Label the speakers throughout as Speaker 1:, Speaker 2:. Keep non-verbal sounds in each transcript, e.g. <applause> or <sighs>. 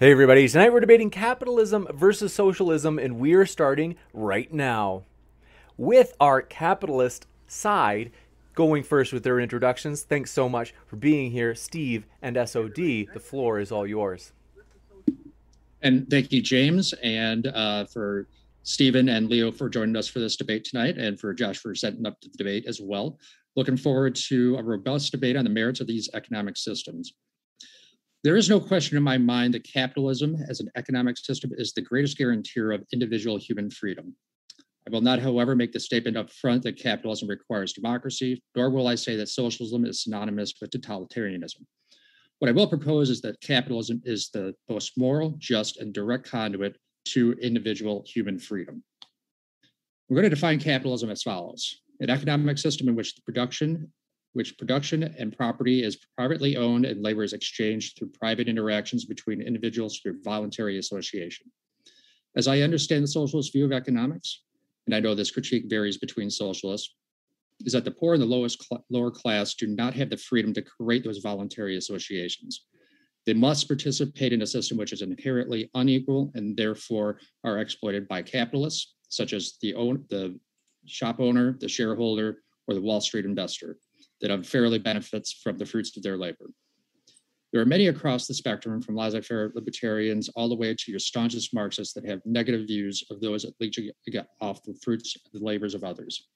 Speaker 1: Hey, everybody. Tonight we're debating capitalism versus socialism, and we're starting right now. With our capitalist side going first with their introductions. Thanks so much for being here, Steve and SOD. The floor is all yours.
Speaker 2: And thank you, James, and uh, for Stephen and Leo for joining us for this debate tonight, and for Josh for setting up the debate as well. Looking forward to a robust debate on the merits of these economic systems. There is no question in my mind that capitalism as an economic system is the greatest guarantor of individual human freedom. I will not, however, make the statement up front that capitalism requires democracy, nor will I say that socialism is synonymous with totalitarianism. What I will propose is that capitalism is the most moral, just, and direct conduit to individual human freedom. We're going to define capitalism as follows an economic system in which the production which production and property is privately owned and labor is exchanged through private interactions between individuals through voluntary association. As I understand the socialist view of economics, and I know this critique varies between socialists, is that the poor and the lowest cl- lower class do not have the freedom to create those voluntary associations. They must participate in a system which is inherently unequal and therefore are exploited by capitalists, such as the, own, the shop owner, the shareholder, or the Wall Street investor that unfairly benefits from the fruits of their labor. There are many across the spectrum, from laissez faire libertarians all the way to your staunchest Marxists, that have negative views of those that leech off the fruits of the labors of others.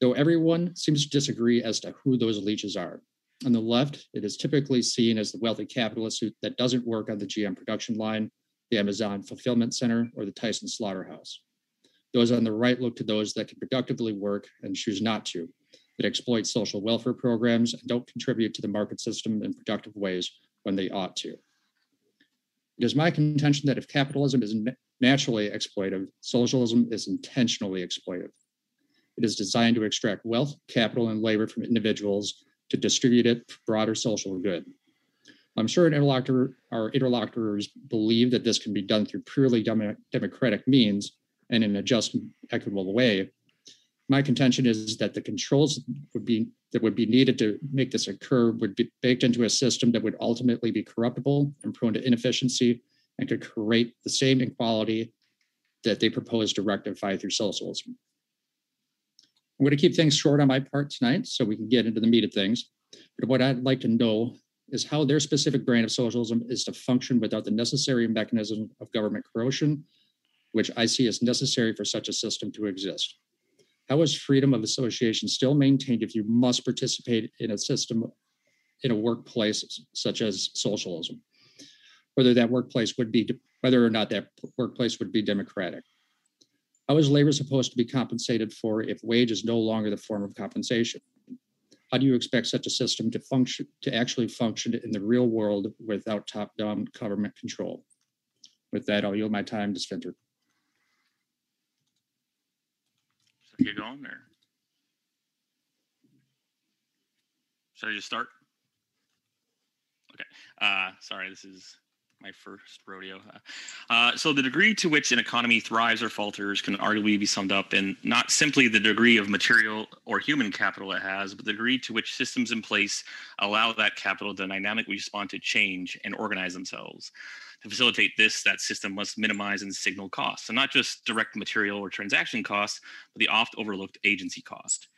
Speaker 2: Though everyone seems to disagree as to who those leeches are. On the left, it is typically seen as the wealthy capitalist that doesn't work on the GM production line, the Amazon fulfillment center, or the Tyson slaughterhouse. Those on the right look to those that can productively work and choose not to, that exploit social welfare programs and don't contribute to the market system in productive ways when they ought to. It is my contention that if capitalism is naturally exploitive, socialism is intentionally exploitive. It is designed to extract wealth, capital, and labor from individuals to distribute it for broader social good. I'm sure interlocutor, our interlocutors believe that this can be done through purely democratic means, and in a just equitable way. My contention is that the controls would be that would be needed to make this occur would be baked into a system that would ultimately be corruptible and prone to inefficiency and could create the same inequality that they propose to rectify through socialism. I'm going to keep things short on my part tonight so we can get into the meat of things. But what I'd like to know is how their specific brand of socialism is to function without the necessary mechanism of government corrosion which I see as necessary for such a system to exist. How is freedom of association still maintained if you must participate in a system in a workplace such as socialism? Whether that workplace would be, whether or not that workplace would be democratic. How is labor supposed to be compensated for if wage is no longer the form of compensation? How do you expect such a system to function, to actually function in the real world without top-down government control? With that, I'll yield my time to Spencer.
Speaker 3: Get going or should I just start? Okay. Uh, sorry, this is my first rodeo. Uh, so the degree to which an economy thrives or falters can arguably be summed up in not simply the degree of material or human capital it has, but the degree to which systems in place allow that capital to dynamically respond to change and organize themselves. To facilitate this, that system must minimize and signal costs, and not just direct material or transaction costs, but the oft overlooked agency cost.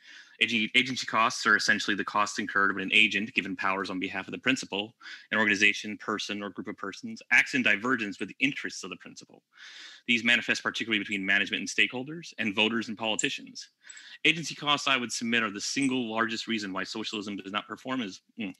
Speaker 3: Agency costs are essentially the costs incurred when an agent, given powers on behalf of the principal, an organization, person, or group of persons, acts in divergence with the interests of the principal. These manifest particularly between management and stakeholders, and voters and politicians. Agency costs, I would submit, are the single largest reason why socialism does not perform as mm,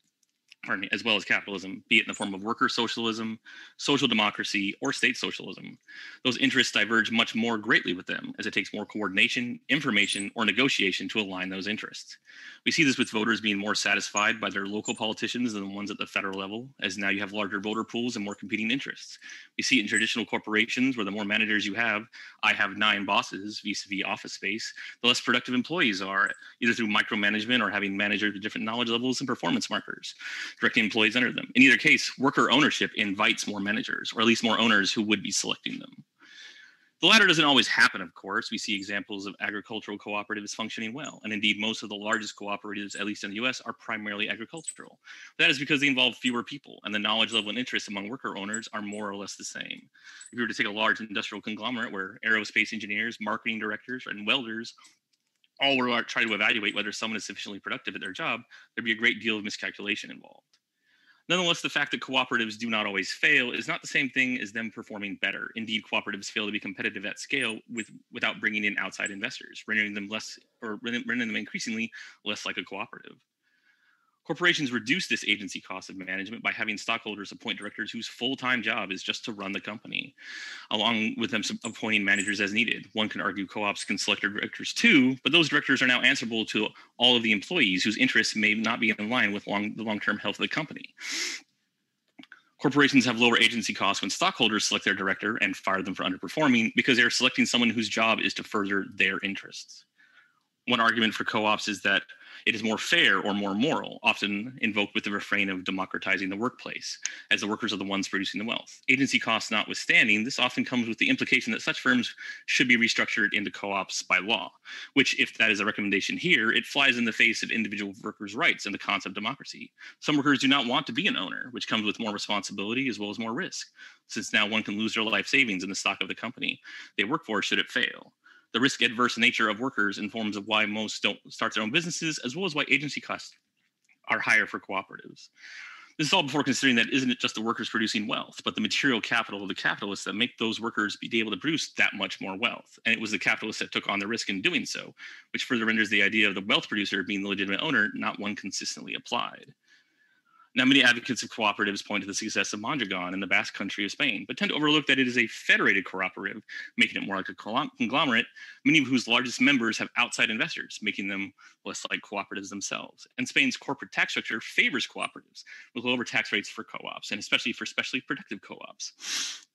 Speaker 3: pardon me, as well as capitalism, be it in the form of worker socialism, social democracy, or state socialism. Those interests diverge much more greatly with them, as it takes more coordination, information, or negotiation to align those interests. We see this with voters being more satisfied by their local politicians than the ones at the federal level, as now you have larger voter pools and more competing interests. We see it in traditional corporations where the more managers you have, I have nine bosses vis a vis office space, the less productive employees are, either through micromanagement or having managers with different knowledge levels and performance markers directing employees under them. In either case, worker ownership invites more managers, or at least more owners who would be selecting them. The latter doesn't always happen, of course. We see examples of agricultural cooperatives functioning well. And indeed, most of the largest cooperatives, at least in the US, are primarily agricultural. That is because they involve fewer people, and the knowledge level and interest among worker owners are more or less the same. If you were to take a large industrial conglomerate where aerospace engineers, marketing directors, and welders all were trying to evaluate whether someone is sufficiently productive at their job, there'd be a great deal of miscalculation involved. Nonetheless, the fact that cooperatives do not always fail is not the same thing as them performing better. Indeed, cooperatives fail to be competitive at scale with, without bringing in outside investors, rendering them less or rendering them increasingly less like a cooperative. Corporations reduce this agency cost of management by having stockholders appoint directors whose full-time job is just to run the company, along with them appointing managers as needed. One can argue co-ops can select their directors too, but those directors are now answerable to all of the employees whose interests may not be in line with long, the long-term health of the company. Corporations have lower agency costs when stockholders select their director and fire them for underperforming because they're selecting someone whose job is to further their interests. One argument for co-ops is that it is more fair or more moral, often invoked with the refrain of democratizing the workplace, as the workers are the ones producing the wealth. Agency costs notwithstanding, this often comes with the implication that such firms should be restructured into co ops by law, which, if that is a recommendation here, it flies in the face of individual workers' rights and the concept of democracy. Some workers do not want to be an owner, which comes with more responsibility as well as more risk, since now one can lose their life savings in the stock of the company they work for should it fail the risk adverse nature of workers informs of why most don't start their own businesses, as well as why agency costs are higher for cooperatives. This is all before considering that isn't it just the workers producing wealth, but the material capital of the capitalists that make those workers be able to produce that much more wealth. And it was the capitalists that took on the risk in doing so, which further renders the idea of the wealth producer being the legitimate owner not one consistently applied. Now, many advocates of cooperatives point to the success of Mondragon in the Basque country of Spain, but tend to overlook that it is a federated cooperative, making it more like a conglomerate, many of whose largest members have outside investors, making them less like cooperatives themselves. And Spain's corporate tax structure favors cooperatives with lower tax rates for co ops, and especially for specially productive co ops.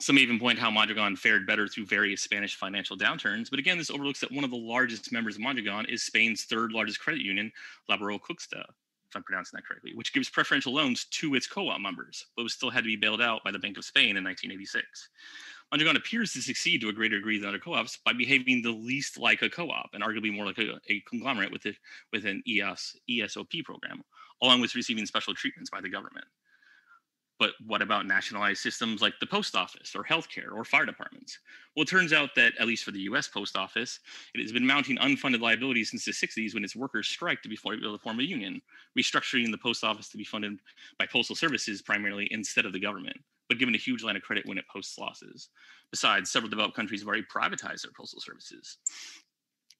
Speaker 3: Some even point how Mondragon fared better through various Spanish financial downturns, but again, this overlooks that one of the largest members of Mondragon is Spain's third largest credit union, Laboral Kutxa, if I'm pronouncing that correctly, which gives preferential loans to its co-op members, but was still had to be bailed out by the Bank of Spain in 1986. Mondragon appears to succeed to a greater degree than other co-ops by behaving the least like a co-op and arguably more like a, a conglomerate with, a, with an ES, ESOP program, along with receiving special treatments by the government. But what about nationalized systems like the post office or healthcare or fire departments? Well, it turns out that, at least for the US post office, it has been mounting unfunded liabilities since the 60s when its workers strike to be able to form a union, restructuring the post office to be funded by postal services primarily instead of the government, but given a huge line of credit when it posts losses. Besides, several developed countries have already privatized their postal services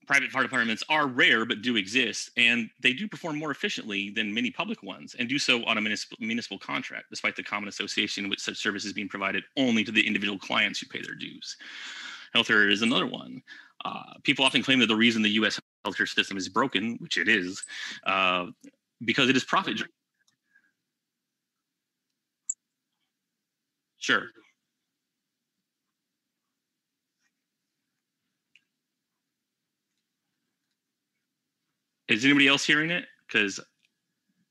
Speaker 3: private fire departments are rare but do exist and they do perform more efficiently than many public ones and do so on a municipal, municipal contract despite the common association with such services being provided only to the individual clients who pay their dues. Healthcare is another one. Uh, people often claim that the reason the us healthcare system is broken which it is uh, because it is profit driven. sure Is anybody else hearing it? Because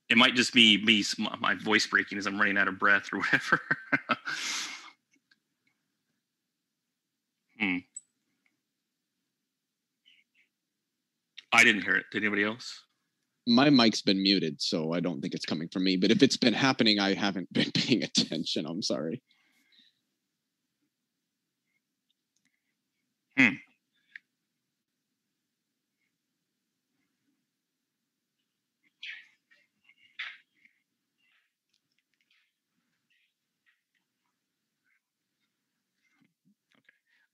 Speaker 3: it might just be me, my voice breaking as I'm running out of breath or <laughs> whatever. hmm. I didn't hear it. Did anybody else?
Speaker 4: My mic's been muted, so I don't think it's coming from me. But if it's been happening, I haven't been <laughs> paying attention. I'm sorry.
Speaker 3: Hmm.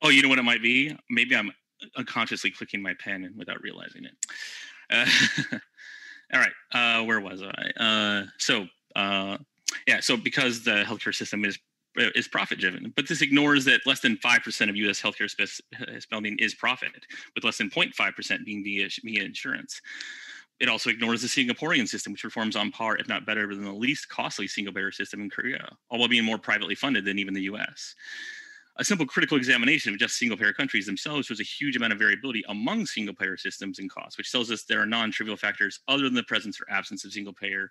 Speaker 3: Oh, you know what it might be? Maybe I'm unconsciously clicking my pen without realizing it. Uh, <laughs> all right, uh, where was I? Uh, so Uh, yeah, so because the healthcare system is is profit driven, but this ignores that less than 5% of US healthcare spending is profit, with less than 0.5% being via, via insurance. It also ignores the Singaporean system, which performs on par, if not better, than the least costly single payer system in Korea, all while being more privately funded than even the US. A simple critical examination of just single payer countries themselves shows a huge amount of variability among single payer systems and costs, which tells us there are non trivial factors other than the presence or absence of single payer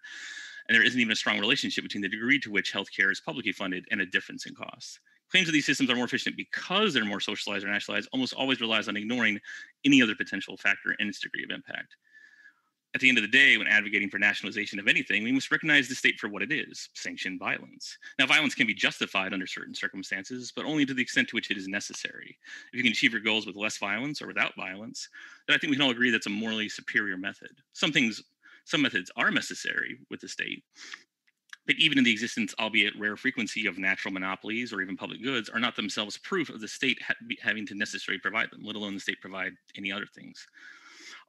Speaker 3: and there isn't even a strong relationship between the degree to which healthcare is publicly funded and a difference in costs. Claims that these systems are more efficient because they're more socialized or nationalized almost always relies on ignoring any other potential factor in its degree of impact. At the end of the day, when advocating for nationalization of anything, we must recognize the state for what it is sanctioned violence. Now, violence can be justified under certain circumstances, but only to the extent to which it is necessary. If you can achieve your goals with less violence or without violence, then I think we can all agree that's a morally superior method. Some things some methods are necessary with the state, but even in the existence, albeit rare frequency, of natural monopolies or even public goods are not themselves proof of the state ha- having to necessarily provide them, let alone the state provide any other things.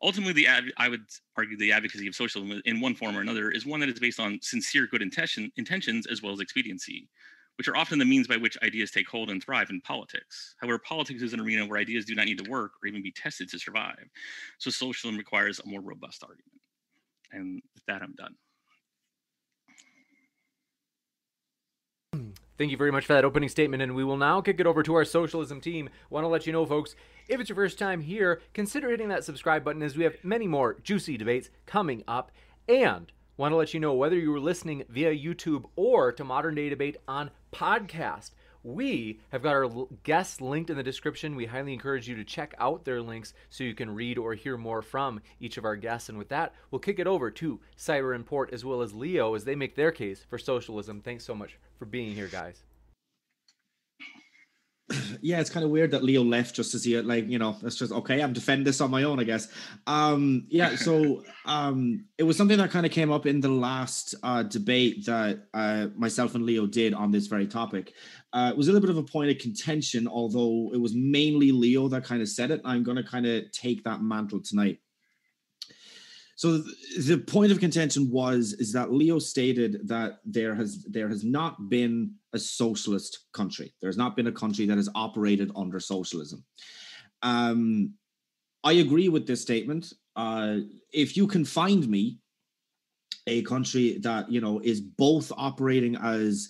Speaker 3: Ultimately, the I would argue the advocacy of socialism in one form or another is one that is based on sincere good intention, intentions as well as expediency, which are often the means by which ideas take hold and thrive in politics. However, politics is an arena where ideas do not need to work or even be tested to survive. So socialism requires a more robust argument. And with that, I'm done.
Speaker 1: Thank you very much for that opening statement, and we will now kick it over to our socialism team. Want to let you know, folks, if it's your first time here, consider hitting that subscribe button as we have many more juicy debates coming up. And want to let you know whether you were listening via YouTube or to Modern Day Debate on podcast. We have got our guests linked in the description. We highly encourage you to check out their links so you can read or hear more from each of our guests. And with that, we'll kick it over to Cider and Port as well as Leo as they make their case for socialism. Thanks so much for being here, guys <clears throat>
Speaker 5: yeah, it's kind of weird that Leo left just to see it. Like, you know, it's just okay. I'm defending this on my own, I guess. Um, yeah. So, <laughs> um, it was something that kind of came up in the last uh, debate that uh, myself and Leo did on this very topic. Uh, it was a little bit of a point of contention, although it was mainly Leo that kind of said it. I'm going to kind of take that mantle tonight. So the point of contention was is that Leo stated that there has there has not been a socialist country. There has not been a country that has operated under socialism. Um, I agree with this statement. Uh, if you can find me a country that you know is both operating as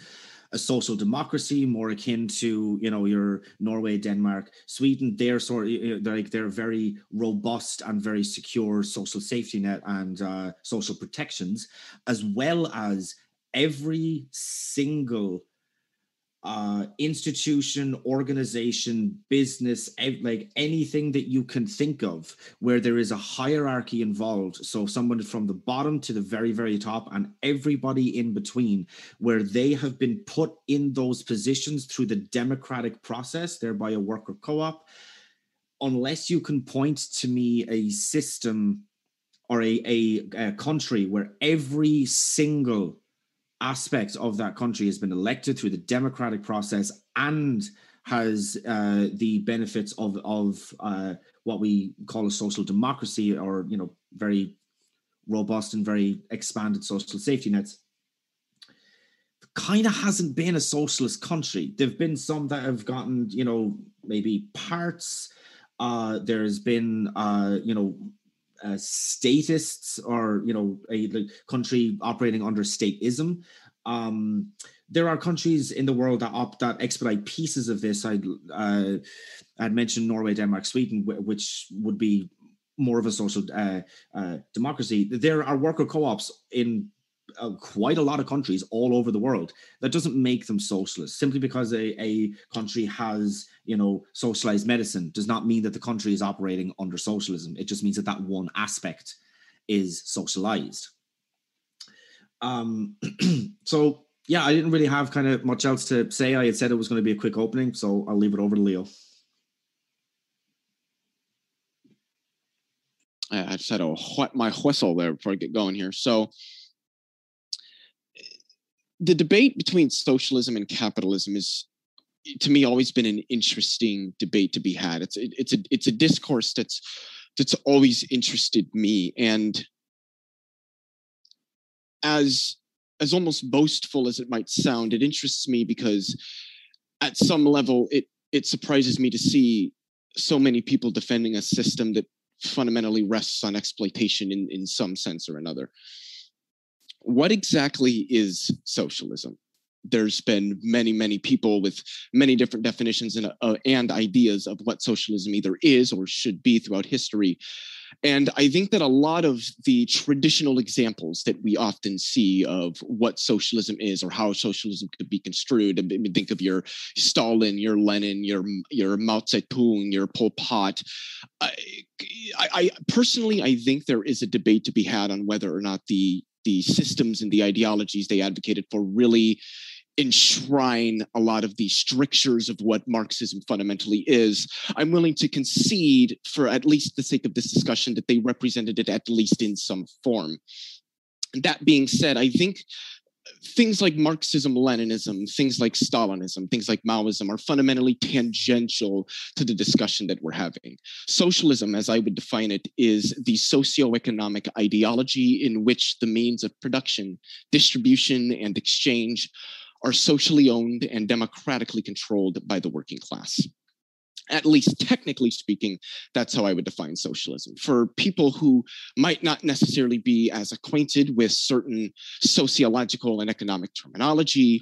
Speaker 5: a social democracy, more akin to you know your Norway, Denmark, Sweden. They're sort of they're like they're very robust and very secure social safety net and uh, social protections, as well as every single uh, institution, organization, business, like anything that you can think of where there is a hierarchy involved. So, someone from the bottom to the very, very top, and everybody in between, where they have been put in those positions through the democratic process, thereby a worker co op. Unless you can point to me a system or a, a, a country where every single aspect of that country has been elected through the democratic process and has uh, the benefits of of uh, what we call a social democracy, or you know, very robust and very expanded social safety nets. Kind of hasn't been a socialist country. There've been some that have gotten, you know, maybe parts. Uh, there's been, uh, you know, uh, statists or you know a country operating under statism. Um, there are countries in the world that opt that expedite pieces of this. I'd uh, I'd mentioned Norway, Denmark, Sweden, which would be more of a social uh, uh, democracy. There are worker co-ops in uh, quite a lot of countries all over the world. That doesn't make them socialist. Simply because a, a country has, you know, socialized medicine does not mean that the country is operating under socialism. It just means that that one aspect is socialized. Um, <clears throat> so yeah, I didn't really have kind of much else to say. I had said it was going to be a quick opening, so I'll leave it over to Leo.
Speaker 4: I just had whet my whistle there before I get going here. So the debate between socialism and capitalism is to me always been an interesting debate to be had it's it, it's a it's a discourse that's that's always interested me and as as almost boastful as it might sound, it interests me because at some level it it surprises me to see so many people defending a system that fundamentally rests on exploitation in, in some sense or another. What exactly is socialism? There's been many, many people with many different definitions and, uh, and ideas of what socialism either is or should be throughout history. And I think that a lot of the traditional examples that we often see of what socialism is or how socialism could be construed, I mean, think of your Stalin, your Lenin, your your Mao Zedong, your Pol Pot. I, I, personally, I think there is a debate to be had on whether or not the the systems and the ideologies they advocated for really enshrine a lot of the strictures of what Marxism fundamentally is, I'm willing to concede, for at least the sake of this discussion, that they represented it at least in some form. That being said, I think things like Marxism, Leninism, things like Stalinism, things like Maoism are fundamentally tangential to the discussion that we're having. Socialism, as I would define it, is the socioeconomic ideology in which the means of production, distribution, and exchange are socially owned and democratically controlled by the working class. At least technically speaking, that's how I would define socialism. For people who might not necessarily be as acquainted with certain sociological and economic terminology,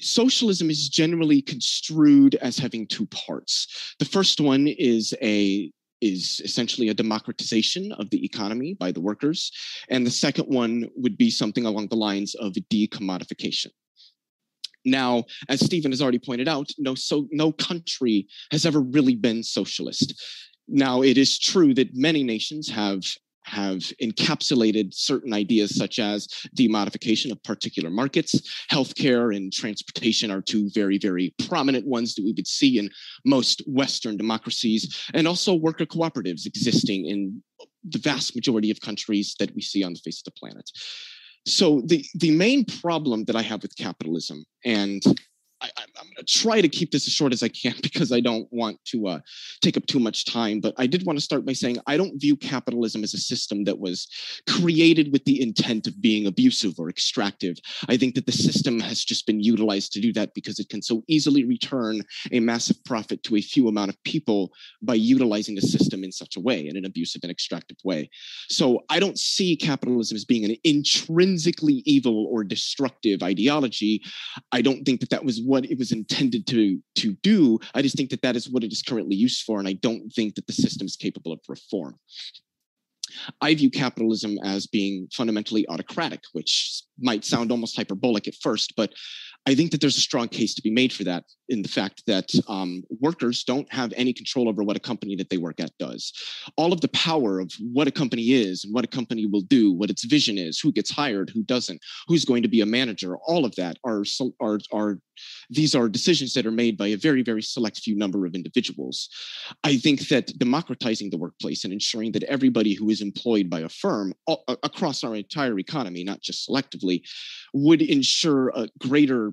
Speaker 4: socialism is generally construed as having two parts. The first one is a is essentially a democratization of the economy by the workers. And the second one would be something along the lines of decommodification. Now, as Stephen has already pointed out, no, so, no country has ever really been socialist. Now, it is true that many nations have have encapsulated certain ideas such as decommodification of particular markets. Healthcare and transportation are two very, very prominent ones that we would see in most Western democracies, and also worker cooperatives existing in the vast majority of countries that we see on the face of the planet. So the the main problem that I have with capitalism, and I, am going to try to keep this as short as I can <laughs> because I don't want to uh, take up too much time. But I did want to start by saying I don't view capitalism as a system that was created with the intent of being abusive or extractive. I think that the system has just been utilized to do that because it can so easily return a massive profit to a few amount of people by utilizing the system in such a way, in an abusive and extractive way. So I don't see capitalism as being an intrinsically evil or destructive ideology. I don't think that that was what it was intended to to do. I just think that that is what it is currently used for, and I don't think that the system is capable of reform. I view capitalism as being fundamentally autocratic, which might sound almost hyperbolic at first, but I think that there's a strong case to be made for that in the fact that um, workers don't have any control over what a company that they work at does. All of the power of what a company is and what a company will do, what its vision is, who gets hired, who doesn't, who's going to be a manager, all of that are are are these are decisions that are made by a very very select few number of individuals. I think that democratizing the workplace and ensuring that everybody who is employed by a firm across our entire economy, not just selectively, would ensure a greater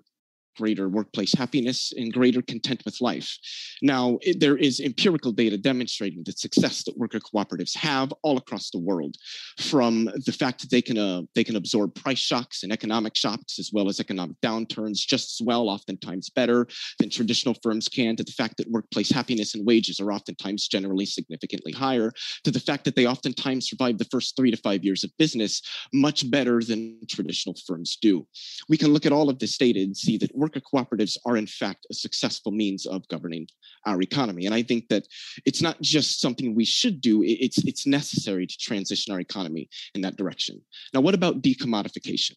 Speaker 4: greater workplace happiness and greater content with life. Now, it, there is empirical data demonstrating the success that worker cooperatives have all across the world, from the fact that they can uh, they can absorb price shocks and economic shocks as well as economic downturns just as well, oftentimes better than traditional firms can, to the fact that workplace happiness and wages are oftentimes generally significantly higher, to the fact that they oftentimes survive the first three to five years of business much better than traditional firms do. We can look at all of this data and see that worker cooperatives are in fact a successful means of governing our economy. And I think that it's not just something we should do, it's, it's necessary to transition our economy in that direction. Now, what about decommodification?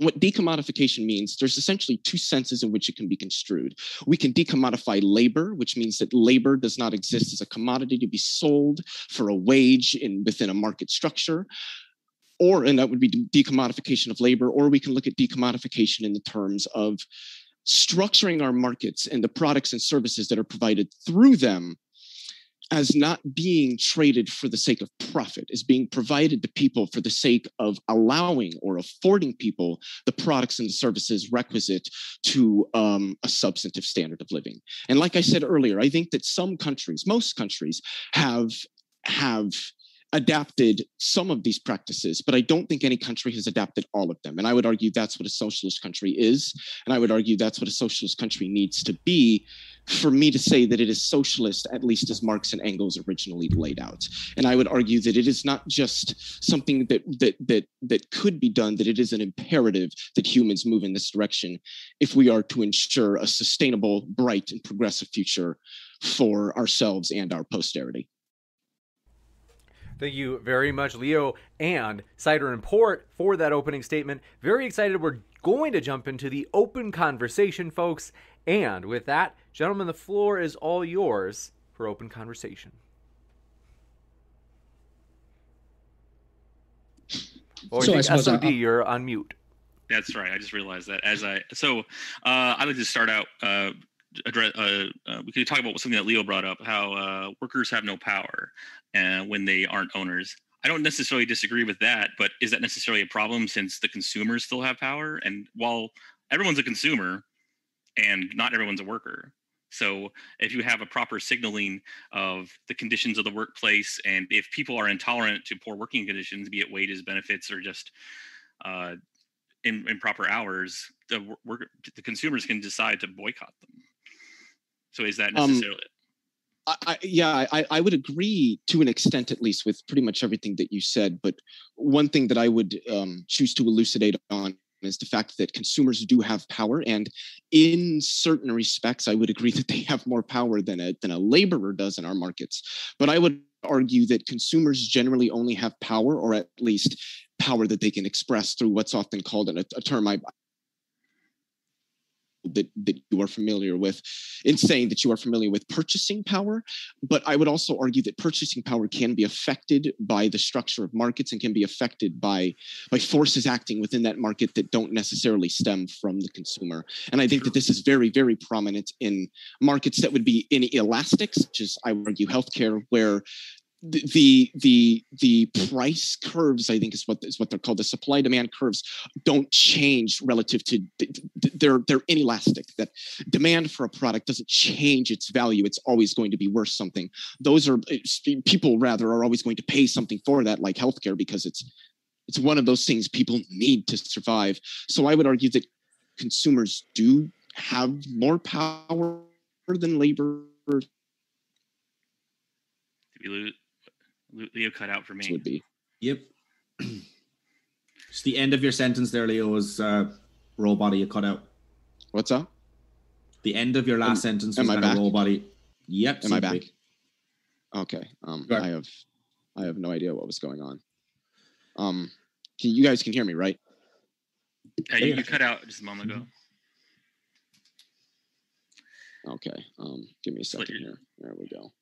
Speaker 4: what decommodification means, there's essentially two senses in which it can be construed. We can decommodify labor, which means that labor does not exist as a commodity to be sold for a wage in within a market structure or and that would be decommodification of labor or we can look at decommodification in the terms of structuring our markets and the products and services that are provided through them as not being traded for the sake of profit, as being provided to people for the sake of allowing or affording people the products and the services requisite to um, a substantive standard of living. And like I said earlier, I think that some countries, most countries, have have adapted some of these practices, but I don't think any country has adapted all of them. And I would argue that's what a socialist country is. And I would argue that's what a socialist country needs to be for me to say that it is socialist, at least as Marx and Engels originally laid out. And I would argue that it is not just something that that that that could be done, that it is an imperative that humans move in this direction if we are to ensure a sustainable, bright, and progressive future for ourselves and our posterity.
Speaker 1: Thank you very much, Leo and Cider and Port, for that opening statement. Very excited. We're going to jump into the open conversation, folks. And with that, gentlemen, the floor is all yours for open conversation. Or
Speaker 2: So I
Speaker 1: I
Speaker 2: suppose
Speaker 1: SOD,
Speaker 2: I-
Speaker 1: you're on mute.
Speaker 3: That's right. I just realized that as I so uh, I'd like to start out. Uh, address. Uh, uh, we could talk about something that Leo brought up: how uh, workers have no power when they aren't owners. I don't necessarily disagree with that, but is that necessarily a problem since the consumers still have power? And while everyone's a consumer, and not everyone's a worker. So if you have a proper signaling of the conditions of the workplace, and if people are intolerant to poor working conditions, be it wages, benefits, or just uh, in, in proper hours the work the consumers can decide to boycott them. So is that
Speaker 4: Um,
Speaker 3: necessarily?
Speaker 4: I, I, yeah, I, I would agree to an extent, at least, with pretty much everything that you said. But one thing that I would um, choose to elucidate on is the fact that consumers do have power, and in certain respects, I would agree <laughs> that they have more power than a than a laborer does in our markets. But I would argue that consumers generally only have power, or at least power that they can express through what's often called a term I that, that you are familiar with. In saying that you are familiar with purchasing power but i would also argue that purchasing power can be affected by the structure of markets and can be affected by by forces acting within that market that don't necessarily stem from the consumer. And i think that this is very very prominent in markets that would be inelastic such as i would argue healthcare where the the the price curves i think is what is what they're called the supply demand curves don't change relative to they're they're inelastic. That demand for a product doesn't change its value. It's always going to be worth something. Those are people rather are always going to pay something for that like healthcare because it's it's one of those things people need to survive. So i would argue that consumers do have more power than labor.
Speaker 3: Did we lose? Leo cut out for me.
Speaker 4: would be
Speaker 5: Yep. <clears throat> It's the end of your sentence there, Leo, was uh, robot you cut out.
Speaker 4: what's up
Speaker 5: The end of your last
Speaker 4: Am-
Speaker 5: sentence
Speaker 4: am
Speaker 5: was
Speaker 4: I
Speaker 5: kind of
Speaker 4: back?
Speaker 5: robot Yep.
Speaker 4: Am I back? Okay. Um,
Speaker 2: You.
Speaker 4: I have, I have no idea what was going on. Um, can, you guys can hear me, right?
Speaker 3: Uh, you, you cut out just a moment ago.
Speaker 4: Okay. Um, give me a second here. There we go.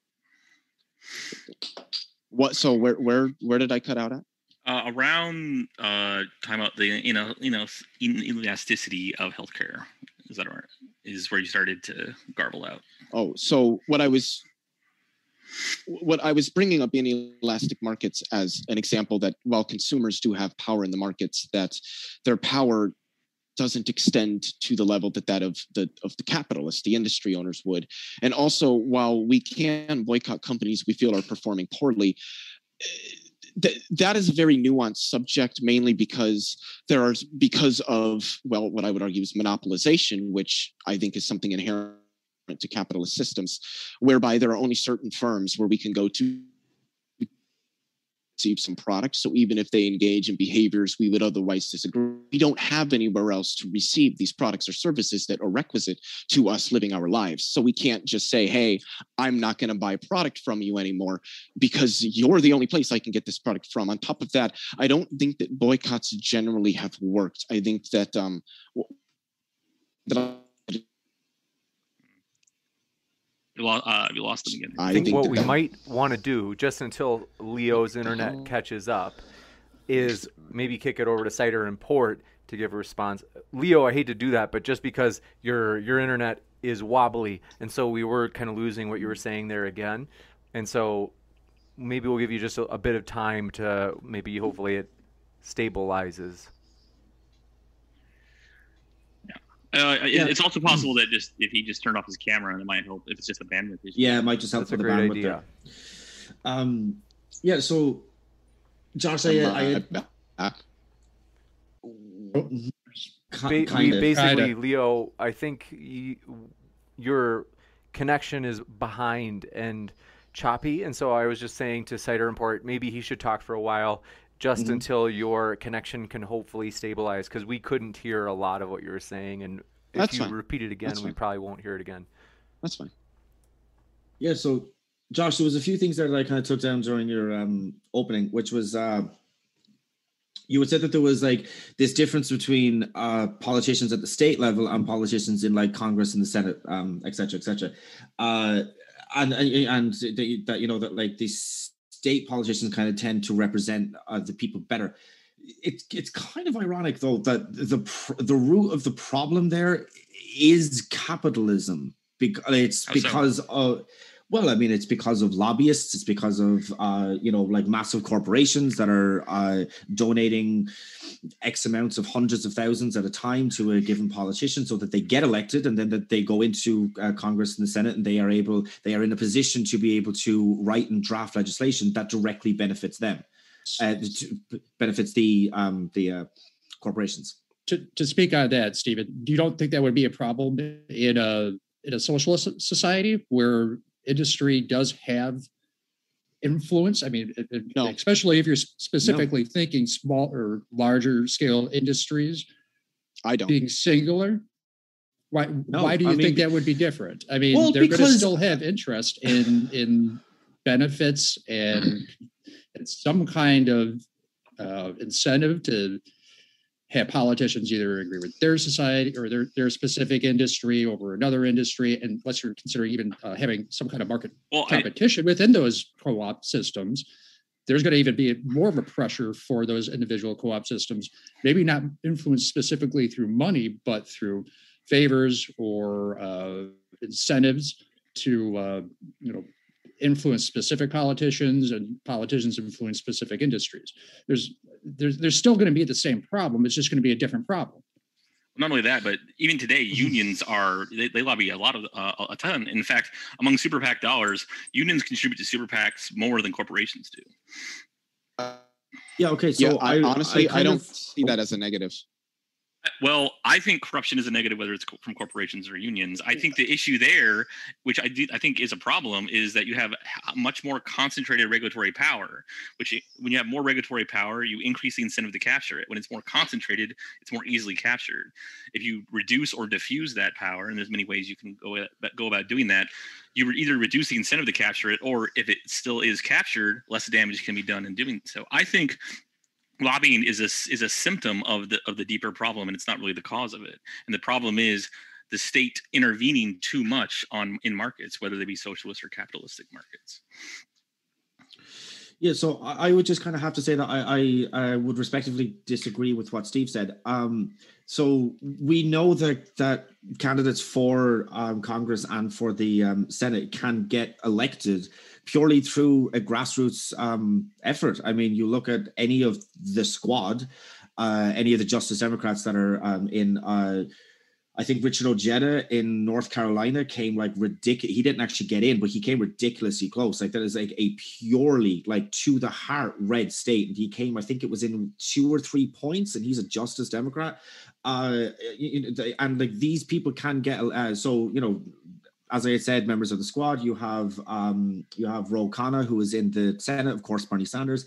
Speaker 4: <laughs> What? So where, where, where did I cut out at?
Speaker 3: Uh, around uh, time out the you know you know in- elasticity of healthcare is that right? Is where you started to garble out.
Speaker 4: Oh, so what I was, what I was bringing up in elastic markets as an example that while consumers do have power in the markets, that their power doesn't extend to the level that that of the of the capitalists, the industry owners would. And also, while we can boycott companies we feel are performing poorly. Eh, th- that is a very nuanced subject, mainly because there are because of well, what I would argue is monopolization, which I think is something inherent to capitalist systems, whereby there are only certain firms where we can go to receive some products. So even if they engage in behaviors we would otherwise disagree, we don't have anywhere else to receive these products or services that are requisite to us living our lives. So we can't just say, hey, I'm not going to buy a product from you anymore because you're the only place I can get this product from. On top of that, I don't think that boycotts generally have worked. I think that um that I
Speaker 3: You lost, uh, you lost them again.
Speaker 1: I
Speaker 4: I
Speaker 1: think,
Speaker 4: think
Speaker 1: what we
Speaker 4: that-
Speaker 1: might want to do, just until Leo's internet catches up, is maybe kick it over to Cider and Port to give a response. Leo, I hate to do that, but just because your your internet is wobbly, and so we were kind of losing what you were saying there again, and so maybe we'll give you just a, a bit of time to maybe hopefully it stabilizes.
Speaker 3: Uh, it-
Speaker 5: Yeah.
Speaker 3: It's also possible that just if he just turned off his camera, and it might help if it's just a bandwidth issue.
Speaker 5: Yeah, it might just help
Speaker 1: That's
Speaker 5: for
Speaker 1: a
Speaker 5: the
Speaker 1: great
Speaker 5: bandwidth
Speaker 1: idea.
Speaker 5: there. Um, yeah, so Josh, I, I, I
Speaker 1: Ba- we basically, Kinda. Leo, I think you, your connection is behind and choppy, and so I was just saying to Cider and Port, maybe he should talk for a while, just mm-hmm. until your connection can hopefully stabilize, because we couldn't hear a lot of what you were saying, and if That's you fine. repeat it again, we probably won't hear it again.
Speaker 4: That's fine.
Speaker 5: Yeah. So, Josh, there was a few things there that I kind of took down during your um, opening, which was. Uh, you would say that there was like this difference between uh, politicians at the state level and politicians in like Congress and the Senate, um, et cetera, et cetera. Uh, and and that you know that like these state politicians kind of tend to represent uh, the people better. It's it's kind of ironic though that the the root of the problem there is capitalism. Because it's because of well, I mean, it's because of lobbyists. It's because of uh, you know, like massive corporations that are uh, donating x amounts of hundreds of thousands at a time to a given politician, so that they get elected, and then that they go into uh, Congress and the Senate, and they are able, they are in a position to be able to write and draft legislation that directly benefits them, uh, benefits the um, the uh, corporations.
Speaker 2: To, to speak on that, Stephen, do you don't think that would be a problem in a in a socialist society where industry does have influence? I mean, it, no. especially if you're specifically no. thinking small or larger scale industries.
Speaker 4: I don't
Speaker 2: being singular. Why? No, why do you I think mean, that would be different? I mean, well, they're going to still have interest in in benefits and, <clears throat> and some kind of uh, incentive to have politicians either agree with their society or their, their specific industry over another industry and you're considering even uh, having some kind of market well, competition I, within those co-op systems. There's going to even be more of a pressure for those individual co-op systems maybe not influenced specifically through money but through favors or uh, incentives to uh, you know influence specific politicians and politicians influence specific industries. There's there's there's still going to be the same problem. It's just going to be a different problem.
Speaker 3: Not only that, but even today, mm-hmm. unions are they, they lobby a lot of uh, a ton. In fact, among super PAC dollars, unions contribute to super PACs more than corporations do.
Speaker 5: Uh, yeah. Okay. So
Speaker 4: yeah, I, I, honestly I, I don't of, see that as a negative.
Speaker 3: Well, I think corruption is a negative, whether it's from corporations or unions. I think the issue there, which I do, I think is a problem, is that you have much more concentrated regulatory power. Which, when you have more regulatory power, you increase the incentive to capture it. When it's more concentrated, it's more easily captured. If you reduce or diffuse that power, and there's many ways you can go go about doing that, you would either reduce the incentive to capture it, or if it still is captured, less damage can be done in doing so. I think lobbying is a is a symptom of the of the deeper problem and it's not really the cause of it. And the problem is the state intervening too much on in markets whether they be socialist or capitalistic markets.
Speaker 5: Yeah so i would just kind of have to say that i i, I would respectively disagree with what steve said. Um so we know that that candidates for um, congress and for the um, senate can get elected purely through a grassroots um, effort. I mean, you look at any of the squad, uh, any of the Justice Democrats that are um, in. Uh, I think Richard Ojeda in North Carolina came like ridiculous. He didn't actually get in, but he came ridiculously close. Like that is like a purely like to the heart red state, and he came. I think it was in two or three points, and he's a Justice Democrat. Uh, and like these people can get. Uh, so you know, as I said, members of the squad. You have um, you have Ro Khanna, who is in the Senate, of course, Bernie Sanders.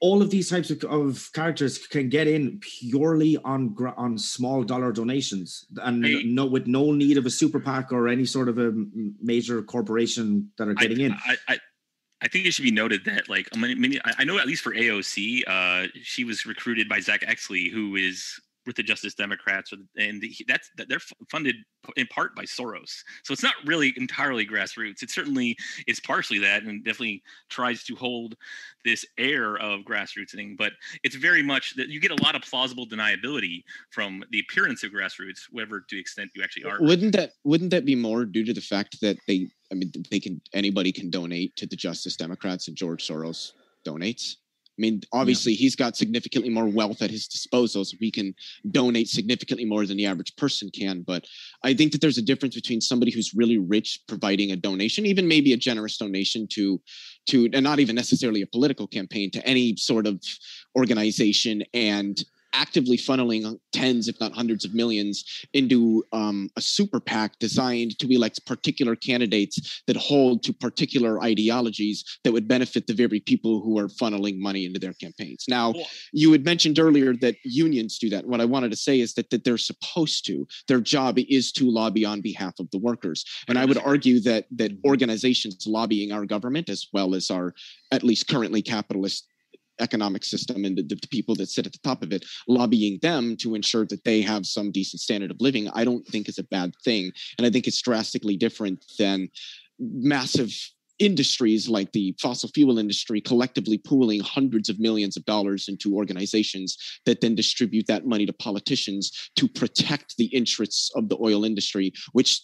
Speaker 5: All of these types of, of characters can get in purely on on small dollar donations, and I, no with no need of a super PAC or any sort of a major corporation that are getting
Speaker 3: I,
Speaker 5: in.
Speaker 3: I, I, I think it should be noted that, like, many, I know at least for AOC, uh, she was recruited by Zack Exley, who is with the Justice Democrats, and that's they're funded in part by Soros. So it's not really entirely grassroots. It certainly is partially that, and definitely tries to hold this air of grassrootsing. But it's very much that you get a lot of plausible deniability from the appearance of grassroots, whatever to the extent you actually are.
Speaker 4: Wouldn't that wouldn't that be more due to the fact that they? I mean, they can anybody can donate to the Justice Democrats, and George Soros donates. I mean, obviously, yeah. he's got significantly more wealth at his disposal, so he can donate significantly more than the average person can. But I think that there's a difference between somebody who's really rich providing a donation, even maybe a generous donation to, to, and not even necessarily a political campaign, to any sort of organization, and actively funneling tens, if not hundreds of millions into um, a super PAC designed to elect particular candidates that hold to particular ideologies that would benefit the very people who are funneling money into their campaigns. Now, you had mentioned earlier that unions do that. What I wanted to say is that, that they're supposed to. Their job is to lobby on behalf of the workers. And I would argue that that organizations lobbying our government as well as our at least currently capitalist economic system and the, the, people that sit at the top of it lobbying them to ensure that they have some decent standard of living i don't think is a bad thing. And i think it's drastically different than massive industries like the fossil fuel industry collectively pooling hundreds of millions of dollars into organizations that then distribute that money to politicians to protect the interests of the oil industry which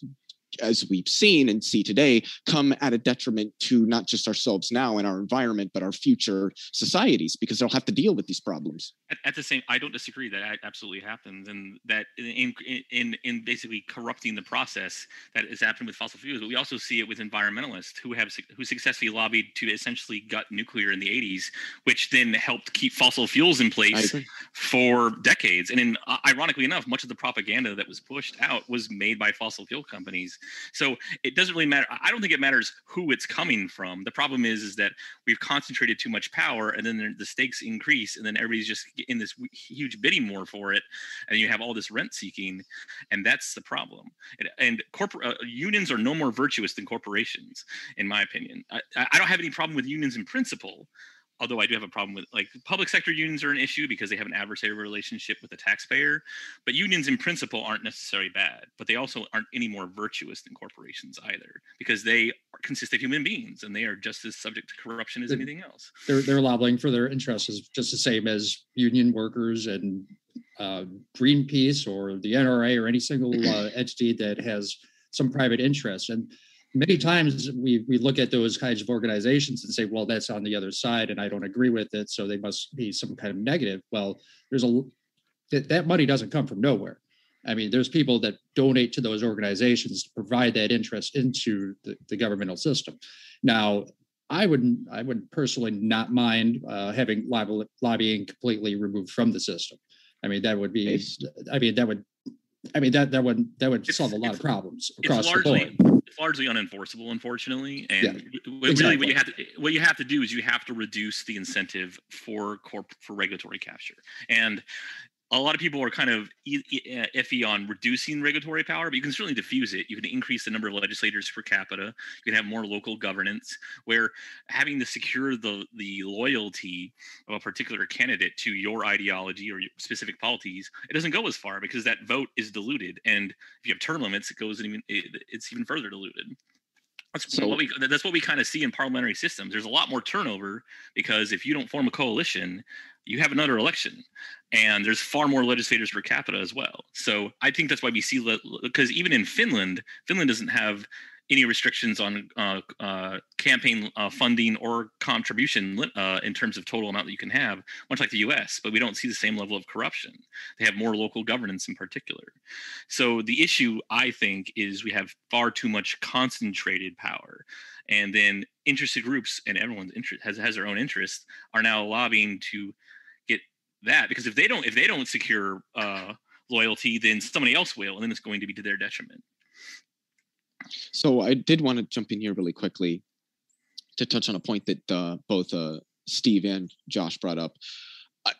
Speaker 4: as we've seen and see today, come at a detriment to not just ourselves now and our environment, but our future societies, because they'll have to deal with these problems.
Speaker 3: At, at the same, I don't disagree that absolutely happens, and that in in in basically corrupting the process that has happened with fossil fuels. But we also see it with environmentalists who have who successfully lobbied to essentially gut nuclear in the 80s, which then helped keep fossil fuels in place for decades. And in, uh, ironically enough, much of the propaganda that was pushed out was made by fossil fuel companies so it doesn't really matter. I don't think it matters who it's coming from. The problem is, is that we've concentrated too much power, and then the stakes increase, and then everybody's just in this huge bidding war for it, and you have all this rent seeking, and that's the problem. And, and corporate uh, unions are no more virtuous than corporations, in my opinion. I, I don't have any problem with unions in principle although I do have a problem with like public sector unions are an issue because they have an adversarial relationship with the taxpayer. But unions in principle aren't necessarily bad, but they also aren't any more virtuous than corporations either because they consist of human beings and they are just as subject to corruption as
Speaker 2: they're,
Speaker 3: anything else.
Speaker 2: They're they're lobbying for their interests is just the same as union workers and uh, Greenpeace or the NRA or any single uh, <clears throat> entity that has some private interest and many times we we look at those kinds of organizations and say, well, that's on the other side, and I don't agree with it, so they must be some kind of negative. Well, there's a that, that money doesn't come from nowhere. I mean, there's people that donate to those organizations to provide that interest into the, the governmental system. Now, I would I would personally not mind uh, having lobbying completely removed from the system. I mean, that would be. I mean, that would. I mean that that would that would solve a lot of problems across largely,
Speaker 3: the board it's largely unenforceable, unfortunately. And yeah, really, exactly. what you have to what you have to do is you have to reduce the incentive for corp for regulatory capture. And a lot of people are kind of uh, iffy on reducing regulatory power, but you can certainly diffuse it. You can increase the number of legislators per capita. You can have more local governance, where having to secure the the loyalty of a particular candidate to your ideology or your specific policies, it doesn't go as far because that vote is diluted. And if you have term limits, it goes even it, it's even further diluted. That's so, what we that's what we kind of see in parliamentary systems. There's a lot more turnover because if you don't form a coalition, you have another election, and there's far more legislators per capita as well. So I think that's why we see because even in Finland, Finland doesn't have any restrictions on uh, uh, campaign uh, funding or contribution uh, in terms of total amount that you can have, much like the US, but we don't see the same level of corruption. They have more local governance in particular. So the issue, I think, is we have far too much concentrated power. And then interested groups and everyone's interest has, has their own interests are now lobbying to that because if they don't if they don't secure uh, loyalty, then somebody else will, and then it's going to be to their detriment.
Speaker 4: So I did want to jump in here really quickly to touch on a point that uh, both uh, Steve and Josh brought up. I,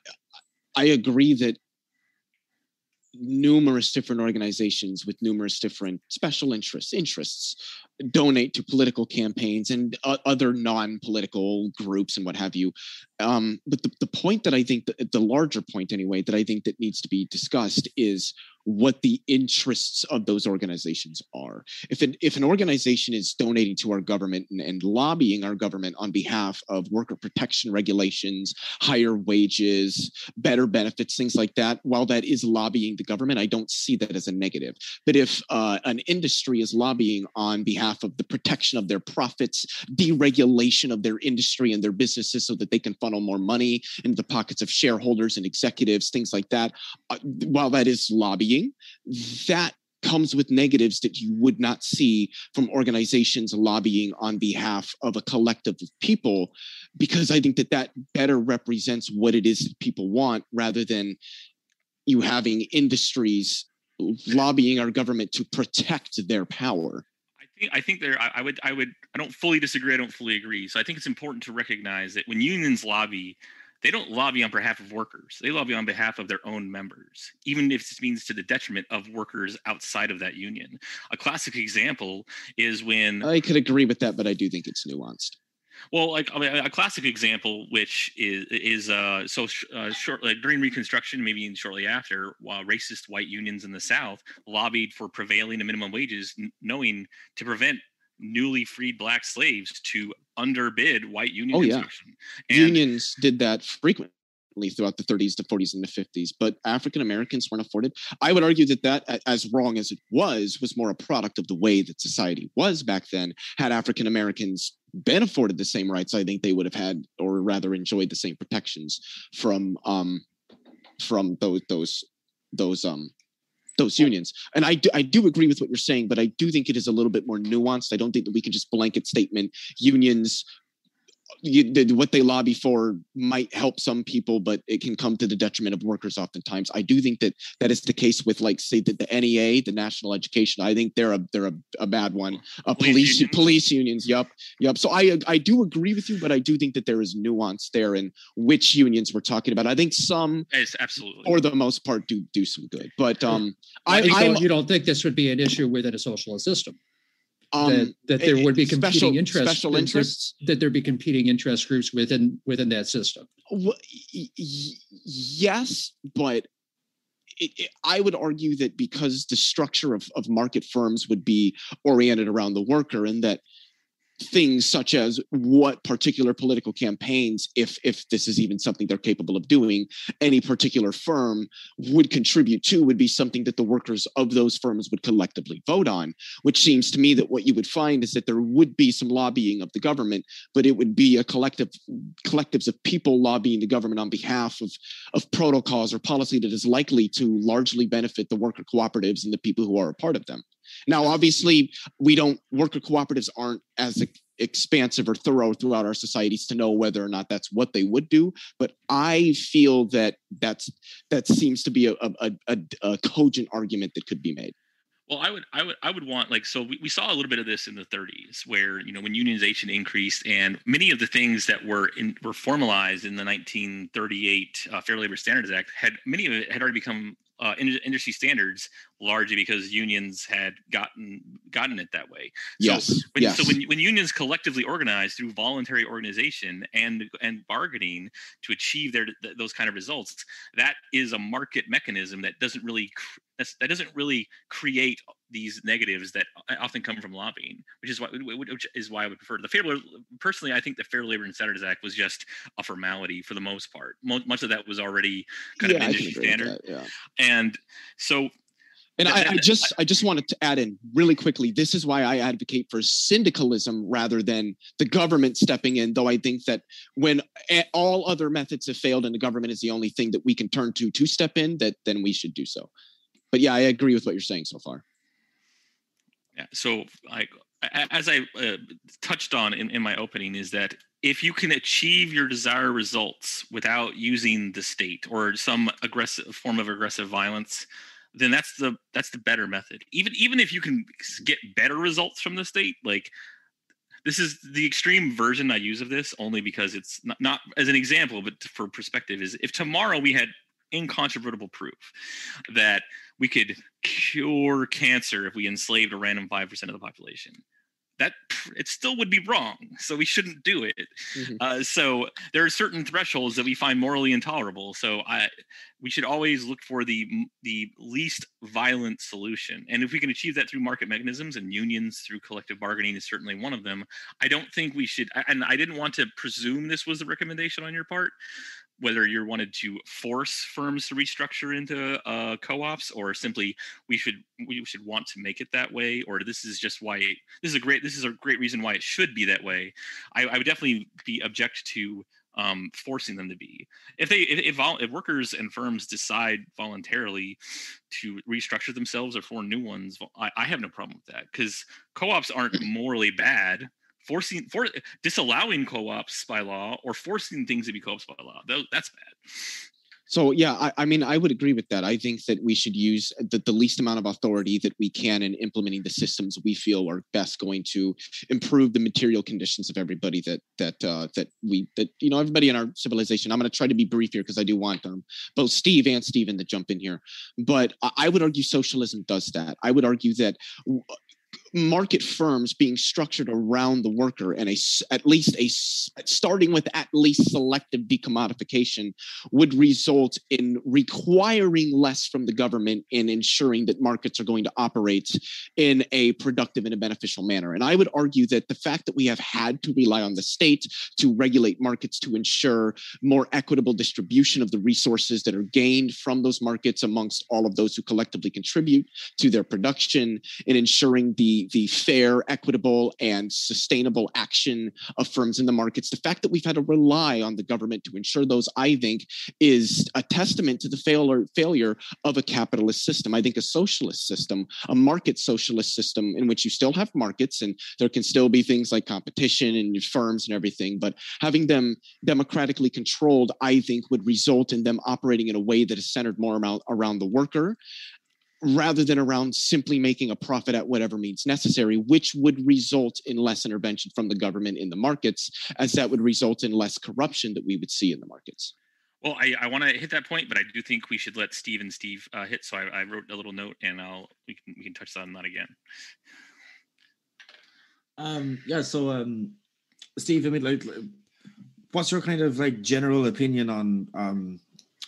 Speaker 4: I agree that numerous different organizations with numerous different special interests interests donate to political campaigns and uh, other non-political groups and what have you. Um, but the, the point that i think the larger point anyway that i think that needs to be discussed is what the interests of those organizations are. If an if an organization is donating to our government and, and lobbying our government on behalf of worker protection regulations, higher wages, better benefits, things like that, while that is lobbying the government, I don't see that as a negative. But if uh, an industry is lobbying on behalf of the protection of their profits, deregulation of their industry and their businesses so that they can funnel more money into the pockets of shareholders and executives, things like that, uh, while that is lobbying, that comes with negatives that you would not see from organizations lobbying on behalf of a collective of people because i think that that better represents what it is that people want rather than you having industries lobbying our government to protect their power
Speaker 3: I think I think there I, I would I would I don't fully disagree. I don't fully agree. So I think it's important to recognize that when unions lobby, they don't lobby on behalf of workers. They lobby on behalf of their own members, even if this means to the detriment of workers outside of that union. A classic example is when
Speaker 4: i could agree with that but i do think it's nuanced
Speaker 3: Well, like I mean, a classic example, which is is uh, so sh- uh, short like during Reconstruction, maybe even shortly after, while racist white unions in the South lobbied for prevailing and minimum wages, n- knowing to prevent newly freed black slaves to underbid white union
Speaker 4: Oh, yeah.
Speaker 3: And
Speaker 4: unions did that frequently throughout the 30s to 40s and the 50s but african americans weren't afforded. I would argue that that as wrong as it was was more a product of the way that society was back then. Had african americans been afforded the same rights i think they would have had or rather enjoyed the same protections from um from those those those um those unions. And I do, I do agree with what you're saying but i do think it is a little bit more nuanced. I don't think that we can just blanket statement unions you, the, what they lobby for might help some people, but it can come to the detriment of workers oftentimes. I do think that that is the case with, like, say, the, the NEA, the National Education. I think they're a they're a, a bad one. Uh,
Speaker 3: Police
Speaker 4: police
Speaker 3: unions?
Speaker 4: police unions. Yup, yup. So I I do agree with you, but I do think that there is nuance there in which unions we're talking about. I think some,
Speaker 3: it's absolutely
Speaker 4: for the most part, do do some good, but um,
Speaker 2: I,
Speaker 4: I,
Speaker 2: you,
Speaker 4: I'm
Speaker 2: you don't think this would be an issue within a socialist system?
Speaker 4: Um
Speaker 2: that, that there would be
Speaker 4: special-
Speaker 2: competing interests
Speaker 4: special
Speaker 2: that there-
Speaker 4: interests.
Speaker 2: that there be competing interest groups within within that system.
Speaker 4: Well, y- yes, but it, it, I would argue that because the structure of, of market firms would be oriented around the worker, and that things such as what particular political campaigns, if if this is even something they're capable of doing, any particular firm would contribute to would be something that the workers of those firms would collectively vote on. Which seems to me that what you would find is that there would be some lobbying of the government, but it would be a collective collectives of people lobbying the government on behalf of of protocols or policy that is likely to largely benefit the worker cooperatives and the people who are a part of them. Now, obviously, we don't worker cooperatives aren't as expansive or thorough throughout our societies to know whether or not that's what they would do. But I feel that that's that seems to be a a, a, a cogent argument that could be made.
Speaker 3: Well, I would, I would, I would want like so. We, we saw a little bit of this in the 30s, where you know when unionization increased, and many of the things that were in were formalized in the 1938 uh, Fair Labor Standards Act had many of it had already become uh, in- industry standards, largely because unions had gotten gotten it that way. So
Speaker 4: Yes,
Speaker 3: when,
Speaker 4: yes.
Speaker 3: So when when unions collectively organize through voluntary organization and and bargaining to achieve their th- those kind of results, that is a market mechanism that doesn't really cr- that's, that doesn't really create these negatives that uh, often come from lobbying, which is why which is why I would prefer the fair. Labor- Personally, I think the Fair Labor and Standards Act was just a formality for the most part. Much of that was already kind
Speaker 4: yeah,
Speaker 3: of
Speaker 4: I
Speaker 3: industry standard,
Speaker 4: that. Yeah.
Speaker 3: and so
Speaker 4: And
Speaker 3: Th-
Speaker 4: I, I just I just wanted to add in really quickly. This is why I advocate for syndicalism rather than the government stepping in. Though I think that when eh, all other methods have failed and the government is the only thing that we can turn to to step in, that then we should do so. But yeah, I agree with what you're saying so far.
Speaker 3: Yeah. So, like, as I uh, touched on in, in my opening, is that if you can achieve your desired results without using the state or some aggressive form of aggressive violence, then that's the that's the better method. Even even if you can get better results from the state, like this is the extreme version I use of this only because it's not, not as an example, but for perspective is if tomorrow we had incontrovertible proof that we could cure cancer if we enslaved a random 5% of the population that it still would be wrong. So we shouldn't do it. Mm-hmm. Uh, so there are certain thresholds that we find morally intolerable. So I, we should always look for the the least violent solution. And if we can achieve that through market mechanisms and unions through collective bargaining is certainly one of them. I don't think we should. And I didn't want to presume this was a recommendation on your part, whether you wanted to force firms to restructure into uh, co-ops or simply we should we should want to make it that way or this is just why it, this is a great this is a great reason why it should be that way i, I would definitely be object to um, forcing them to be. If they if, if, if workers and firms decide voluntarily to restructure themselves or form new ones i, I have no problem with that because co-ops aren't <clears throat> morally bad forcing for disallowing co-ops by law or forcing things to be co-ops by law. That's bad.
Speaker 4: So yeah, I, I, mean, I would agree with that. I think that we should use the, the least amount of authority that we can in implementing the systems we feel are best going to improve the material conditions of everybody that that uh, that we that you know everybody in our civilization. I'm going to try to be brief here because I do want um, both Steve and Stephen to jump in here. But I would argue socialism does that. I would argue that market firms being structured around the worker and a at least a starting with at least selective decommodification would result in requiring less from the government in ensuring that markets are going to operate in a productive and a beneficial manner. And i would argue that the fact that we have had to rely on the state to regulate markets to ensure more equitable distribution of the resources that are gained from those markets amongst all of those who collectively contribute to their production and ensuring the the fair, equitable, and sustainable action of firms in the markets. The fact that we've had to rely on the government to ensure those, I think, is a testament to the failure failure of a capitalist system. I think a socialist system, a market socialist system, in which you still have markets and there can still be things like competition and firms and everything, but having them democratically controlled, I think, would result in them operating in a way that is centered more around, around the worker rather than around simply making a profit at whatever means necessary, which would result in less intervention from the government in the markets, as that would result in less corruption that we would see in the markets.
Speaker 3: Well, I, I want to hit that point, but I do think we should let Steve and Steve uh, hit. So I, I, wrote a little note, and I'll we can we can touch on that again.
Speaker 5: Um. Yeah. So, um, Steve, I mean, like, what's your kind of like general opinion on um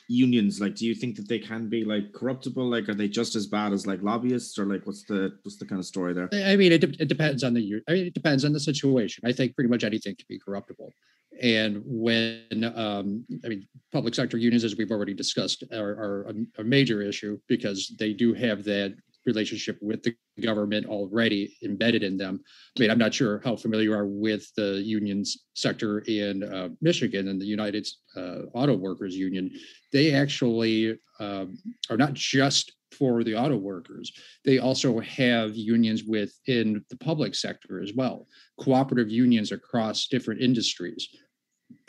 Speaker 5: unions like do you think that they can be like corruptible? Like are they just as bad as like lobbyists? Or like what's the what's the kind of story there?
Speaker 2: I mean it, de- it depends on the I mean, it depends on the situation. I think pretty much anything can be corruptible. And when um, i mean public sector unions as we've already discussed are, are a, a major issue because they do have that relationship with the government already embedded in them. I mean, I'm not sure how familiar you are with the unions sector in uh, Michigan and the United uh, Auto Workers Union. They actually um, are not just for the auto workers. They also have unions within the public sector as well, cooperative unions across different industries,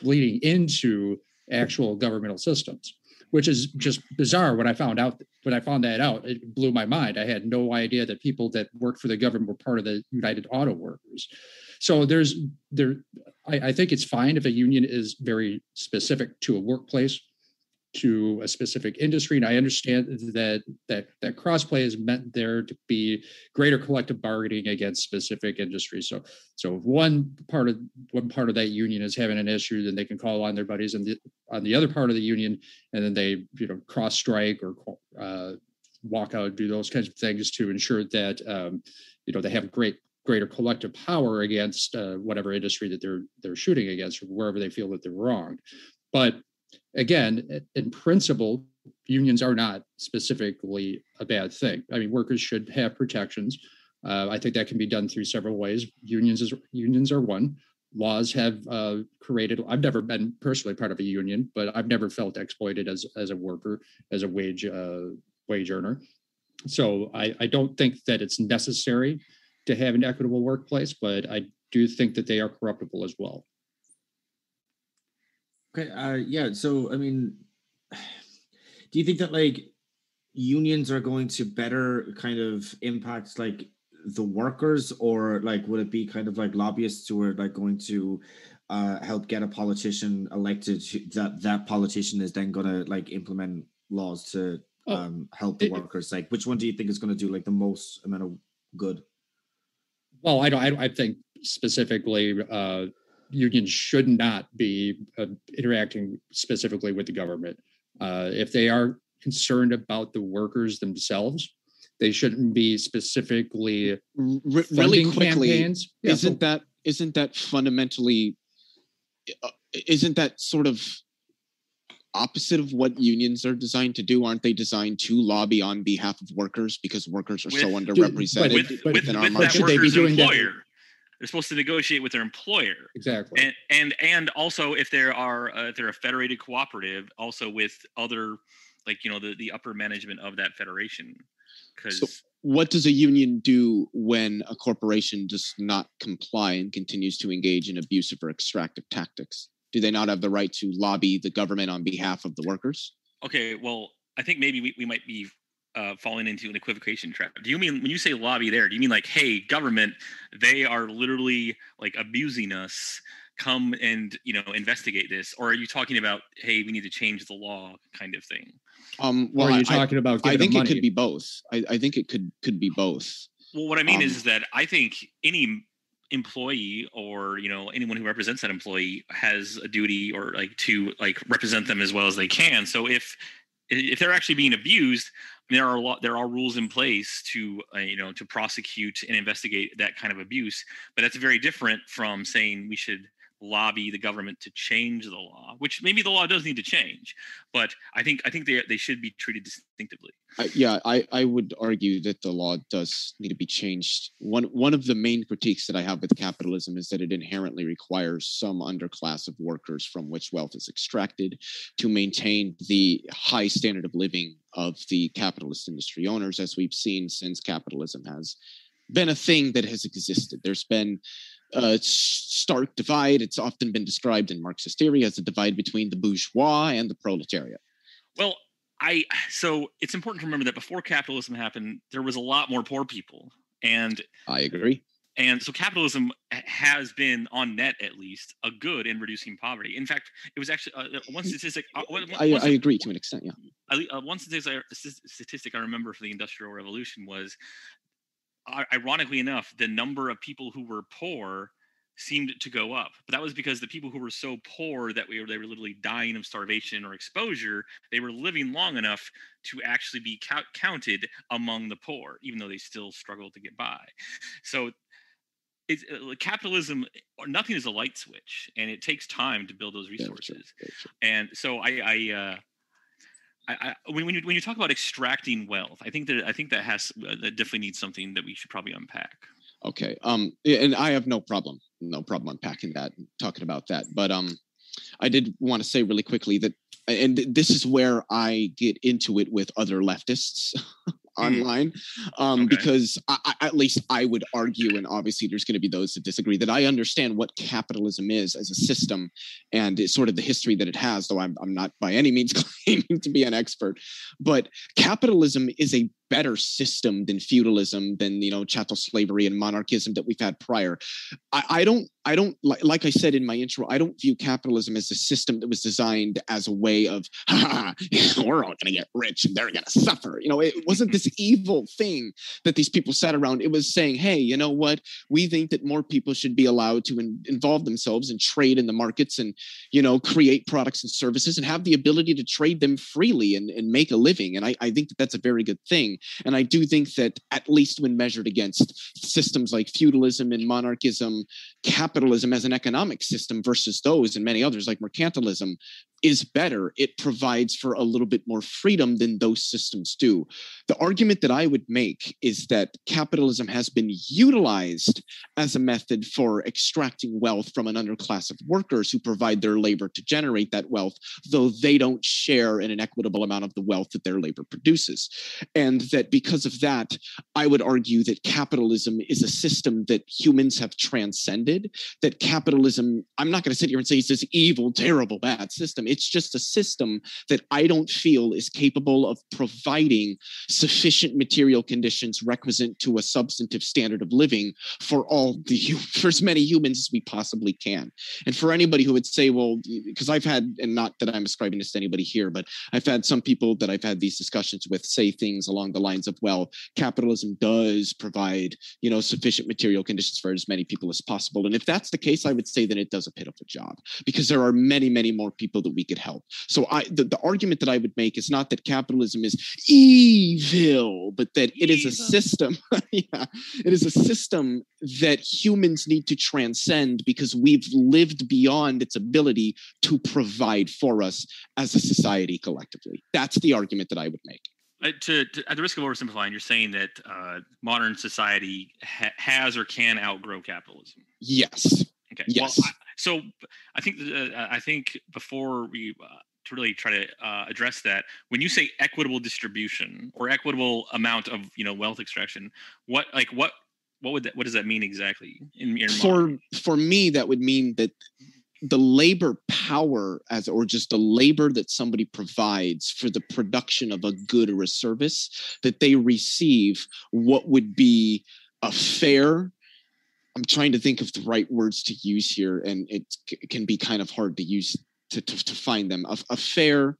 Speaker 2: bleeding into actual governmental systems which is just bizarre when I found out when I found that out. It blew my mind. I had no idea that people that worked for the government were part of the United Auto Workers. So there's there I, I think it's fine if a union is very specific to a workplace to a specific industry. And I understand that that that crossplay is meant there to be greater collective bargaining against specific industries. So so if one part of one part of that union is having an issue, then they can call on their buddies and the, on the other part of the union, and then they you know cross strike or uh, walk out, do those kinds of things to ensure that um, you know they have great greater collective power against uh, whatever industry that they're they're shooting against or wherever they feel that they're wrong But again, in principle, unions are not specifically a bad thing. I mean, workers should have protections. Uh, I think that can be done through several ways. Unions is unions are one. Laws have uh, created. I've never been personally part of a union, but I've never felt exploited as as a worker, as a wage uh, wage earner. So I, I don't think that it's necessary to have an equitable workplace, but I do think that they are corruptible as well.
Speaker 5: Okay. Uh, yeah. So, I mean, <sighs> do you think that like unions are going to better kind of impact like the workers, or like would it be kind of like lobbyists who are like going to uh, help get a politician elected? That that politician is then going to like implement laws to oh, um, help the it, workers. Like, which one do you think is going to do like the most amount of good?
Speaker 2: Well, I don't. I, I think specifically, uh, unions should not be uh, interacting specifically with the government. Uh, if they are concerned about the workers themselves, they shouldn't be specifically
Speaker 4: R- really
Speaker 2: funding
Speaker 4: quickly
Speaker 2: campaigns. Yeah,
Speaker 4: isn't that isn't that fundamentally uh, isn't that sort of opposite of what unions are designed to do aren't they designed to lobby on behalf of workers because workers are so
Speaker 3: With-
Speaker 4: underrepresented
Speaker 2: But-
Speaker 3: with,
Speaker 2: but-
Speaker 3: with,
Speaker 4: within our market
Speaker 2: Should they be
Speaker 3: worker's
Speaker 2: doing that?
Speaker 3: They're supposed to negotiate with their employer.
Speaker 2: exactly.
Speaker 3: and and and also if there are uh, if they're a federated cooperative also with other like you know the the upper management of that federation because
Speaker 4: what does a union do when a corporation does not comply and continues to engage in abusive or extractive tactics do they not have the right to lobby the government on behalf of the workers
Speaker 3: okay well i think maybe we, we might be uh, falling into an equivocation trap do you mean when you say lobby there do you mean like hey government they are literally like abusing us come and you know investigate this or are you talking about hey we need to change the law kind of thing
Speaker 4: um
Speaker 2: or
Speaker 4: well
Speaker 2: are you
Speaker 4: I,
Speaker 2: talking about?
Speaker 4: I think it
Speaker 2: money?
Speaker 4: could be both I, I think it could could be both
Speaker 3: Well, what I mean
Speaker 4: Um,
Speaker 3: is that I think any employee or you know anyone who represents that employee has a duty or like to like represent them as well as they can. So if if they're actually being abused, there are lot there are rules in place to uh, you know to prosecute and investigate that kind of abuse. But that's very different from saying we should lobby the government to change the law, which maybe the law does need to change. But I think I think they they should be treated distinctively.
Speaker 4: Yeah, I, I would argue that the law does need to be changed. One one of the main critiques that I have with capitalism is that it inherently requires some underclass of workers from which wealth is extracted to maintain the high standard of living of the capitalist industry owners, as we've seen since capitalism has been a thing that has existed. There's been a stark divide. It's often been described in Marxist theory as a divide between the bourgeois and the proletariat.
Speaker 3: Well, I so it's important to remember that before capitalism happened, there was a lot more poor people, and
Speaker 4: I agree.
Speaker 3: and so capitalism has been on net at least a good in reducing poverty. In fact, it was actually uh, uh, one statistic. Uh, one,
Speaker 4: I,
Speaker 3: one
Speaker 4: I agree to an extent. Yeah.
Speaker 3: uh, one statistic I, statistic I remember for the Industrial Revolution was, uh, ironically enough, the number of people who were poor seemed to go up. But that was because the people who were so poor that we were they were literally dying of starvation or exposure, they were living long enough to actually be count- counted among the poor, even though they still struggled to get by. So. It's, uh, capitalism, or nothing is a light switch, and it takes time to build those
Speaker 4: true,
Speaker 3: resources
Speaker 4: true.
Speaker 3: and so I, I, uh, I, I when, you when you talk about extracting wealth, I think that I think that has uh, that definitely needs something that we should probably unpack.
Speaker 4: Okay. Um, and I have no problem, no problem unpacking that, talking about that. But um, I did want to say really quickly that, and this is where I get into it with other leftists <laughs> online, um,
Speaker 3: Okay.
Speaker 4: because I, I, at least I would argue, and obviously there's going to be those that disagree, that I understand what capitalism is as a system and it's sort of the history that it has. Though I'm I'm not by any means <laughs> claiming to be an expert, but capitalism is a better system than feudalism than you know chattel slavery and monarchism that we've had prior. I, I don't i don't like, like i said in my intro i don't view capitalism as a system that was designed as a way of "Ha, ha, <laughs> we're all to get rich and they're to suffer. You know it wasn't this evil thing that these people sat around. It was saying hey you know what? We think that more people should be allowed to in, involve themselves and trade in the markets and you know create products and services and have the ability to trade them freely and, and make a living. And I, I think that that's a very good thing and I do think that, at least when measured against systems like feudalism and monarchism, capitalism as an economic system versus those and many others like mercantilism is better. It provides for a little bit more freedom than those systems do. The argument that I would make is that capitalism has been utilized as a method for extracting wealth from an underclass of workers who provide their labor to generate that wealth, though they don't share in an equitable amount of the wealth that their labor produces and that because of that i would argue that capitalism is a system that humans have transcended that capitalism i'm not going to sit here and say it's this evil terrible bad system It's just a system that I don't feel is capable of providing sufficient material conditions requisite to a substantive standard of living for all the <laughs> for as many humans as we possibly can. And for anybody who would say, well, because I've had, and not that I'm ascribing this to anybody here, but I've had some people that I've had these discussions with say things along the lines of, well, capitalism does provide, you know, sufficient material conditions for as many people as possible. And if that's the case, I would say that it does a pitiful job because there are many, many more people that we could help. So I the, the argument that I would make is not that capitalism is evil, but that it is a system. <laughs> yeah, it is a system that humans need to transcend because we've lived beyond its ability to provide for us as a society collectively. That's the argument that I would make.
Speaker 3: Uh, to, to, at the risk of oversimplifying, you're saying that uh, modern society ha- has or can outgrow capitalism.
Speaker 4: Yes.
Speaker 3: Okay.
Speaker 4: Yes.
Speaker 3: Well, I, so I think uh, I think before we uh, to really try to uh, address that, when you say equitable distribution or equitable amount of you know wealth extraction, what like what what would that what does that mean exactly in your
Speaker 4: for
Speaker 3: mind?
Speaker 4: for me that would mean that the labor power as or just the labor that somebody provides for the production of a good or a service that they receive what would be a fair i'm trying to think of the right words to use here and it c- can be kind of hard to use to, to, to find them. A, a fair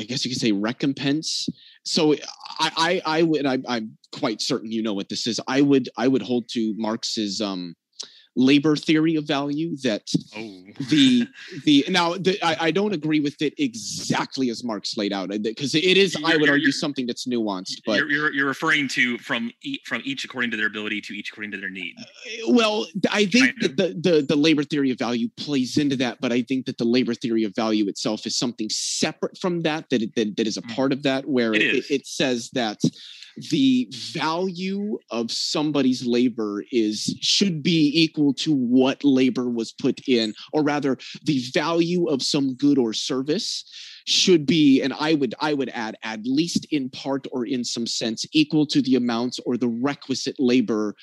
Speaker 4: i guess you could say recompense. So i i, I would I, i'm quite certain you know what this is. I would i would hold to marx's um labor theory of value that
Speaker 3: Oh,
Speaker 4: the <laughs> the now the, I, I don't agree with it exactly as Marx laid out because it is I
Speaker 3: You're-
Speaker 4: would argue something that's nuanced, but
Speaker 3: you're, you're you're referring to from e- from each according to their ability to each according to their need.
Speaker 4: well I think
Speaker 3: Kind
Speaker 4: that the, the the labor theory of value plays into that, but I think that the labor theory of value itself is something separate from that that it, that, that is a
Speaker 3: Mm.
Speaker 4: part of that where
Speaker 3: It
Speaker 4: it, it says that the value of somebody's labor is should be equal to what labor was put in or rather the value of some good or service should be and i would i would add at least in part or in some sense equal to the amounts or the requisite labor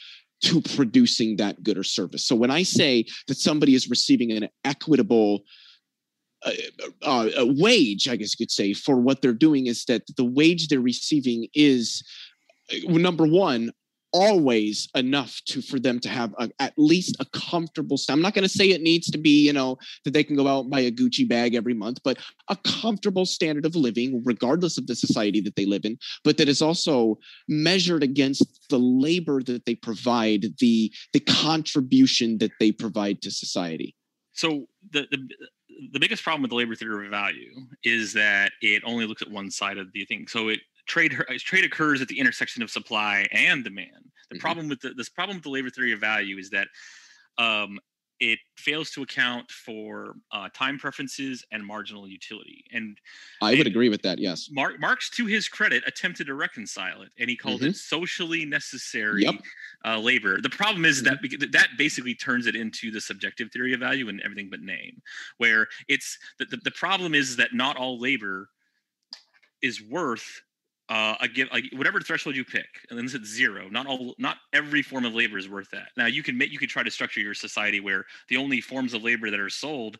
Speaker 4: to producing that good or service. So when i say that somebody is receiving an equitable uh, uh, a wage, I guess you could say, for what they're doing is that the wage they're receiving is uh, number one always enough to for them to have a, at least a comfortable st- i'm not going to say it needs to be you know that they can go out and buy a gucci bag every month but a comfortable standard of living regardless of the society that they live in but that is also measured against the labor that they provide the the contribution that they provide to society.
Speaker 3: So the the the biggest problem with the labor theory of value is that it only looks at one side of the thing. So it trade trade occurs at the intersection of supply and demand. The
Speaker 4: Mhm.
Speaker 3: problem with the, this problem with the labor theory of value is that um, it fails to account for uh, time preferences and marginal utility. And
Speaker 4: i would
Speaker 3: And-
Speaker 4: agree with that yes
Speaker 3: Mar- Marx, to his credit, attempted to reconcile it, and he called it socially necessary
Speaker 4: Yep.
Speaker 3: uh, labor. The problem is that that basically turns it into the subjective theory of value and everything but name, where it's the, the, the problem is that not all labor is worth uh, a give like whatever threshold you pick, and then it's zero. Not all, not every form of labor is worth that. Now you can make you can try to structure your society where the only forms of labor that are sold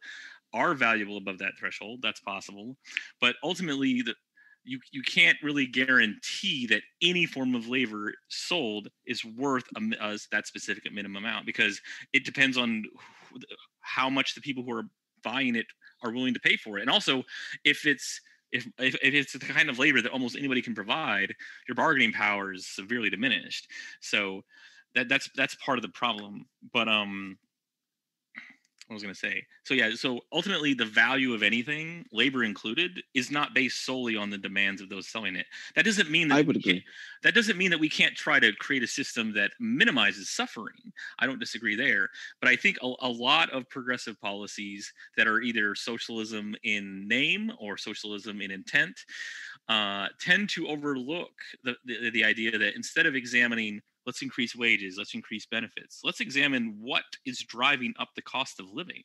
Speaker 3: are valuable above that threshold. That's possible, but ultimately the you you can't really guarantee that any form of labor sold is worth a, mi- uh, that specific minimum amount because it depends on how much the people who are buying it are willing to pay for it, and also if it's if, if, if it's the kind of labor that almost anybody can provide, your bargaining power is severely diminished. So that that's that's part of the problem. But um, what was going to say? So yeah, so ultimately the value of anything, labor included, is not based solely on the demands of those selling it. That doesn't mean that
Speaker 4: I would agree.
Speaker 3: that doesn't mean that we can't try to create a system that minimizes suffering. I don't disagree there, but I think a, a lot of progressive policies that are either socialism in name or socialism in intent uh, tend to overlook the, the the idea that instead of examining let's increase wages, let's increase benefits, let's examine what is driving up the cost of living.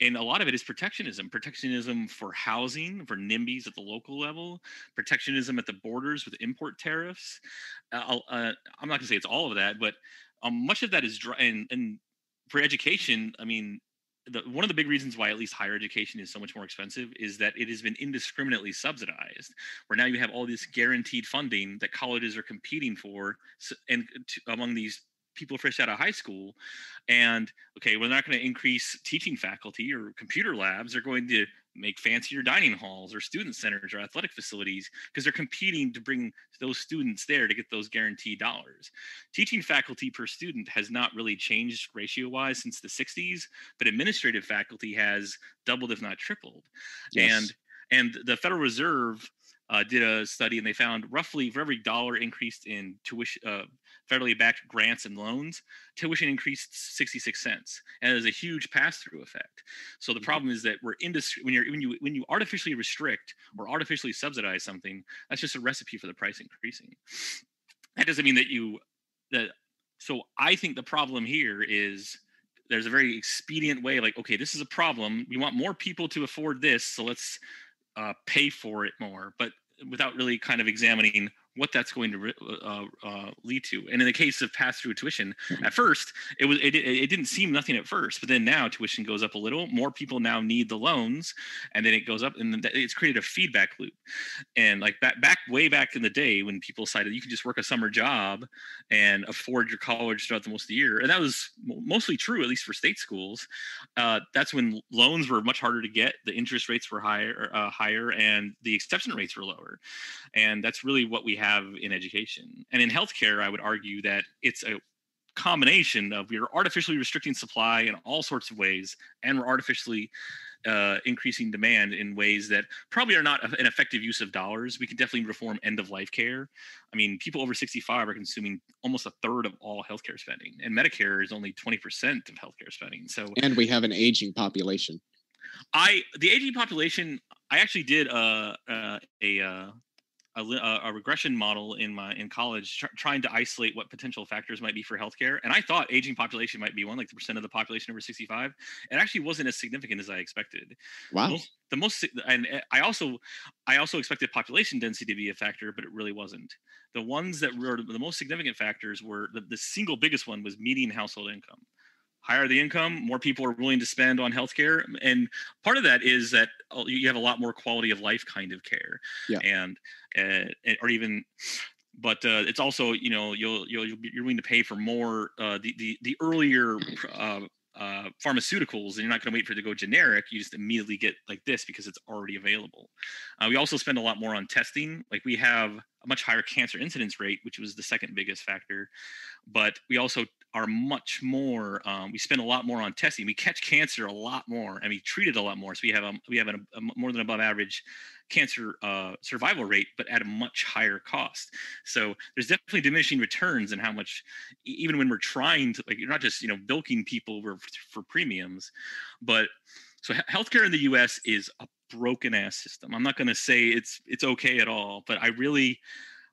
Speaker 3: And a lot of it is protectionism protectionism for housing for nimbys at the local level protectionism at the borders with import tariffs. Uh, uh, i'm not going to say it's all of that but um, much of that is dri- and, and for education i mean the, one of the big reasons why at least higher education is so much more expensive is that it has been indiscriminately subsidized where now you have all this guaranteed funding that colleges are competing for and to, among these people fresh out of high school. And okay we're not going to increase teaching faculty or computer labs they're going to make fancier dining halls or student centers or athletic facilities because they're competing to bring those students there to get those guaranteed dollars. Teaching faculty per student has not really changed ratio wise since the 60s, but administrative faculty has doubled, if not tripled. Yes. And and the Federal Reserve uh, did a study and they found roughly for every dollar increased in tuition, uh, federally backed grants and loans, tuition increased 66 cents, and there's a huge pass-through effect. So the mm-hmm. problem is that we're industry when you're when you when you artificially restrict or artificially subsidize something, that's just a recipe for the price increasing. That doesn't mean that you that. So I think the problem here is there's a very expedient way, like okay, this is a problem. We want more people to afford this, so let's uh, pay for it more, but without really kind of examining what that's going to uh, uh, lead to. And in the case of pass-through tuition, mm-hmm. at first it was it, it didn't seem nothing at first, but then now tuition goes up a little. More people now need the loans, and then it goes up, and it's created a feedback loop. And like back back way back in the day when people decided you could just work a summer job and afford your college throughout the most of the year, and that was mostly true at least for state schools. Uh, that's when loans were much harder to get, the interest rates were higher, uh, higher, and the exception rates were lower. And that's really what we have in education. And in healthcare, I would argue that it's a combination of we're artificially restricting supply in all sorts of ways, and we're artificially uh, increasing demand in ways that probably are not an effective use of dollars. We can definitely reform end of life care. I mean, people over 65 are consuming almost a third of all healthcare spending, and Medicare is only 20% of healthcare spending. So,
Speaker 4: and we have an aging population.
Speaker 3: I the aging population. I actually did uh, uh, a uh, a, a, regression model in my in college tr- trying to isolate what potential factors might be for healthcare and i thought aging population might be one like the percent of the population over 65 it actually wasn't as significant as i expected.
Speaker 4: Wow.
Speaker 3: Most, the most and eh, i also i also expected population density to be a factor but it really wasn't. The ones that were the most significant factors were the, the single biggest one was median household income higher the income, more people are willing to spend on healthcare. And part of that is that uh, you have a lot more quality of life kind of care.
Speaker 4: Yeah.
Speaker 3: And, uh, or even, but uh, it's also you know you'll you'll you're willing to pay for more uh, the the the earlier uh, uh, pharmaceuticals and you're not going to wait for it to go generic you just immediately get like this because it's already available uh, we also spend a lot more on testing like we have a much higher cancer incidence rate which was the second biggest factor but we also are much more um, we spend a lot more on testing we catch cancer a lot more and we treat it a lot more so we have a we have a, a more than above average cancer uh, survival rate, but at a much higher cost. So there's definitely diminishing returns in how much, even when we're trying to, like, you're not just, you know, bilking people for, for premiums, but so healthcare in the U.S. is a broken ass system. I'm not going to say it's it's okay at all, but I really,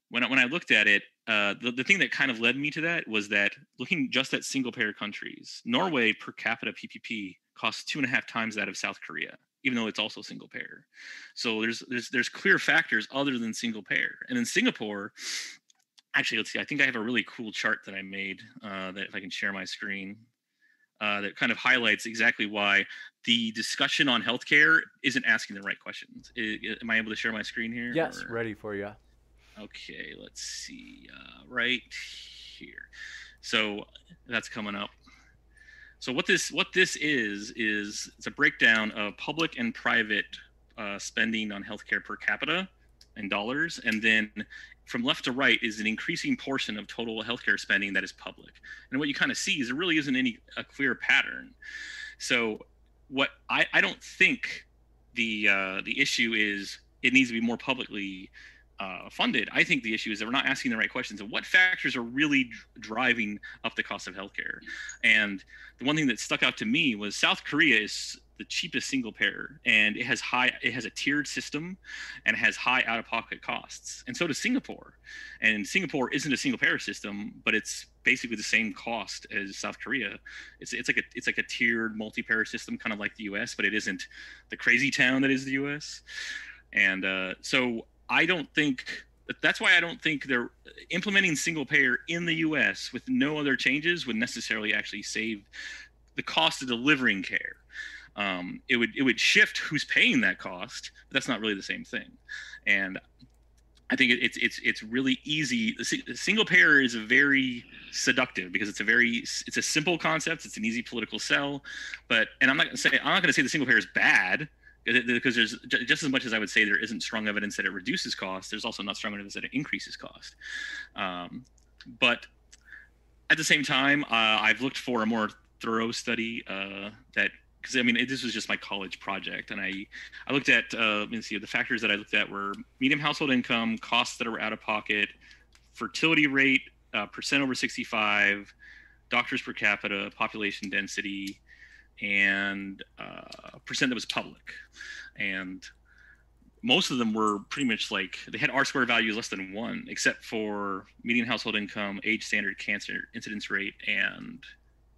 Speaker 3: when I, when I looked at it, uh, the, the thing that kind of led me to that was that looking just at single payer countries, Norway per capita PPP costs two and a half times that of South Korea even though it's also single payer. So there's there's there's clear factors other than single payer. And in Singapore, actually, let's see. I think I have a really cool chart that I made uh, that if I can share my screen, uh, that kind of highlights exactly why the discussion on healthcare isn't asking the right questions. I, am I able to share my screen here?
Speaker 1: Yes, or? ready for you.
Speaker 3: Okay, let's see. Uh, right here. So that's coming up. So what this what this is is it's a breakdown of public and private uh, spending on healthcare per capita in dollars, and then from left to right is an increasing portion of total healthcare spending that is public. And what you kind of see is there really isn't any a clear pattern. So what I, I don't think the uh, the issue is it needs to be more publicly uh, funded. I think the issue is that we're not asking the right questions of what factors are really driving up the cost of healthcare. And the one thing that stuck out to me was South Korea is the cheapest single payer and it has high it has a tiered system and has high out-of-pocket costs and so does singapore and singapore isn't a single payer system but it's basically the same cost as south korea it's, it's like a it's like a tiered multi-payer system kind of like the us but it isn't the crazy town that is the us and uh, so I don't think that's why I don't think they're implementing single payer in the US with no other changes would necessarily actually save the cost of delivering care. um, it would it would shift who's paying that cost. But that's not really the same thing, and I think it's it's it's really easy. Single payer is very seductive because it's a very it's a simple concept. It's an easy political sell, but and I'm not going to say I'm not going to say the single payer is bad because there's just as much as I would say there isn't strong evidence that it reduces cost. There's also not strong evidence that it increases cost. Um, but at the same time, uh, I've looked for a more thorough study uh, that because I mean it, this was just my college project, and I I looked at uh, let me see the factors that I looked at were medium household income, costs that are out of pocket, fertility rate, uh, percent over 65, doctors per capita, population density, and uh, percent that was public, and most of them were pretty much like they had R square values less than one, except for median household income, age standard cancer incidence rate, and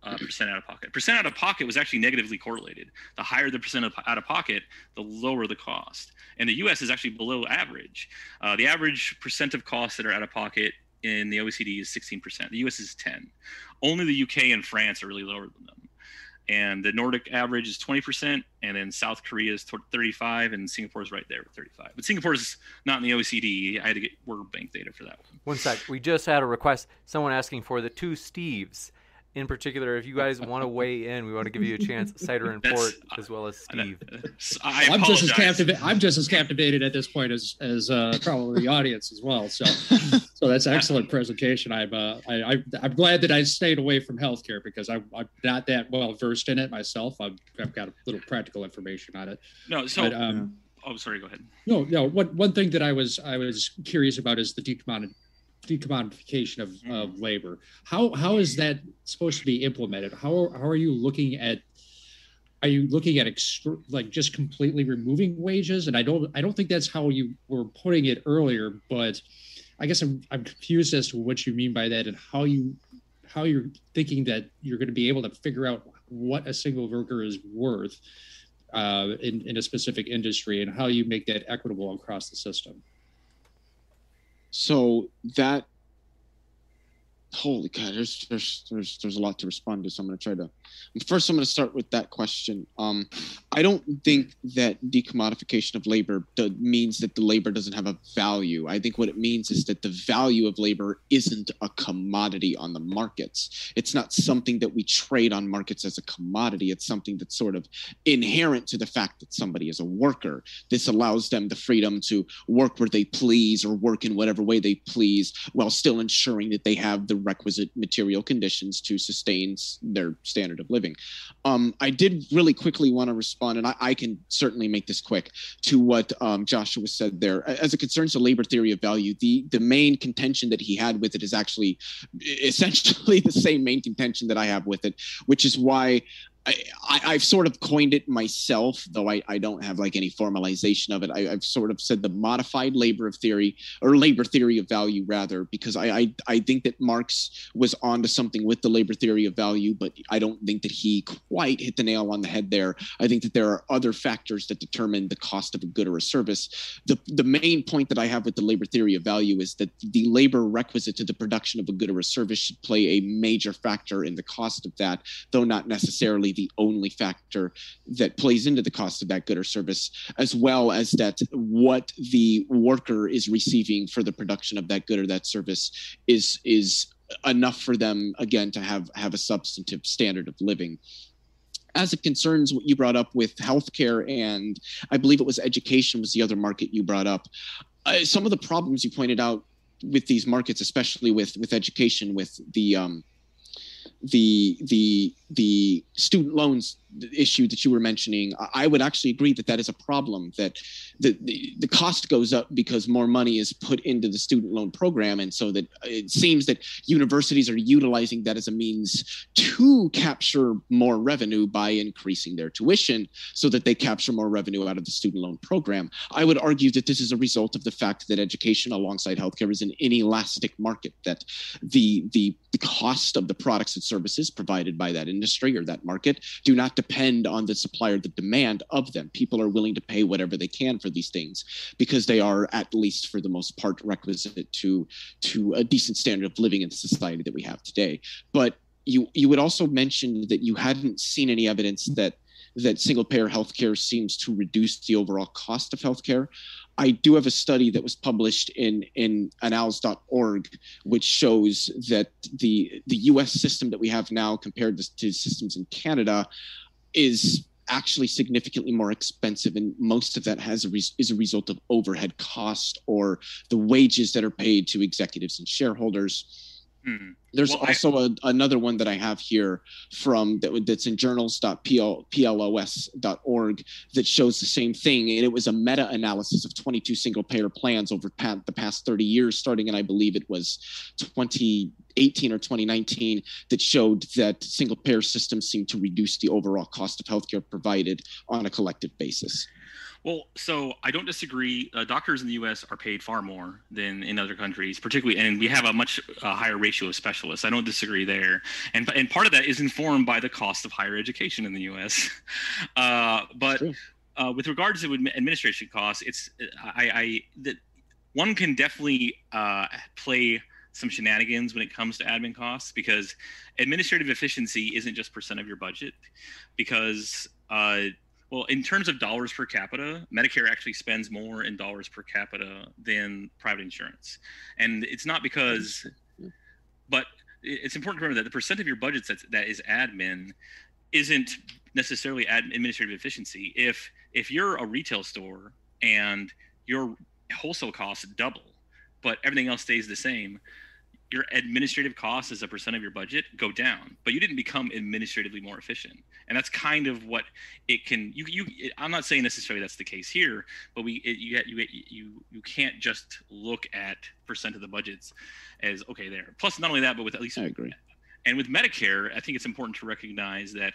Speaker 3: uh, percent out of pocket. Percent out of pocket was actually negatively correlated. The higher the percent out of pocket, the lower the cost. And the U.S. is actually below average. Uh, the average percent of costs that are out of pocket in the OECD is 16%. The U.S. is 10. Only the UK and France are really lower than them and the Nordic average is 20%, and then South Korea is 35, and Singapore is right there with 35. But Singapore is not in the OECD. I had to get World Bank data for that one.
Speaker 1: One sec. We just had a request. Someone asking for the two Steves. In particular, if you guys want to <laughs> weigh in, we want to give you a chance. Cider and Port, <laughs> as well as Steve.
Speaker 2: I am just as captivated. I'm just as captivated at this point as as uh, probably the audience as well. So, <laughs> so that's excellent presentation. I'm uh, I, I am glad that I stayed away from healthcare because I, I'm not that well versed in it myself. I've I've got a little practical information on it.
Speaker 3: No, so. But, um, Oh, sorry. Go ahead.
Speaker 2: No, no. One one thing that I was I was curious about is the decommodity decommodification of, mm. of labor. How how is that supposed to be implemented? How how are you looking at? Are you looking at like just completely removing wages? And I don't I don't think that's how you were putting it earlier. But I guess I'm I'm confused as to what you mean by that and how you how you're thinking that you're going to be able to figure out what a single worker is worth uh, in, in a specific industry and how you make that equitable across the system.
Speaker 4: So that holy god there's there's there's there's a lot to respond to so i'm going to try to first i'm to start with that question. Um i don't think that decommodification of labor means that the labor doesn't have a value. I think what it means is that the value of labor isn't a commodity on the markets. It's not something that we trade on markets as a commodity. It's something that's sort of inherent to the fact that somebody is a worker. This allows them the freedom to work where they please or work in whatever way they please while still ensuring that they have the requisite material conditions to sustain their standard of living. Um, I did really quickly want to respond, and I, I, can certainly make this quick to what um, Joshua said there. As it concerns the labor theory of value, the the main contention that he had with it is actually essentially <laughs> the same main contention that I have with it, which is why I, have sort of coined it myself, though I, I don't have like any formalization of it. I, have sort of said the modified labor of theory or labor theory of value, rather, because I, I, I think that Marx was onto something with the labor theory of value, but I don't think that he quite hit the nail on the head there. I think that there are other factors that determine the cost of a good or a service. The, the main point that I have with the labor theory of value is that the labor requisite to the production of a good or a service should play a major factor in the cost of that, though not necessarily the only factor that plays into the cost of that good or service, as well as that what the worker is receiving for the production of that good or that service is is enough for them again to have have a substantive standard of living as it concerns what you brought up with healthcare and I believe it was education was the other market you brought up. Uh, some of the problems you pointed out with these markets, especially with with education, with the um, the the the student loans issue that you were mentioning, I would actually agree that that is a problem. That the, the, the cost goes up because more money is put into the student loan program, and so that it seems that universities are utilizing that as a means to capture more revenue by increasing their tuition, so that they capture more revenue out of the student loan program. I would argue that this is a result of the fact that education, alongside healthcare, is an inelastic market. That the the the cost of the products and services provided by that industry or that market do not depend on the supply or the demand of them. People are willing to pay whatever they can for these things because they are, at least for the most part, requisite to to a decent standard of living in the society that we have today. But you you would also mention that you hadn't seen any evidence that that single payer healthcare seems to reduce the overall cost of healthcare. I do have a study that was published in in annals.org, which shows that the the U.S. system that we have now compared to, to systems in Canada is actually significantly more expensive, and most of that has a res- is a result of overhead cost or the wages that are paid to executives and shareholders. Hmm. There's well, also I, a, another one that I have here from that, that's in journals.plos.org that shows the same thing. And it was a meta analysis of 22 single payer plans over the past 30 years, starting in, I believe it was 2018 or 2019, that showed that single payer systems seem to reduce the overall cost of healthcare provided on a collective basis.
Speaker 3: Well, so I don't disagree. Uh, doctors in the U.S. are paid far more than in other countries, particularly, and we have a much uh, higher ratio of specialists. I don't disagree there, and and part of that is informed by the cost of higher education in the U.S. <laughs> Uh, but uh, with regards to administration costs, it's I, I that one can definitely uh, play some shenanigans when it comes to admin costs because administrative efficiency isn't just percent of your budget because uh, well, in terms of dollars per capita, Medicare actually spends more in dollars per capita than private insurance. And it's not because, but it's important to remember that the percent of your budget that's, that is admin isn't necessarily ad- administrative efficiency. If if you're a retail store and your wholesale costs double, but everything else stays the same, your administrative costs as a percent of your budget go down, but you didn't become administratively more efficient. And that's kind of what it can. You, you. It, I'm not saying necessarily that's the case here, but we, it, you, you, you, you can't just look at percent of the budgets as okay there. Plus, not only that, but with at least
Speaker 4: I agree.
Speaker 3: And with Medicare, I think it's important to recognize that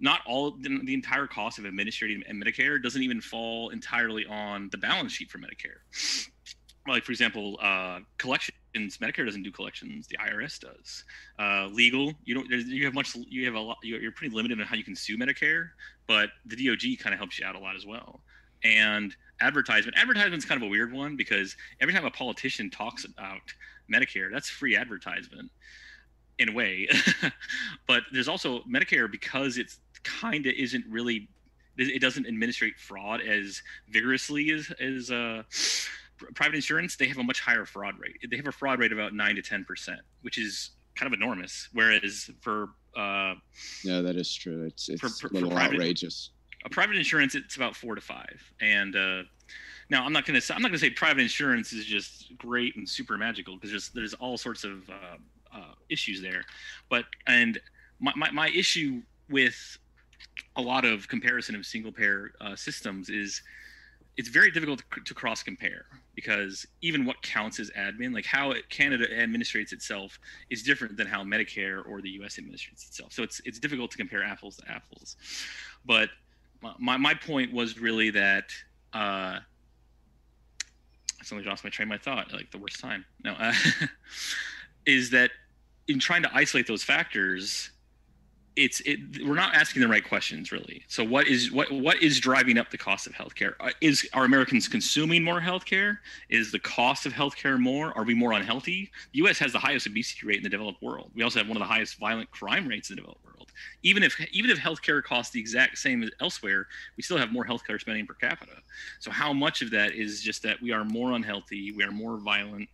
Speaker 3: not all the, entire cost of administrating Medicare doesn't even fall entirely on the balance sheet for Medicare like for example uh, collections medicare doesn't do collections the irs does. Uh, legal you don't you have much you have a lot you're pretty limited on how you can sue medicare but the DOJ kind of helps you out a lot as well. And advertisement advertisement's kind of a weird one because every time a politician talks about medicare that's free advertisement in a way. <laughs> But there's also medicare because it's kind of isn't really it doesn't administrate fraud as vigorously as as uh private insurance, they have a much higher fraud rate. They have a fraud rate of about nine to ten percent, which is kind of enormous. Whereas for uh,
Speaker 4: yeah, that is true. It's it's for, a little private, outrageous.
Speaker 3: A private insurance, it's about four to five. And uh, now I'm not gonna I'm not gonna say private insurance is just great and super magical because there's there's all sorts of uh, uh, issues there. But and my, my, my issue with a lot of comparison of single payer uh, systems is it's very difficult to, to cross compare because even what counts as admin, like how it, Canada administrates itself, is different than how Medicare or the U.S. administrates itself. So it's it's difficult to compare apples to apples. But my my point was really that uh, I suddenly lost my train my thought, like the worst time. No, uh, <laughs> is that in trying to isolate those factors, it's it, we're not asking the right questions really. So what is what what is driving up the cost of healthcare? Uh, is are Americans consuming more healthcare? Is the cost of healthcare more? Are we more unhealthy? The U.S. has the highest obesity rate in the developed world. We also have one of the highest violent crime rates in the developed world. Even if even if healthcare costs the exact same as elsewhere, we still have more healthcare spending per capita. So how much of that is just that we are more unhealthy, we are more violent,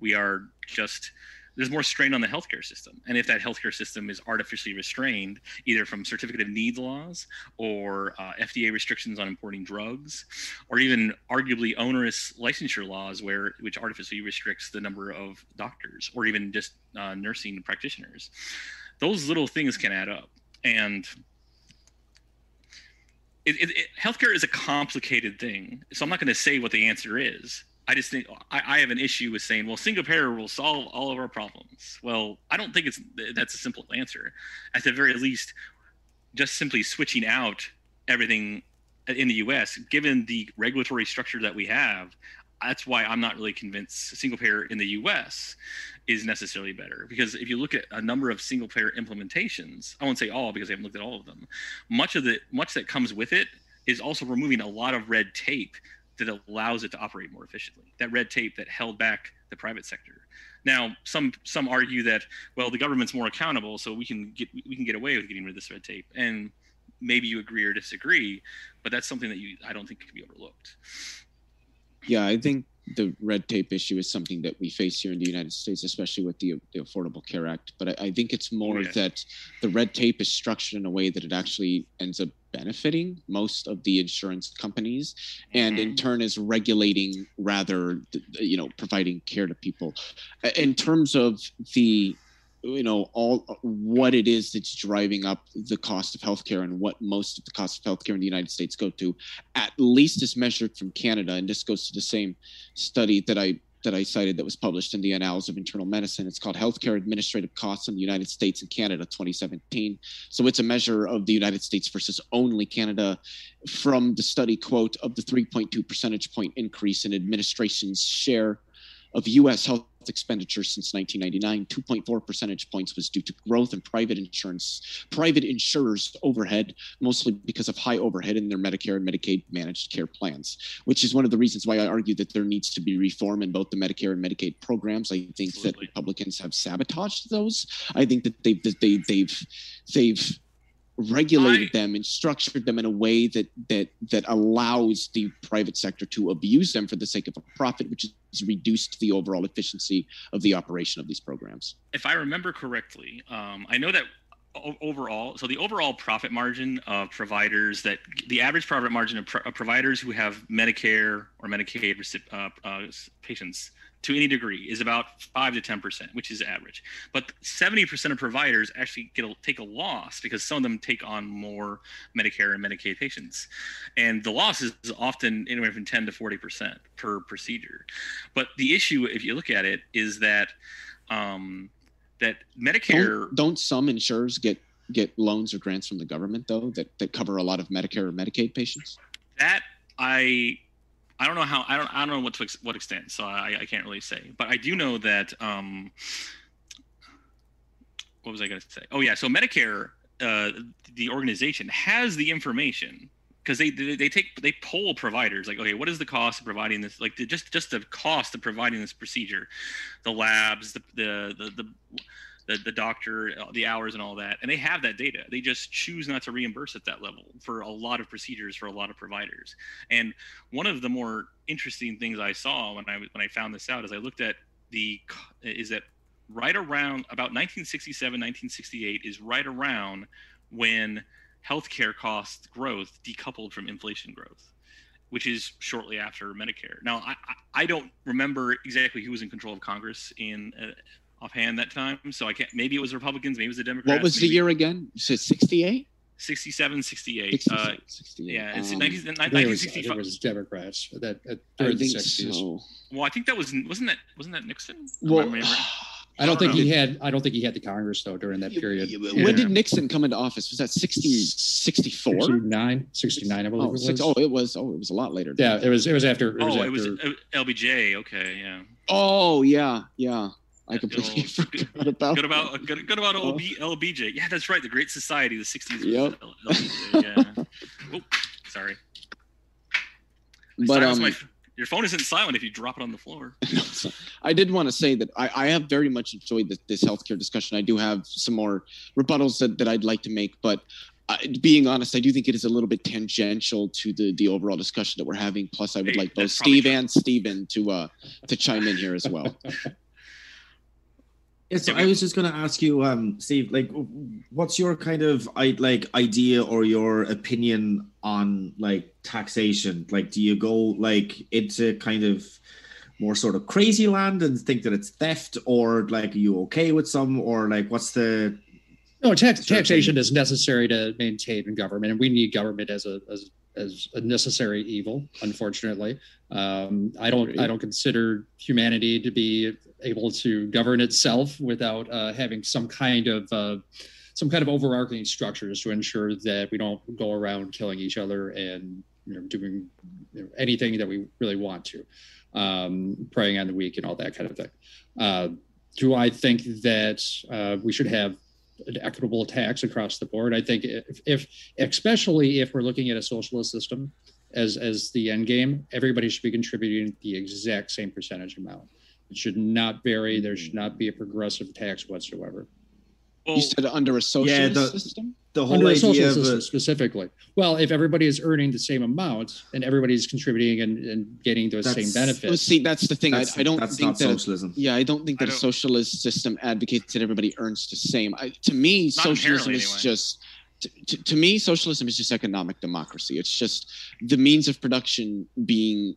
Speaker 3: we are just there's more strain on the healthcare system. And if that healthcare system is artificially restrained, either from certificate of needs laws or uh, FDA restrictions on importing drugs, or even arguably onerous licensure laws, where which artificially restricts the number of doctors or even just uh, nursing practitioners, those little things can add up. And it, it, it, healthcare is a complicated thing, so I'm not going to say what the answer is I just think I, I, have an issue with saying, well, single payer will solve all of our problems. Well, I don't think it's that's a simple answer. At the very least, just simply switching out everything in the U.S., given the regulatory structure that we have, that's why I'm not really convinced single payer in the U.S. is necessarily better. Because if you look at a number of single payer implementations, I won't say all because I haven't looked at all of them. Much of the much that comes with it is also removing a lot of red tape that allows it to operate more efficiently. That red tape that held back the private sector. Now, some some argue that well, the government's more accountable, so we can get we can get away with getting rid of this red tape. And maybe you agree or disagree, but that's something that you I don't think can be overlooked.
Speaker 4: Yeah, I think the red tape issue is something that we face here in the United States, especially with the, the Affordable Care Act. But I, I think it's more
Speaker 3: yeah.
Speaker 4: that the red tape is structured in a way that it actually ends up benefiting most of the insurance companies, and in
Speaker 3: Mhm.
Speaker 4: turn is regulating rather, you know, providing care to people. In terms of the you know all what it is that's driving up the cost of healthcare and what most of the cost of healthcare in the United States go to, at least as measured from Canada, and this goes to the same study that I that I cited that was published in the Annals of Internal Medicine. It's called Healthcare Administrative Costs in the United States and Canada 2017. So it's a measure of the United States versus only Canada from the study quote of the 3.2 percentage point increase in administration's share of US health expenditures since 1999 2.4 percentage points was due to growth in private insurance private insurers overhead mostly because of high overhead in their medicare and medicaid managed care plans which is one of the reasons why i argue that there needs to be reform in both the medicare and medicaid programs. I think
Speaker 3: Absolutely.
Speaker 4: that republicans have sabotaged those. I think that they've that they, they've they've regulated
Speaker 3: I-
Speaker 4: them and structured them in a way that that that allows the private sector to abuse them for the sake of a profit which has reduced the overall efficiency of the operation of these programs.
Speaker 3: If I remember correctly, um, I know that overall, so the overall profit margin of providers that the average profit margin of, pro- of providers who have Medicare or Medicaid recip- uh, uh, s- patients to any degree is about five to ten percent, which is average. But seventy percent of providers actually get a, take a loss because some of them take on more Medicare and Medicaid patients, and the loss is often anywhere from ten to forty percent per procedure. But the issue, if you look at it, is that um, that Medicare.
Speaker 4: don't, don't some insurers get get loans or grants from the government though that that cover a lot of medicare or medicaid patients
Speaker 3: that I I don't know how I don't I don't know what to ex- what extent so I, I can't really say. But I do know that um what was I going to say? Oh yeah so Medicare uh, the organization has the information because they, they they take they poll providers like okay what is the cost of providing this like the, just just the cost of providing this procedure? The labs the the the, the the, the doctor, uh, the hours, and all that, and they have that data. They just choose not to reimburse at that level for a lot of procedures for a lot of providers. And one of the more interesting things I saw when I when I found this out is I looked at the is that right around about 1967 1968 is right around when healthcare cost growth decoupled from inflation growth which is shortly after medicare now i i don't remember exactly who was in control of congress in uh, offhand that time so i can't maybe it was republicans maybe it was the democrats
Speaker 4: what was the year again you said 68
Speaker 3: 67 68 uh,
Speaker 4: 68
Speaker 3: yeah it's
Speaker 4: Um,
Speaker 3: 19,
Speaker 2: I think it was, I think
Speaker 3: 1965
Speaker 2: was Democrats that, that
Speaker 4: i
Speaker 2: during the 60s.
Speaker 4: so
Speaker 3: well i think that was wasn't that wasn't that nixon Am I
Speaker 4: well
Speaker 3: remembering? <sighs>
Speaker 2: I don't think
Speaker 3: know.
Speaker 2: he had. I don't think he had the Congress though during that period.
Speaker 4: when
Speaker 3: Yeah.
Speaker 4: did nixon come into office was that 60 64
Speaker 2: 69, 69, I believe
Speaker 4: oh,
Speaker 2: it was.
Speaker 4: six, oh it was oh it was a lot later
Speaker 2: yeah, it was. It was after. It was
Speaker 3: oh
Speaker 2: after,
Speaker 3: it was lbj okay yeah
Speaker 4: oh yeah yeah i completely <laughs>
Speaker 3: good old-
Speaker 4: forgot about
Speaker 3: good about good, good about
Speaker 4: Oh.
Speaker 3: LB, LBJ. Yeah, that's right. The Great Society, the '60s.
Speaker 4: Yep.
Speaker 3: LBJ, yeah. <laughs> oh, sorry.
Speaker 4: But um
Speaker 3: my- your phone isn't silent if you drop it on the floor. <laughs>
Speaker 4: No, it's not. I did want to say that I, I have very much enjoyed this, this healthcare discussion. I do have some more rebuttals that, that I'd like to make, but uh, being honest, I do think it is a little bit tangential to the the overall discussion that we're having. Plus, I would
Speaker 3: Hey,
Speaker 4: like both Steve
Speaker 3: true.
Speaker 4: and Steven to uh to chime in here as well.
Speaker 5: Yeah, so I was just going to ask you, um, Steve, like, what's your kind of I like idea or your opinion on like taxation? Like, do you go like into kind of more sort of crazy land and think that it's theft, or like, are you okay with some, or like, what's the
Speaker 2: no tax, taxation is necessary to maintain government, and we need government as a as, as a necessary evil. Unfortunately, um, I don't I don't consider humanity to be able to govern itself without uh, having some kind of uh, some kind of overarching structures to ensure that we don't go around killing each other and you know, doing you know, anything that we really want to, um, preying on the weak and all that kind of thing. Uh, do I think that uh, we should have an equitable tax across the board? I think if, if, especially if we're looking at a socialist system as as the end game, everybody should be contributing the exact same percentage amount. It should not vary. There should not hmm. be a progressive tax whatsoever.
Speaker 3: Well,
Speaker 4: You said under a socialist
Speaker 5: the-
Speaker 4: system.
Speaker 5: the whole
Speaker 2: Under a
Speaker 5: idea
Speaker 2: social
Speaker 5: of
Speaker 2: system
Speaker 5: a,
Speaker 2: specifically. Well, if everybody is earning the same amount and everybody's contributing and, and getting those same
Speaker 5: That's-
Speaker 4: Well,
Speaker 2: benefits.
Speaker 4: see, that's the thing. I,
Speaker 5: that's,
Speaker 4: I don't
Speaker 5: that's
Speaker 4: think
Speaker 5: not
Speaker 4: that. a-
Speaker 5: socialism.
Speaker 4: yeah, I don't think that a
Speaker 3: don't-
Speaker 4: socialist system advocates that everybody earns the same. I, to me,
Speaker 3: Not
Speaker 4: socialism is
Speaker 3: anyway.
Speaker 4: just. To, to, to me, socialism is just economic democracy. It's just the means of production being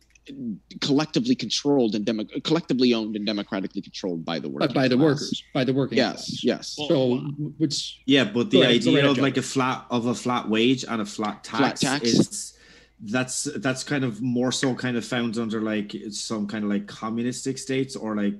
Speaker 4: collectively controlled and demo- collectively owned and democratically controlled by the workers.
Speaker 2: But by the workers, by the working
Speaker 4: Yes,
Speaker 2: class.
Speaker 4: yes.
Speaker 3: Well,
Speaker 2: So, which
Speaker 5: Yeah, but the
Speaker 2: ahead,
Speaker 5: idea
Speaker 2: ahead,
Speaker 5: of
Speaker 2: Joe.
Speaker 5: like a flat of a flat wage and a flat tax,
Speaker 4: tax.
Speaker 5: is that's that's kind of more so kind of found under like some kind of like communistic states or like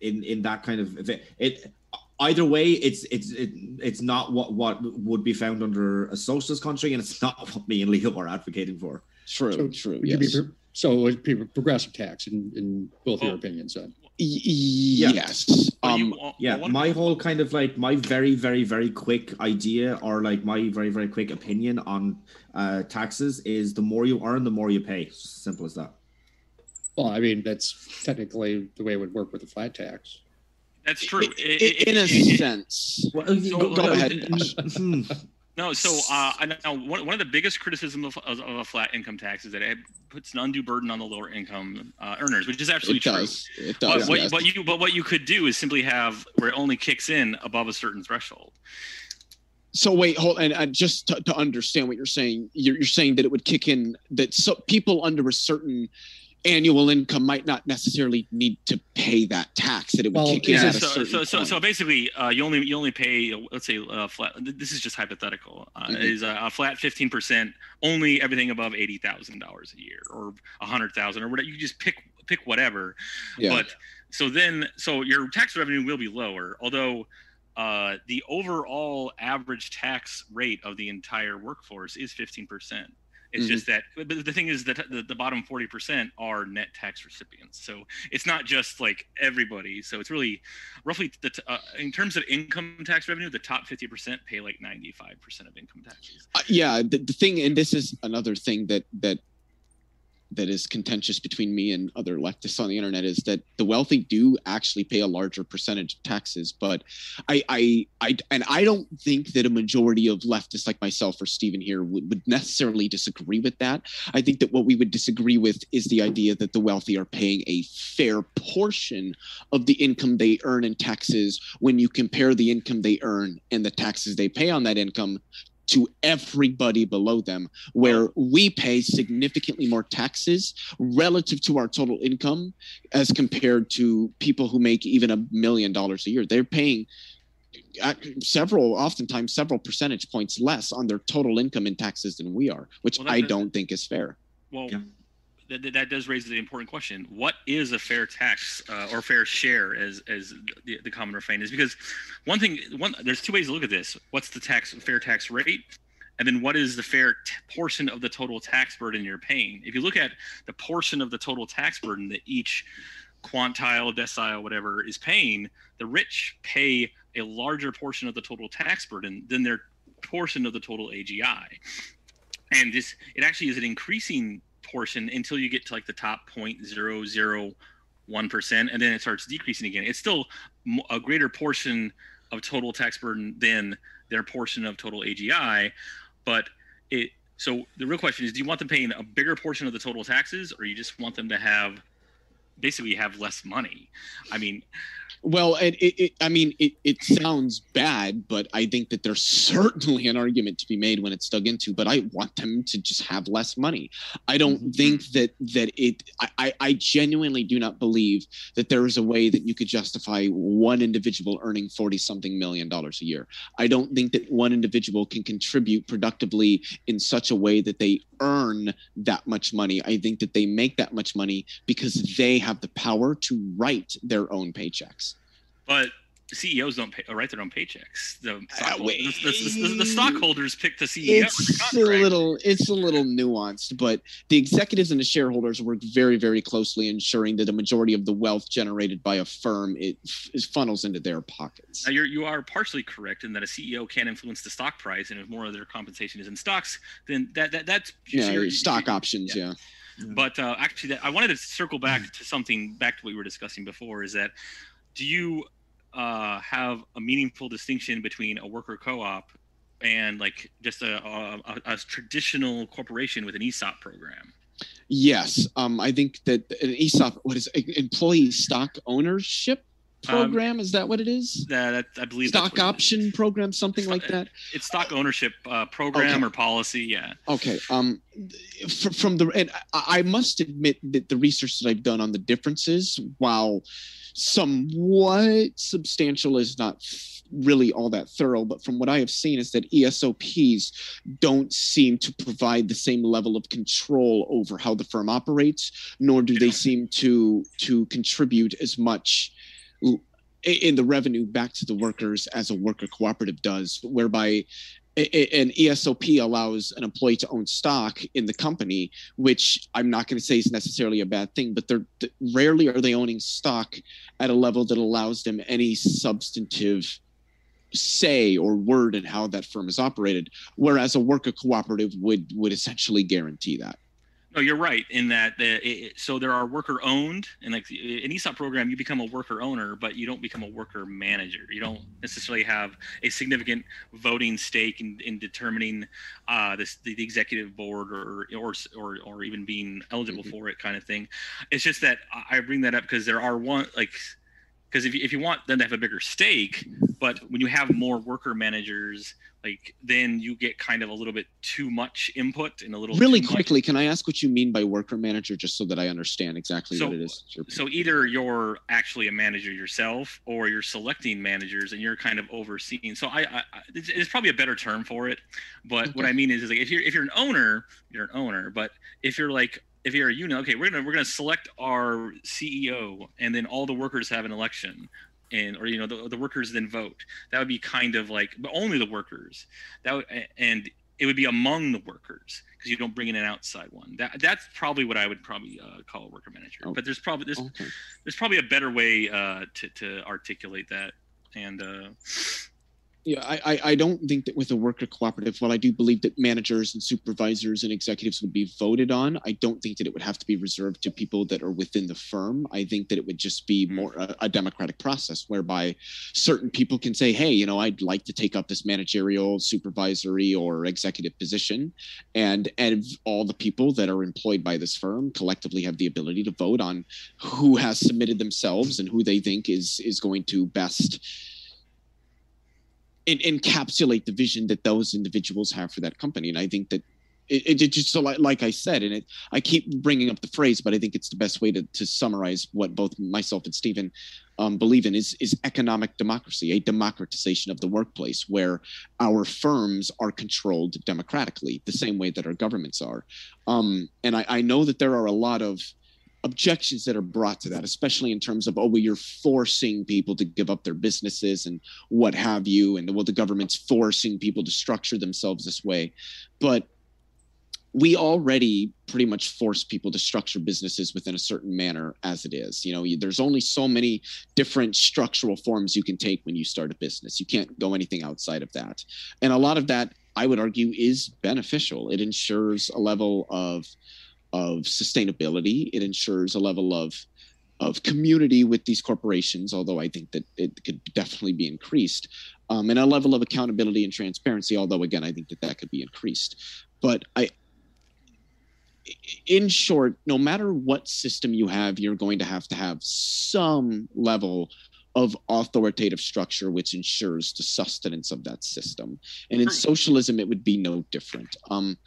Speaker 5: in in that kind of it, it either way it's it's it, it's not what what would be found under a socialist country and it's not what me and Leo <laughs> are advocating for.
Speaker 4: True,
Speaker 2: so
Speaker 4: true.
Speaker 2: would you be
Speaker 4: Yes.
Speaker 2: pro- so it would be progressive tax in, in both your opinions then.
Speaker 4: Y-
Speaker 5: Yeah.
Speaker 4: Yes.
Speaker 3: But you-
Speaker 4: Um,
Speaker 3: well,
Speaker 5: Yeah,
Speaker 3: one-
Speaker 5: my whole kind of like my very very very quick idea or like my very very quick opinion on uh taxes is the more you earn the more you pay. Simple as that.
Speaker 2: Well, I mean, that's technically the way it would work with a flat tax.
Speaker 3: That's true.
Speaker 4: i-
Speaker 3: It-
Speaker 4: i-
Speaker 3: it-
Speaker 4: in a
Speaker 3: it- <laughs> it-
Speaker 4: sense.
Speaker 5: Well,
Speaker 3: go-
Speaker 4: go ahead.
Speaker 3: No, so uh, I know one, one of the biggest criticisms of, of, of a flat income tax is that it puts an undue burden on the lower income uh, earners, which is absolutely
Speaker 4: It
Speaker 3: true.
Speaker 4: does. It
Speaker 3: But
Speaker 4: does.
Speaker 3: what,
Speaker 4: yes.
Speaker 3: but you but what you could do is simply have where it only kicks in above a certain threshold.
Speaker 4: So wait, hold and just to, to understand what you're saying, you're, you're saying that it would kick in that so people under a certain annual income might not necessarily need to pay that tax. That it would
Speaker 2: Well,
Speaker 4: kick in
Speaker 2: Yeah,
Speaker 4: a
Speaker 3: so, so, so, so basically, uh, you only you only pay let's say uh, flat. This is just hypothetical. Uh,
Speaker 4: Mhm.
Speaker 3: Is a, a flat fifteen percent only everything above eighty thousand dollars a year or a hundred thousand or whatever. You just pick pick whatever.
Speaker 4: yeah.
Speaker 3: But so then, so your tax revenue will be lower, although uh, the overall average tax rate of the entire workforce is 15%. It's
Speaker 4: Mhm.
Speaker 3: just that, but the thing is that the, the bottom 40% are net tax recipients. So it's not just like everybody. So it's really roughly, the t- uh, in terms of income tax revenue, the top 50% pay like 95% of income taxes.
Speaker 4: Uh, yeah the, the thing and this is another thing that that that is contentious between me and other leftists on the internet is that the wealthy do actually pay a larger percentage of taxes. But i i, I and i don't think that a majority of leftists like myself or stephen here would, would necessarily disagree with that. I think that what we would disagree with is the idea that the wealthy are paying a fair portion of the income they earn in taxes when you compare the income they earn and the taxes they pay on that income to everybody below them, where we pay significantly more taxes relative to our total income as compared to people who make even a million dollars a year. They're paying uh, several, oftentimes several percentage points less on their total income in taxes than we are, which
Speaker 3: Well,
Speaker 4: I don't think is fair.
Speaker 3: Well,
Speaker 5: Yeah.
Speaker 3: That, that- does raise the important question: What is a fair tax uh, or fair share, as as the, the common refrain is? Because one thing, one there's two ways to look at this: what's the tax fair tax rate, and then what is the fair t- portion of the total tax burden you're paying? If you look at the portion of the total tax burden that each quantile, decile, whatever is paying, the rich pay a larger portion of the total tax burden than their portion of the total AGI. And this, it actually is an increasing portion until you get to like the top 0.001%, and then it starts decreasing again. It's still a greater portion of total tax burden than their portion of total AGI, but it, so the real question is do you want them paying a bigger portion of the total taxes or you just want them to have basically have less money i mean
Speaker 4: Well, it, it, it I mean, it, it sounds bad, but I think that there's <laughs> certainly an argument to be made when it's dug into. But I want them to just have less money. I don't
Speaker 5: Mhm.
Speaker 4: think that that it. I, I, I genuinely do not believe that there is a way that you could justify one individual earning forty something million dollars a year. I don't think that one individual can contribute productively in such a way that they earn that much money. I think that they make that much money because they have the power to write their own paychecks.
Speaker 3: but CEOs don't pay, write their own paychecks. The, uh, stockholders,
Speaker 4: wait.
Speaker 3: the, the- the- the stockholders pick the CEO. with the
Speaker 4: it's a little it's a little nuanced but the executives and the shareholders work very very closely ensuring that a majority of the wealth generated by a firm it, f- funnels into their pockets
Speaker 3: Now you're you are partially correct in that a CEO can influence the stock price, and if more of their compensation is in stocks, then that, that that's
Speaker 4: yeah
Speaker 3: so
Speaker 4: stock
Speaker 3: you-
Speaker 4: options yeah,
Speaker 3: But uh, actually, that, I wanted to circle back to something back to what we were discussing before. Is that do you uh, have a meaningful distinction between a worker co-op and like just a, a, a traditional corporation with an ESOP program.
Speaker 4: Yes, um, I think that an ESOP, what is employee stock ownership
Speaker 3: Um,
Speaker 4: program? is that what it is?
Speaker 3: That, that I believe
Speaker 4: Stock option program, something
Speaker 3: Stock-
Speaker 4: like that.
Speaker 3: It's stock ownership uh, program
Speaker 4: Okay.
Speaker 3: or policy. Yeah.
Speaker 4: Okay. Um, f- from the and I, must admit that the research that I've done on the differences, while somewhat substantial, is not really all that thorough. But from what I have seen, is that ESOPs don't seem to provide the same level of control over how the firm operates, nor do they seem to to contribute as much in the revenue back to the workers as a worker cooperative does, whereby an ESOP allows an employee to own stock in the company, which I'm not going to say is necessarily a bad thing, but they're rarely are they owning stock at a level that allows them any substantive say or word in how that firm is operated. Whereas a worker cooperative would would essentially guarantee that.
Speaker 3: No, you're right in that. The, it, so there are worker owned, and like an ESOP program, you become a worker owner, but you don't become a worker manager. You don't necessarily have a significant voting stake in, in determining uh, this, the, the executive board or or or, or even being eligible
Speaker 4: Mhm.
Speaker 3: for it, kind of thing. It's just that I bring that up because there are one like because if you, if you want them to have a bigger stake, but when you have more worker managers, like then you get kind of a little bit too much input and a little
Speaker 4: Really
Speaker 3: too much-
Speaker 4: quickly, can I ask what you mean by worker manager, just so that I understand exactly
Speaker 3: So-
Speaker 4: what it is?
Speaker 3: so either you're actually a manager yourself or you're selecting managers and you're kind of overseeing so i, I it's, it's probably a better term for it but what i mean is, is like if you're if you're an owner you're an owner but if you're like if you're a union okay we're gonna we're gonna select our ceo and then all the workers have an election and or you know the, the workers then vote that would be kind of like but only the workers that would, and it would be among the workers because you don't bring in an outside one that that's probably what i would probably uh, call a worker manager
Speaker 4: Oh.
Speaker 3: but there's probably there's
Speaker 4: okay.
Speaker 3: there's probably a better way uh, to, to articulate that and uh,
Speaker 4: Yeah, I, I, I don't think that with a worker cooperative, while I do believe that managers and supervisors and executives would be voted on, I don't think that it would have to be reserved to people that are within the firm. I think that it would just be hmm. more a, a democratic process whereby certain people can say, hey, you know, I'd like to take up this managerial, supervisory, or executive position. And, and all the people that are employed by this firm collectively have the ability to vote on who has submitted themselves and who they think is is going to best en- encapsulate the vision that those individuals have for that company. And I think that it, it, it just so like, like I said, and it, I keep bringing up the phrase, but I think it's the best way to, to summarize what both myself and Stephen um, believe in is, is economic democracy, a democratization of the workplace where our firms are controlled democratically, the same way that our governments are. Um, and I, I know that there are a lot of objections that are brought to that, especially in terms of, oh, well, you're forcing people to give up their businesses and what have you, and well, the government's forcing people to structure themselves this way. But we already pretty much force people to structure businesses within a certain manner as it is. You know, there's only so many different structural forms you can take when you start a business. You can't go anything outside of that. And a lot of that, I would argue, is beneficial. It ensures a level of of sustainability. It ensures a level of of community with these corporations, although I think that it could definitely be increased, um, and a level of accountability and transparency. Although again, I think that that could be increased. But I, in short, no matter what system you have, you're going to have to have some level of authoritative structure which ensures the sustenance of that system. And in socialism, it would be no different. Um,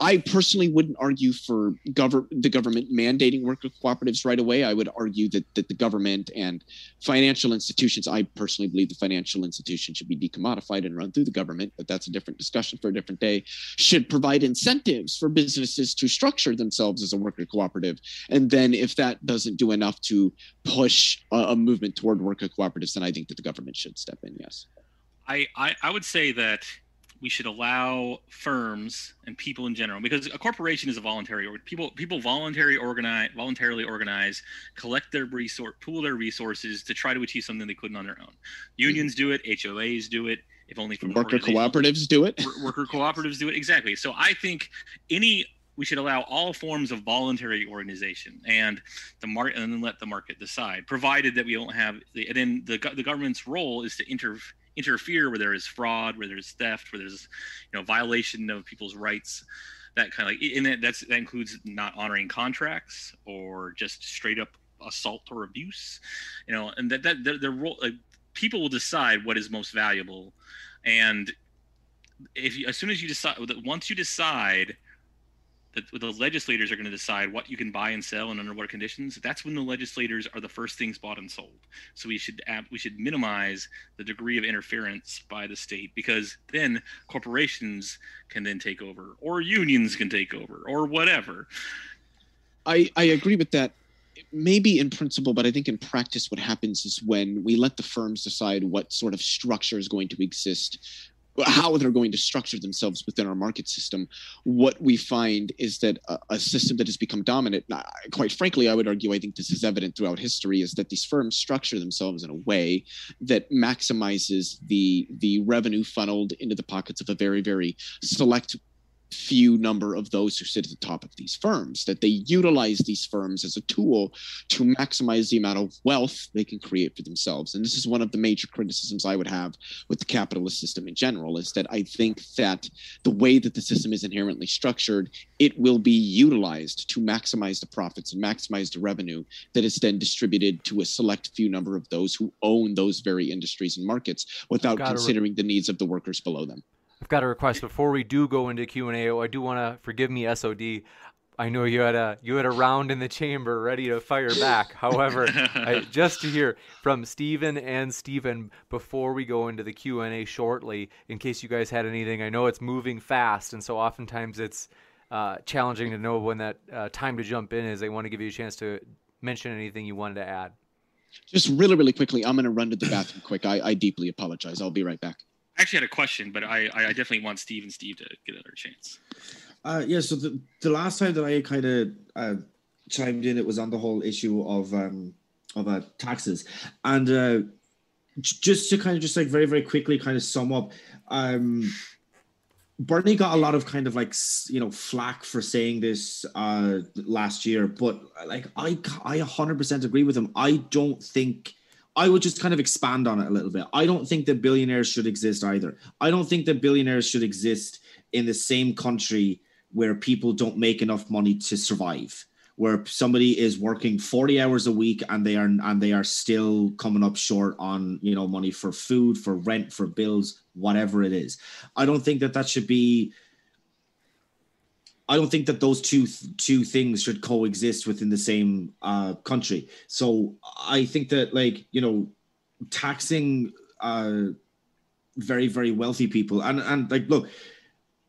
Speaker 4: I personally wouldn't argue for gover- the government mandating worker cooperatives right away. I would argue that, that the government and financial institutions, I personally believe the financial institution should be decommodified and run through the government, but that's a different discussion for a different day, should provide incentives for businesses to structure themselves as a worker cooperative. And then if that doesn't do enough to push a, a movement toward worker cooperatives, then I think that the government should step in, yes.
Speaker 3: I, I I would say that we should allow firms and people in general because a corporation is a voluntary or people people voluntarily organize voluntarily organize collect their resource pool their resources to try to achieve something they couldn't on their own. Unions do it hoas do it if only from
Speaker 4: Worker cooperatives do it.
Speaker 3: Worker cooperatives do it exactly. So i think any we should allow all forms of voluntary organization and the market and then let the market decide provided that we don't have the and then the, the government's role is to inter interfere where there is fraud, where there's theft, where there's you know violation of people's rights, that kind of like and that, that's that includes not honoring contracts or just straight up assault or abuse, you know, and that that their, role like people will decide what is most valuable, and if you, as soon as you decide once you decide that the legislators are going to decide what you can buy and sell and under what conditions that's when the legislators are the first things bought and sold. So we should we should minimize the degree of interference by the state because then corporations can then take over or unions can take over or whatever.
Speaker 4: I i agree with that maybe in principle but i think in practice what happens is when we let the firms decide what sort of structure is going to exist how they're going to structure themselves within our market system, what we find is that a, a, system that has become dominant, quite frankly, I would argue, I think this is evident throughout history, is that these firms structure themselves in a way that maximizes the the revenue funneled into the pockets of a very, very select few number of those who sit at the top of these firms, that they utilize these firms as a tool to maximize the amount of wealth they can create for themselves. And this is one of the major criticisms I would have with the capitalist system in general, is that I think that the way that the system is inherently structured, it will be utilized to maximize the profits and maximize the revenue that is then distributed to a select few number of those who own those very industries and markets without considering re- the needs of the workers below them.
Speaker 1: I've got a request before we do go into Q and A. I do want to forgive me, SOD. I know you had a you had a round in the chamber ready to fire back. <laughs> However, I, just to hear from Stephen and Stephen before we go into the Q and A shortly, in case you guys had anything. I know it's moving fast, and so oftentimes it's uh, challenging to know when that uh, time to jump in is. They want to give you a chance to mention anything you wanted to add.
Speaker 4: Just really, really quickly, I'm going to run to the bathroom quick. I, I deeply apologize. I'll be right back.
Speaker 3: I actually had a question, but I, I definitely want Steve and Steve to get another chance.
Speaker 5: Uh, yeah, so the, the last time that I kind of uh, chimed in, it was on the whole issue of um, of uh, taxes, and uh, just to kind of just like very very quickly kind of sum up, um, Bernie got a lot of kind of like you know flack for saying this uh, last year, but like I I 100% agree with him. I don't think I would just kind of expand on it a little bit. I don't think that billionaires should exist either. I don't think that billionaires should exist in the same country where people don't make enough money to survive where somebody is working 40 hours a week and they are and they are still coming up short on you know money for food for rent for bills whatever it is i don't think that that should be I don't think that those two two things should coexist within the same uh, country. So I think that like you know, taxing uh, very very wealthy people and and like look,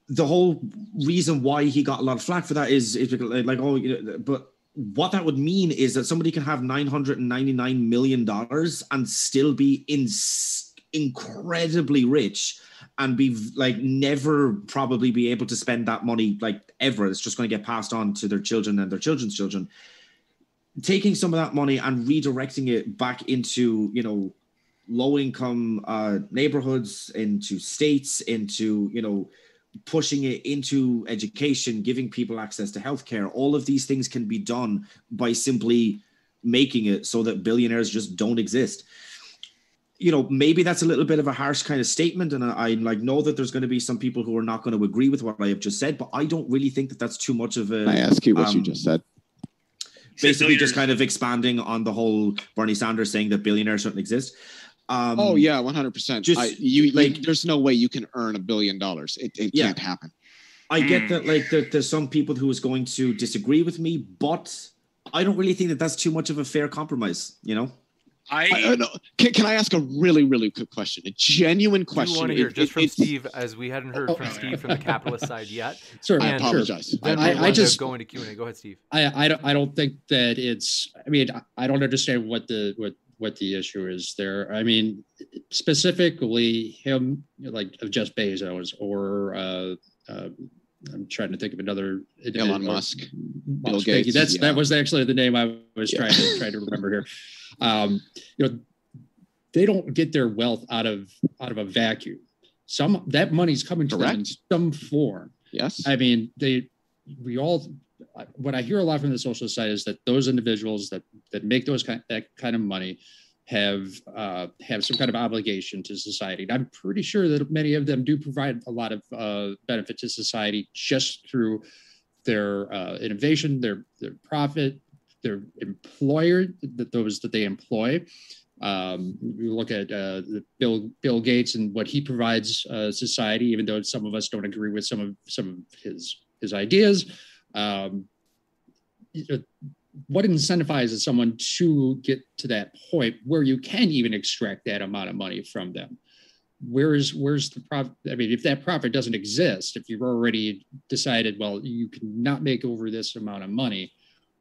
Speaker 5: the whole reason why he got a lot of flack for that is is because, like oh you know, but what that would mean is that somebody can have 999 million dollars and still be in incredibly rich and be like never probably be able to spend that money like ever. It's just going to get passed on to their children and their children's children. Taking some of that money and redirecting it back into, you know, low income uh, neighborhoods, into states, into, you know, pushing it into education, giving people access to healthcare. All of these things can be done by simply making it so that billionaires just don't exist you know, maybe that's a little bit of a harsh kind of statement, and I, I, like know that there's going to be some people who are not going to agree with what I have just said, but I don't really think that that's too much of a.
Speaker 4: I ask you what um, you just said.
Speaker 5: Basically, just kind of expanding on the whole Bernie Sanders saying that billionaires shouldn't exist.
Speaker 4: Um, oh yeah, one hundred percent. Just you like, there's no way you can earn a billion dollars. It, it yeah. can't happen.
Speaker 5: I get that, like, there, there's some people who is going to disagree with me, but I don't really think that that's too much of a fair compromise. You know.
Speaker 3: I, I
Speaker 4: no, can, can, I ask a really, really quick question? A genuine question.
Speaker 1: want to hear it, just it, from it, Steve, as we hadn't heard from Steve from the capitalist side yet. <laughs>
Speaker 4: Sure, I apologize.
Speaker 1: Then I, I just go into Q and A. Go ahead, Steve.
Speaker 2: I, I don't, I don't think that it's. I mean, I don't understand what the what what the issue is there. I mean, specifically him, like of Jeff Bezos or. Uh, uh, I'm trying to think of another
Speaker 4: Elon Musk,
Speaker 2: Bill Gates. That's yeah. that was actually the name I was yeah. trying to try to remember here. Um, you know, they don't get their wealth out of out of a vacuum. Some that money's coming to Correct. them in some form.
Speaker 4: Yes.
Speaker 2: I mean, they we all what I hear a lot from the social side is that those individuals that that make those kind that kind of money have uh, have some kind of obligation to society. And I'm pretty sure that many of them do provide a lot of uh, benefit to society just through their uh, innovation, their their profit, their employer, that those that they employ. Um, we look at uh, Bill Bill Gates and what he provides uh, society, even though some of us don't agree with some of some of his his ideas. Um, what incentivizes someone to get to that point where you can even extract that amount of money from them? Where's where's the profit? I mean, if that profit doesn't exist, if you've already decided, well, you cannot make over this amount of money,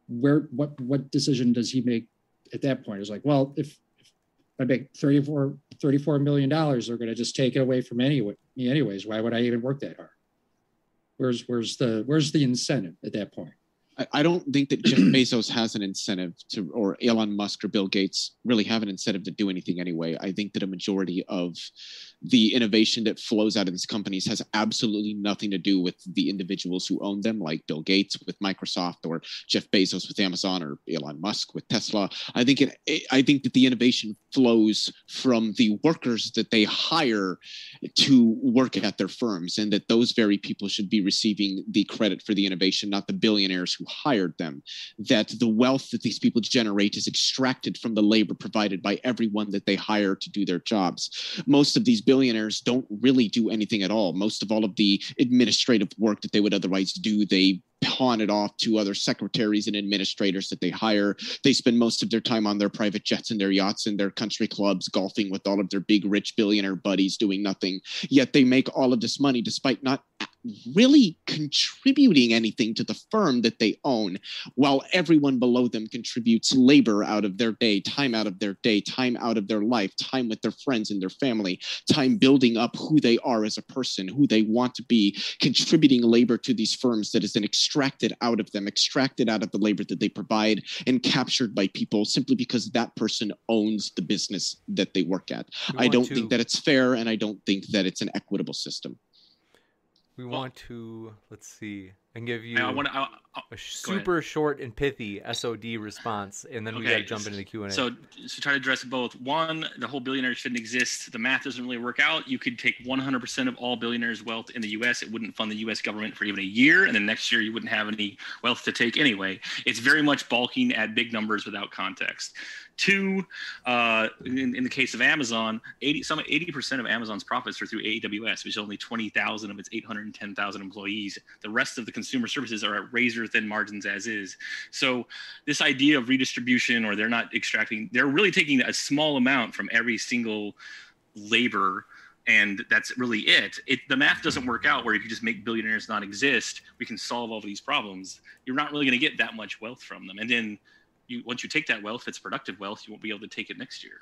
Speaker 2: where what what decision does he make at that point? It's like, well, if, if I make 34, 34 million dollars, they're going to just take it away from anyway, me anyways. Why would I even work that hard? Where's where's the where's the incentive at that point?
Speaker 4: I don't think that Jeff <clears throat> Bezos has an incentive to, or Elon Musk or Bill Gates really have an incentive to do anything anyway. I think that a majority of the innovation that flows out of these companies has absolutely nothing to do with the individuals who own them, like Bill Gates with Microsoft or Jeff Bezos with Amazon or Elon Musk with Tesla. I think it, I think that the innovation flows from the workers that they hire to work at their firms, and that those very people should be receiving the credit for the innovation, not the billionaires who hired them. That the wealth that these people generate is extracted from the labor provided by everyone that they hire to do their jobs. Most of these billionaires don't really do anything at all. Most of all of the administrative work that they would otherwise do, they pawn it off to other secretaries and administrators that they hire. They spend most of their time on their private jets and their yachts and their country clubs, golfing with all of their big rich billionaire buddies, doing nothing. Yet they make all of this money despite not really contributing anything to the firm that they own, while everyone below them contributes labor out of their day, time out of their day, time out of their life, time with their friends and their family, time building up who they are as a person, who they want to be, contributing labor to these firms that is then extracted out of them, extracted out of the labor that they provide, and captured by people simply because that person owns the business that they work at. I don't to... think that it's fair, and I don't think that it's an equitable system.
Speaker 1: We well, want to let's see and give you
Speaker 3: I want to,
Speaker 1: a super short and pithy SOD response, and then okay. we got to jump into the Q and A.
Speaker 3: So, so try to address both. One, the whole billionaire shouldn't exist. The math doesn't really work out. You could take 100% of all billionaires' wealth in the U.S. It wouldn't fund the U.S. government for even a year, and then next year you wouldn't have any wealth to take anyway. It's very much balking at big numbers without context. Two, uh, in, in, the case of Amazon, 80 some 80% of Amazon's profits are through AWS, which is only 20,000 of its 810,000 employees. The rest of the consumer services are at razor thin margins as is. So this idea of redistribution, or they're not extracting, they're really taking a small amount from every single labor and that's really it. it the math doesn't work out where if you just make billionaires not exist we can solve all of these problems you're not really going to get that much wealth from them and then you once you take that wealth, it's productive wealth, you won't be able to take it next year.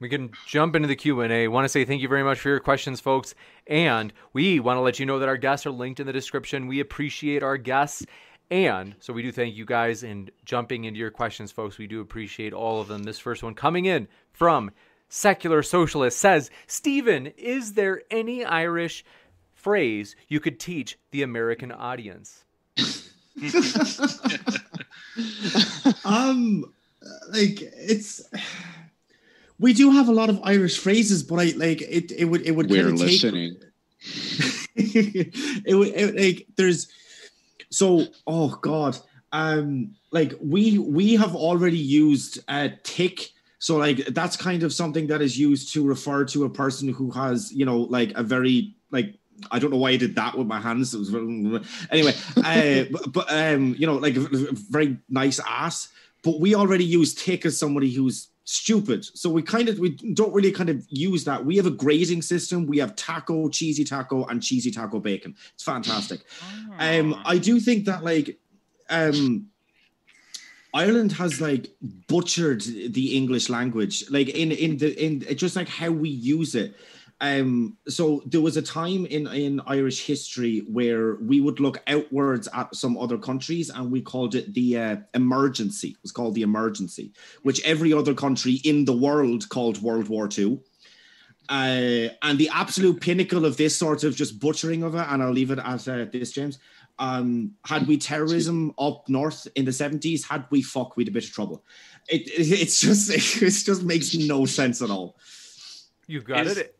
Speaker 1: We can jump into the Q&A. Want to say thank you very much for your questions, folks. And we want to let you know that our guests are linked in the description. We appreciate our guests. And so we do thank you guys and jumping into your questions, folks. We do appreciate all of them. This first one coming in from Secular Socialist says, Stephen, is there any Irish phrase you could teach the American audience? <laughs>
Speaker 5: um, like it's we do have a lot of Irish phrases, but I like it. It would it would
Speaker 4: we're listening. <laughs>
Speaker 5: it would it, like there's so oh god um like we we have already used a tick so like that's kind of something that is used to refer to a person who has you know like a very like I don't know why I did that with my hands. It was anyway, uh, <laughs> but, but um, you know, like a very nice ass. But we already use tick as somebody who's stupid. So we kind of we don't really kind of use that. We have a grading system. We have taco, cheesy taco, and cheesy taco bacon. It's fantastic. Um, I do think that like um Ireland has like butchered the English language, like in in the in just like how we use it. Um, so there was a time in, in Irish history where we would look outwards at some other countries and we called it the uh, emergency. It was called the emergency, which every other country in the world called World War II. Uh, and the absolute pinnacle of this sort of just butchering of it, and I'll leave it at uh, this, James, Um, had we terrorism up north in the 70s, had we fuck, we'd a bit of trouble. It, it it's just <laughs> it just makes no sense at all.
Speaker 1: You got
Speaker 3: Is-
Speaker 1: it.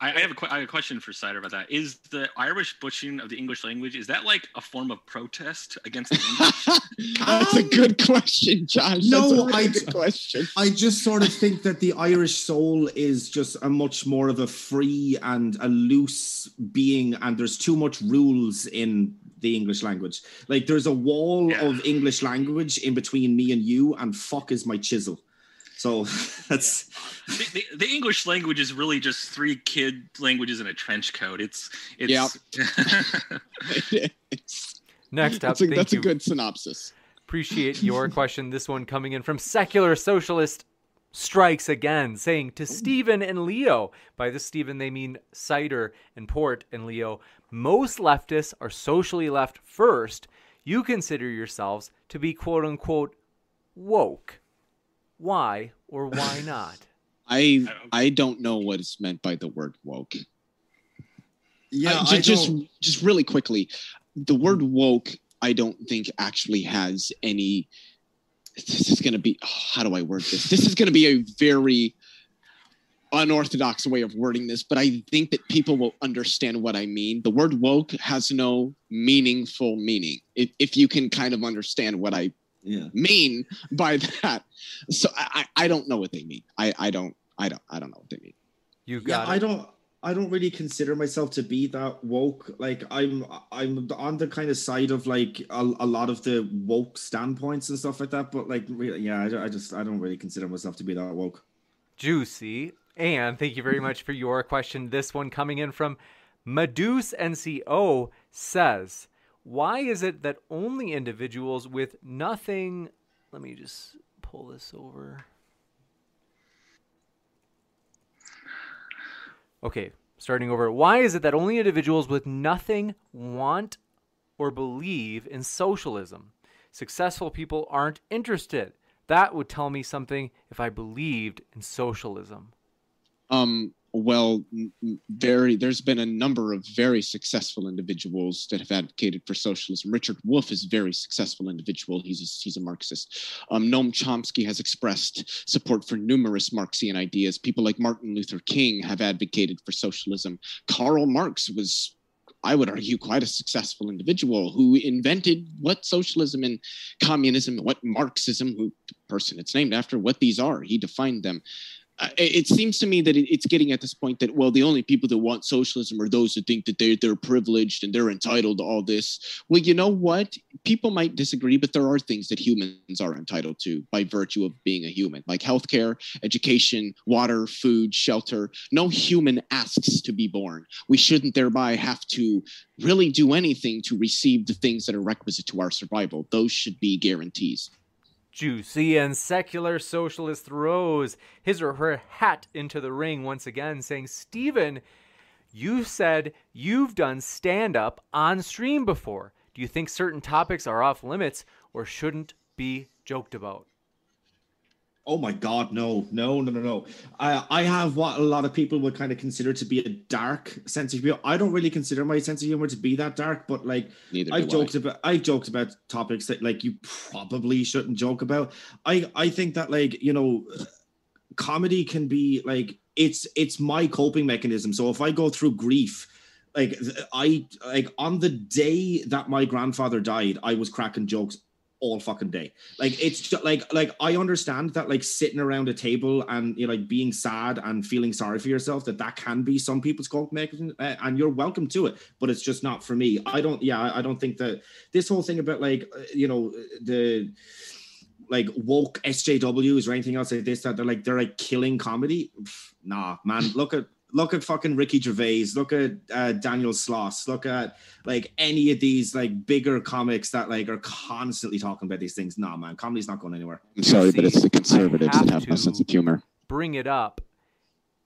Speaker 3: I, I have a que- I have a question for Cider about that. Is the Irish butchering of the English language is that like a form of protest against the English? <laughs>
Speaker 4: That's a good question, Josh.
Speaker 5: No,
Speaker 4: really
Speaker 5: I-
Speaker 4: good question.
Speaker 5: I just sort of think that the Irish soul is just a much more of a free and a loose being, and there's too much rules in the English language. Like there's a wall
Speaker 3: Yeah.
Speaker 5: of English language in between me and you, and fuck is my chisel. So <laughs> that's
Speaker 3: the, the, the English language is really just three kid languages in a trench coat. It's it's <laughs> <laughs>
Speaker 1: Next up,
Speaker 4: that's a, that's a good synopsis.
Speaker 1: Appreciate your question. This one coming in from Secular Socialist Strikes again, saying to Stephen and Leo, by this Stephen they mean Cider and Port and Leo, most leftists are socially left first. You consider yourselves to be quote unquote woke. Why or why <laughs> not?
Speaker 4: I I don't know what is meant by the word woke.
Speaker 5: yeah.
Speaker 4: Uh,
Speaker 5: I
Speaker 4: just
Speaker 5: don't-
Speaker 4: just really quickly, the word woke I don't think actually has any. This is going to be oh, how do I word this? This is going to be a very unorthodox way of wording this, but I think that people will understand what I mean. The word woke has no meaningful meaning. If, if you can kind of understand what I
Speaker 5: yeah.
Speaker 4: mean by that, so I, I I don't know what they mean. I, I don't I don't I don't know what they mean.
Speaker 1: You
Speaker 5: yeah,
Speaker 1: got
Speaker 5: I don't I don't really consider myself to be that woke. Like I'm I'm on the kind of side of like a, a lot of the woke standpoints and stuff like that. But like really, yeah, I, I just I don't really consider myself to be that woke.
Speaker 1: Juicy. And thank you very <laughs> much for your question. This one coming in from Meduse NCO says, Why is it that only individuals with nothing. Let me just pull this over. Okay, starting over. Why is it that only individuals with nothing want or believe in socialism? Successful people aren't interested. That would tell me something if I believed in socialism.
Speaker 4: Um, well, very. There's been a number of very successful individuals that have advocated for socialism. Richard Wolff is a very successful individual. He's a, he's a Marxist. Um, Noam Chomsky has expressed support for numerous Marxian ideas. People like Martin Luther King have advocated for socialism. Karl Marx was. I would argue quite a successful individual who invented what socialism and communism, what Marxism, who the person it's named after, what these are. He defined them it seems to me that it's getting at this point that well the only people that want socialism are those who think that they're, they're privileged and they're entitled to all this. Well you know what? People might disagree but there are things that humans are entitled to by virtue of being a human like healthcare education water food shelter. No human asks to be born. We shouldn't thereby have to really do anything to receive the things that are requisite to our survival. Those should be guarantees
Speaker 1: Juicy and secular socialist throws his or her hat into the ring once again, saying, Stephen, you said you've done stand up on stream before. Do you think certain topics are off limits or shouldn't be joked about?
Speaker 5: Oh my God, no, no, no, no, no. I I have what a lot of people would kind of consider to be a dark sense of humor. I don't really consider my sense of humor to be that dark, but like
Speaker 4: neither
Speaker 5: I've
Speaker 4: do I.
Speaker 5: joked about I've joked about topics that like you probably shouldn't joke about. I I think that like you know, comedy can be like it's it's my coping mechanism. So if I go through grief, like I like on the day that my grandfather died, I was cracking jokes all fucking day. Like it's just like like I understand that like sitting around a table and you know like being sad and feeling sorry for yourself that that can be some people's coping mechanism, uh, and you're welcome to it. But it's just not for me. I don't. Yeah, I- don't think that this whole thing about like uh, you know the like woke SJWs or anything else like this that they're like they're like killing comedy. Nah, man. Look at look at fucking Ricky Gervais. Look at uh, Daniel Sloss. Look at like any of these like bigger comics that like are constantly talking about these things. Nah, man. Comedy's not going anywhere.
Speaker 4: I'm sorry, but it's the conservatives
Speaker 1: have
Speaker 4: that have no sense of humor.
Speaker 1: bring it up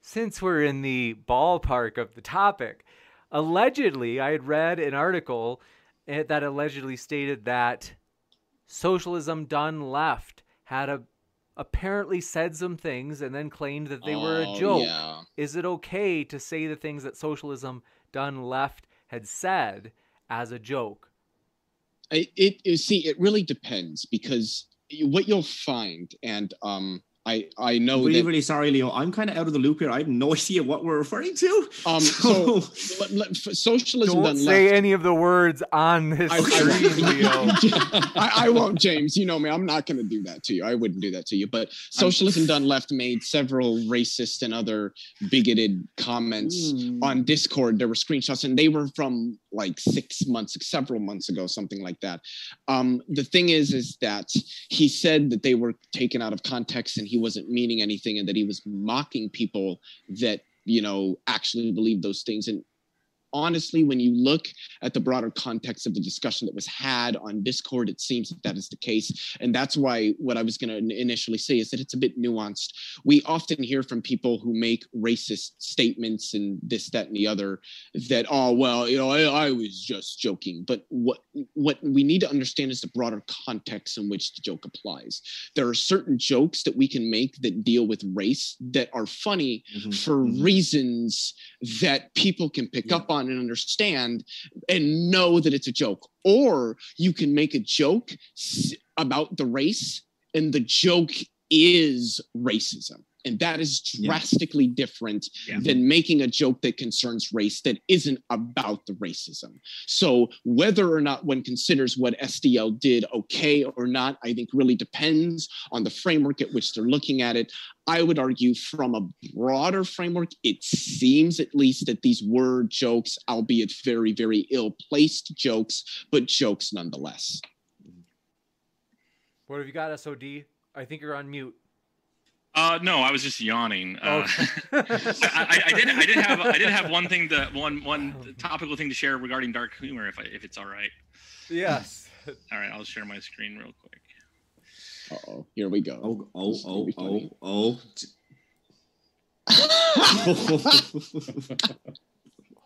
Speaker 1: since we're in the ballpark of the topic. Allegedly, I had read an article eh, that allegedly stated that socialism done left had a apparently said some things and then claimed that they were a
Speaker 4: Oh,
Speaker 1: joke.
Speaker 4: yeah.
Speaker 1: Is it okay to say the things that socialism done left had said as a joke?
Speaker 4: it, it, it see it really depends because what you'll find and um I I know
Speaker 5: really
Speaker 4: that,
Speaker 5: really sorry, Leo. I'm kind of out of the loop here. I have no idea what we're referring to.
Speaker 4: Um, <laughs>
Speaker 5: So-
Speaker 4: so, let- let- socialism
Speaker 1: Don't
Speaker 4: done
Speaker 1: say
Speaker 4: left.
Speaker 1: any of the words on this
Speaker 4: I,
Speaker 1: screen, Leo.
Speaker 4: I, <laughs> I, I won't, James. You know me. I'm not going to do that to you. I wouldn't do that to you. But socialism done left made several racist and other bigoted comments
Speaker 5: Hmm.
Speaker 4: on Discord. There were screenshots, and they were from like six months, several months ago, something like that. Um, the thing is, is that he said that they were taken out of context, and he wasn't meaning anything, and that he was mocking people that you know actually believe those things. And honestly, when you look at the broader context of the discussion that was had on Discord, it seems that that is the case. And that's why what I was going to initially say is that it's a bit nuanced. We often hear from people who make racist statements and this, that, and the other that, oh, well, you know, I, I was just joking. But what what we need to understand is the broader context in which the joke applies. There are certain jokes that we can make that deal with race that are funny
Speaker 5: Mhm,
Speaker 4: for
Speaker 5: mhm.
Speaker 4: reasons that people can pick
Speaker 5: Yeah.
Speaker 4: up on and understand and know that it's a joke. Or you can make a joke about the race, and the joke is racism. And that is
Speaker 5: Yeah.
Speaker 4: drastically different
Speaker 5: Yeah.
Speaker 4: than making a joke that concerns race that isn't about the racism. So, whether or not one considers what SDL did okay or not, I think really depends on the framework at which they're looking at it. I would argue from a broader framework, it seems at least that these were jokes, albeit very, very ill placed jokes, but jokes nonetheless.
Speaker 1: What have you got, SOD? I think you're on mute.
Speaker 3: Uh, no, I was just yawning. Uh,
Speaker 1: Oh. <laughs>
Speaker 3: I, I, I did. I did have. I did have one thing. To, one one topical thing to share regarding dark humor, if I, if it's all right.
Speaker 1: yes. <laughs>
Speaker 3: All right, I'll share my screen real quick.
Speaker 4: Uh oh, here we go.
Speaker 5: Oh, oh,
Speaker 4: This is gonna
Speaker 5: oh, oh, oh. <laughs>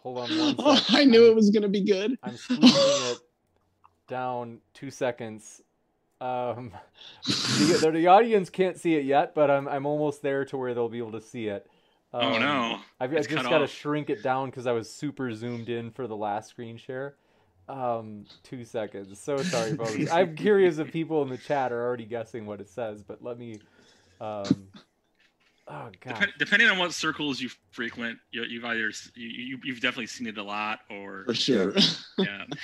Speaker 1: Hold on one
Speaker 4: Oh. I knew
Speaker 1: I'm-
Speaker 4: it was going to be good.
Speaker 1: I'm squeezing it down two seconds. Um, the, the audience can't see it yet, but I'm I'm almost there to where they'll be able to see it.
Speaker 3: oh
Speaker 1: Um,
Speaker 3: no!
Speaker 1: I've, I've just got to shrink it down because I was super zoomed in for the last screen share. Um, two seconds. So sorry, <laughs> folks. I'm curious if people in the chat are already guessing what it says, but let me. Um, oh god.
Speaker 3: Dep- depending on what circles you frequent, you, you've either you, you, you've definitely seen it a lot, or
Speaker 4: For sure.
Speaker 3: yeah. <laughs>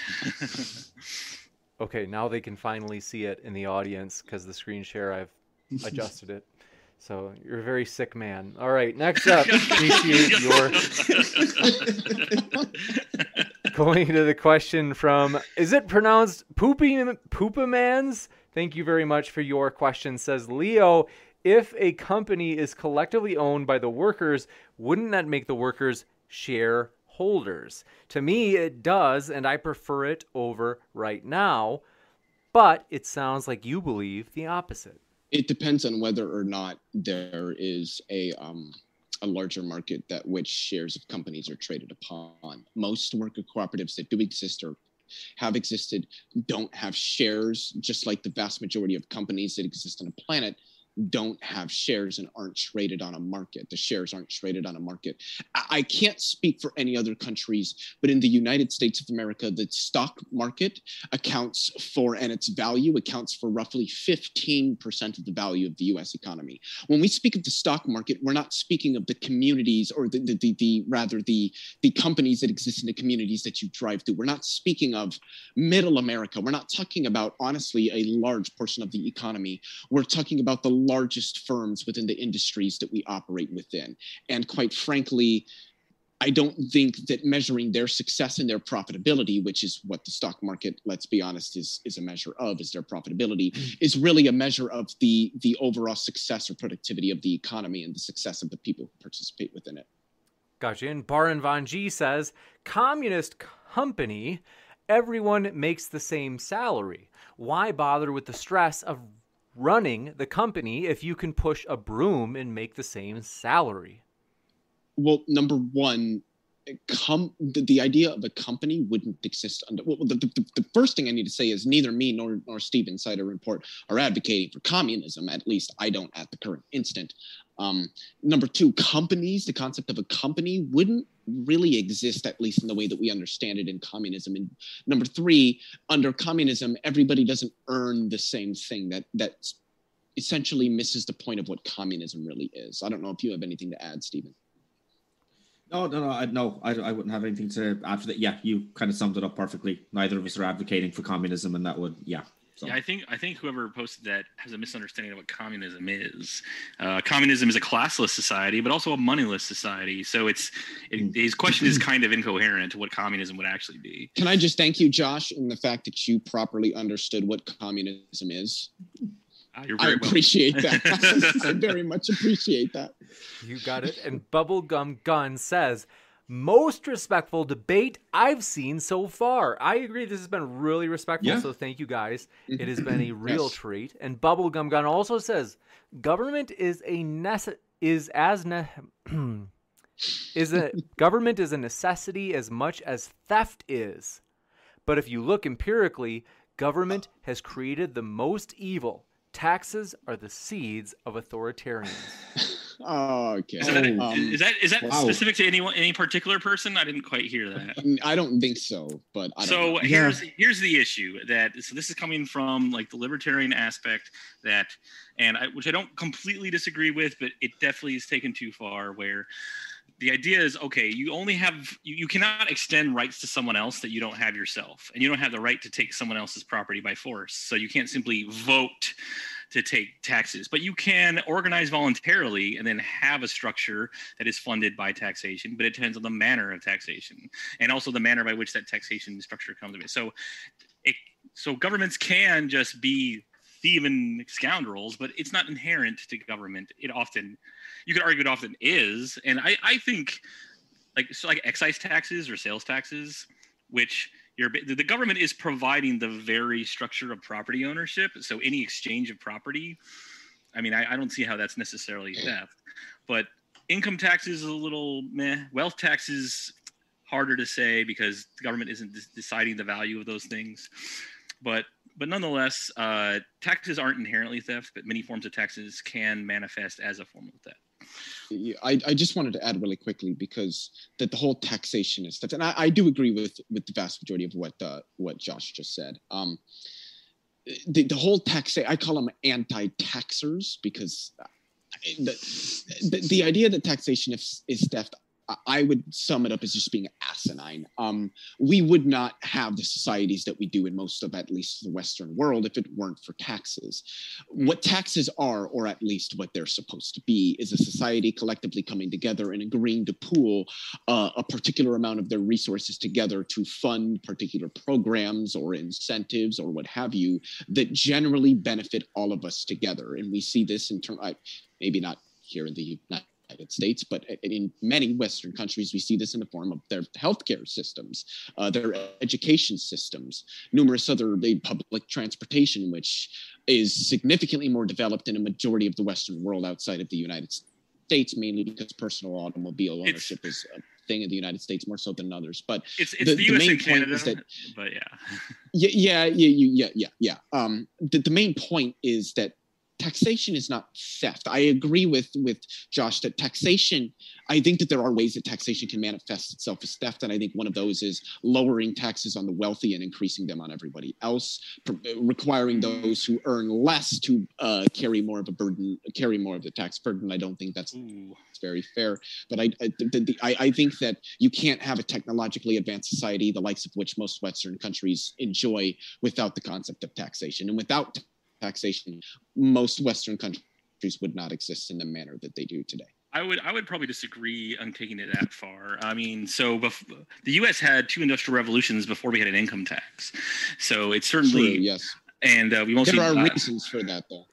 Speaker 3: <laughs>
Speaker 1: Okay, now they can finally see it in the audience because the screen share I've <laughs> adjusted it. So you're a very sick man. All right, next up, <laughs> appreciate your <laughs> going to the question from is it pronounced poopy poopamans? Thank you very much for your question. Says Leo, if a company is collectively owned by the workers, wouldn't that make the workers shareholders? To me, it does, and I prefer it over right now. But it sounds like you believe the opposite.
Speaker 4: it depends on whether or not there is a um, a larger market that which shares of companies are traded upon. Most worker cooperatives that do exist or have existed don't have shares, just like the vast majority of companies that exist on the planet don't have shares and aren't traded on a market. The shares aren't traded on a market. I, can't speak for any other countries, but in the United States of America, the stock market accounts for, and its value accounts for roughly 15% of the value of the US economy. When we speak of the stock market, we're not speaking of the communities or the, the, the, the rather the, the companies that exist in the communities that you drive through. We're not speaking of middle America. We're not talking about, honestly, a large portion of the economy. We're talking about the largest firms within the industries that we operate within. And quite frankly, I don't think that measuring their success and their profitability, which is what the stock market, let's be honest, is, is a measure of, is their profitability, mm. is really a measure of the, the overall success or productivity of the economy and the success of the people who participate within it.
Speaker 1: Gotcha. And Baron Von G says, communist company, everyone makes the same salary. Why bother with the stress of running the company if you can push a broom and make the same salary?
Speaker 4: Well, number one, come the, the idea of a company wouldn't exist under well the, the, the first thing i need to say is neither me nor nor steve in Cider and Port are advocating for communism at least i don't at the current instant. Um, number two companies the concept of a company wouldn't really exist at least in the way that we understand it in communism. And number three under communism everybody doesn't earn the same thing that that essentially misses the point of what communism really is. I don't know if you have anything to add stephen
Speaker 5: no, no, no, I, no. I, I wouldn't have anything to add to that. Yeah, you kind of summed it up perfectly. Neither of us are advocating for communism, and that would, yeah.
Speaker 3: So. Yeah, I think I think whoever posted that has a misunderstanding of what communism is. Uh, communism is a classless society, but also a moneyless society. So it's it, hmm. his question is kind of incoherent to what communism would actually be.
Speaker 4: Can I just thank you, Josh, in the fact that you properly understood what communism is?
Speaker 3: Uh,
Speaker 4: I appreciate that. <laughs> <laughs> I very much appreciate that.
Speaker 1: You got it. And Bubblegum Gun says, most respectful debate I've seen so far. I agree. This has been really respectful. Yeah. So thank you guys. It has been a real yes. treat. And Bubblegum Gun also says, government is a nece- is as ne- <clears throat> is a <laughs> government is a necessity as much as theft is. But if you look empirically, government has created the most evil Taxes are the seeds of authoritarians. <laughs>
Speaker 4: oh, okay.
Speaker 3: Is that, um, is that, is that wow. specific to anyone, any particular person? I didn't quite hear that.
Speaker 4: I don't think so, but
Speaker 3: so here's yeah. here's the issue that so this is coming from like the libertarian aspect that, and I, which I don't completely disagree with, but it definitely is taken too far. Where the idea is okay you only have you, you cannot extend rights to someone else that you don't have yourself and you don't have the right to take someone else's property by force so you can't simply vote to take taxes. But you can organize voluntarily and then have a structure that is funded by taxation but it depends on the manner of taxation and also the manner by which that taxation structure comes about so it so governments can just be thieving scoundrels but it's not inherent to government. It often you could argue it often is, and I I think like so like excise taxes or sales taxes, which the government is providing the very structure of property ownership. So any exchange of property, I mean, I, I don't see how that's necessarily theft. But income taxes is a little meh. Wealth taxes harder to say because the government isn't deciding the value of those things. But but nonetheless, uh, taxes aren't inherently theft, but many forms of taxes can manifest as a form of theft.
Speaker 4: I, I just wanted to add really quickly because that the whole taxation and stuff, and I, I do agree with with the vast majority of what uh, what Josh just said. Um, the, the whole tax I call them anti-taxers because uh, the, the, the idea that taxation is, is theft I would sum it up as just being asinine. Um, we would not have the societies that we do in most of at least the Western world if it weren't for taxes. What taxes are, or at least what they're supposed to be, is a society collectively coming together and agreeing to pool uh, a particular amount of their resources together to fund particular programs or incentives or what have you that generally benefit all of us together. And we see this in terms, maybe not here in the United United States, but in many Western countries, we see this in the form of their healthcare systems, uh, their education systems, numerous other public transportation, which is significantly more developed in a majority of the Western world outside of the United States, mainly because personal automobile ownership it's, is a thing in the United States more so than others. But
Speaker 3: it's, it's the, the, the main point is that, but yeah. <laughs>
Speaker 4: yeah, yeah, yeah, yeah, yeah, yeah. Um, the, the main point is that taxation is not theft. I agree with with Josh that taxation. I think that there are ways that taxation can manifest itself as theft, and I think one of those is lowering taxes on the wealthy and increasing them on everybody else, requiring those who earn less to uh, carry more of a burden, carry more of the tax burden. I don't think that's Ooh. very fair. But I I, the, I I think that you can't have a technologically advanced society, the likes of which most Western countries enjoy, without the concept of taxation and without taxation, most Western countries would not exist in the manner that they do today.
Speaker 3: I would I would probably disagree on taking it that far. I mean, so bef- the U.S. had two industrial revolutions before we had an income tax, so it's certainly
Speaker 4: True, yes.
Speaker 3: And uh, we won't.
Speaker 4: There
Speaker 3: see,
Speaker 4: are uh, reasons for that, though.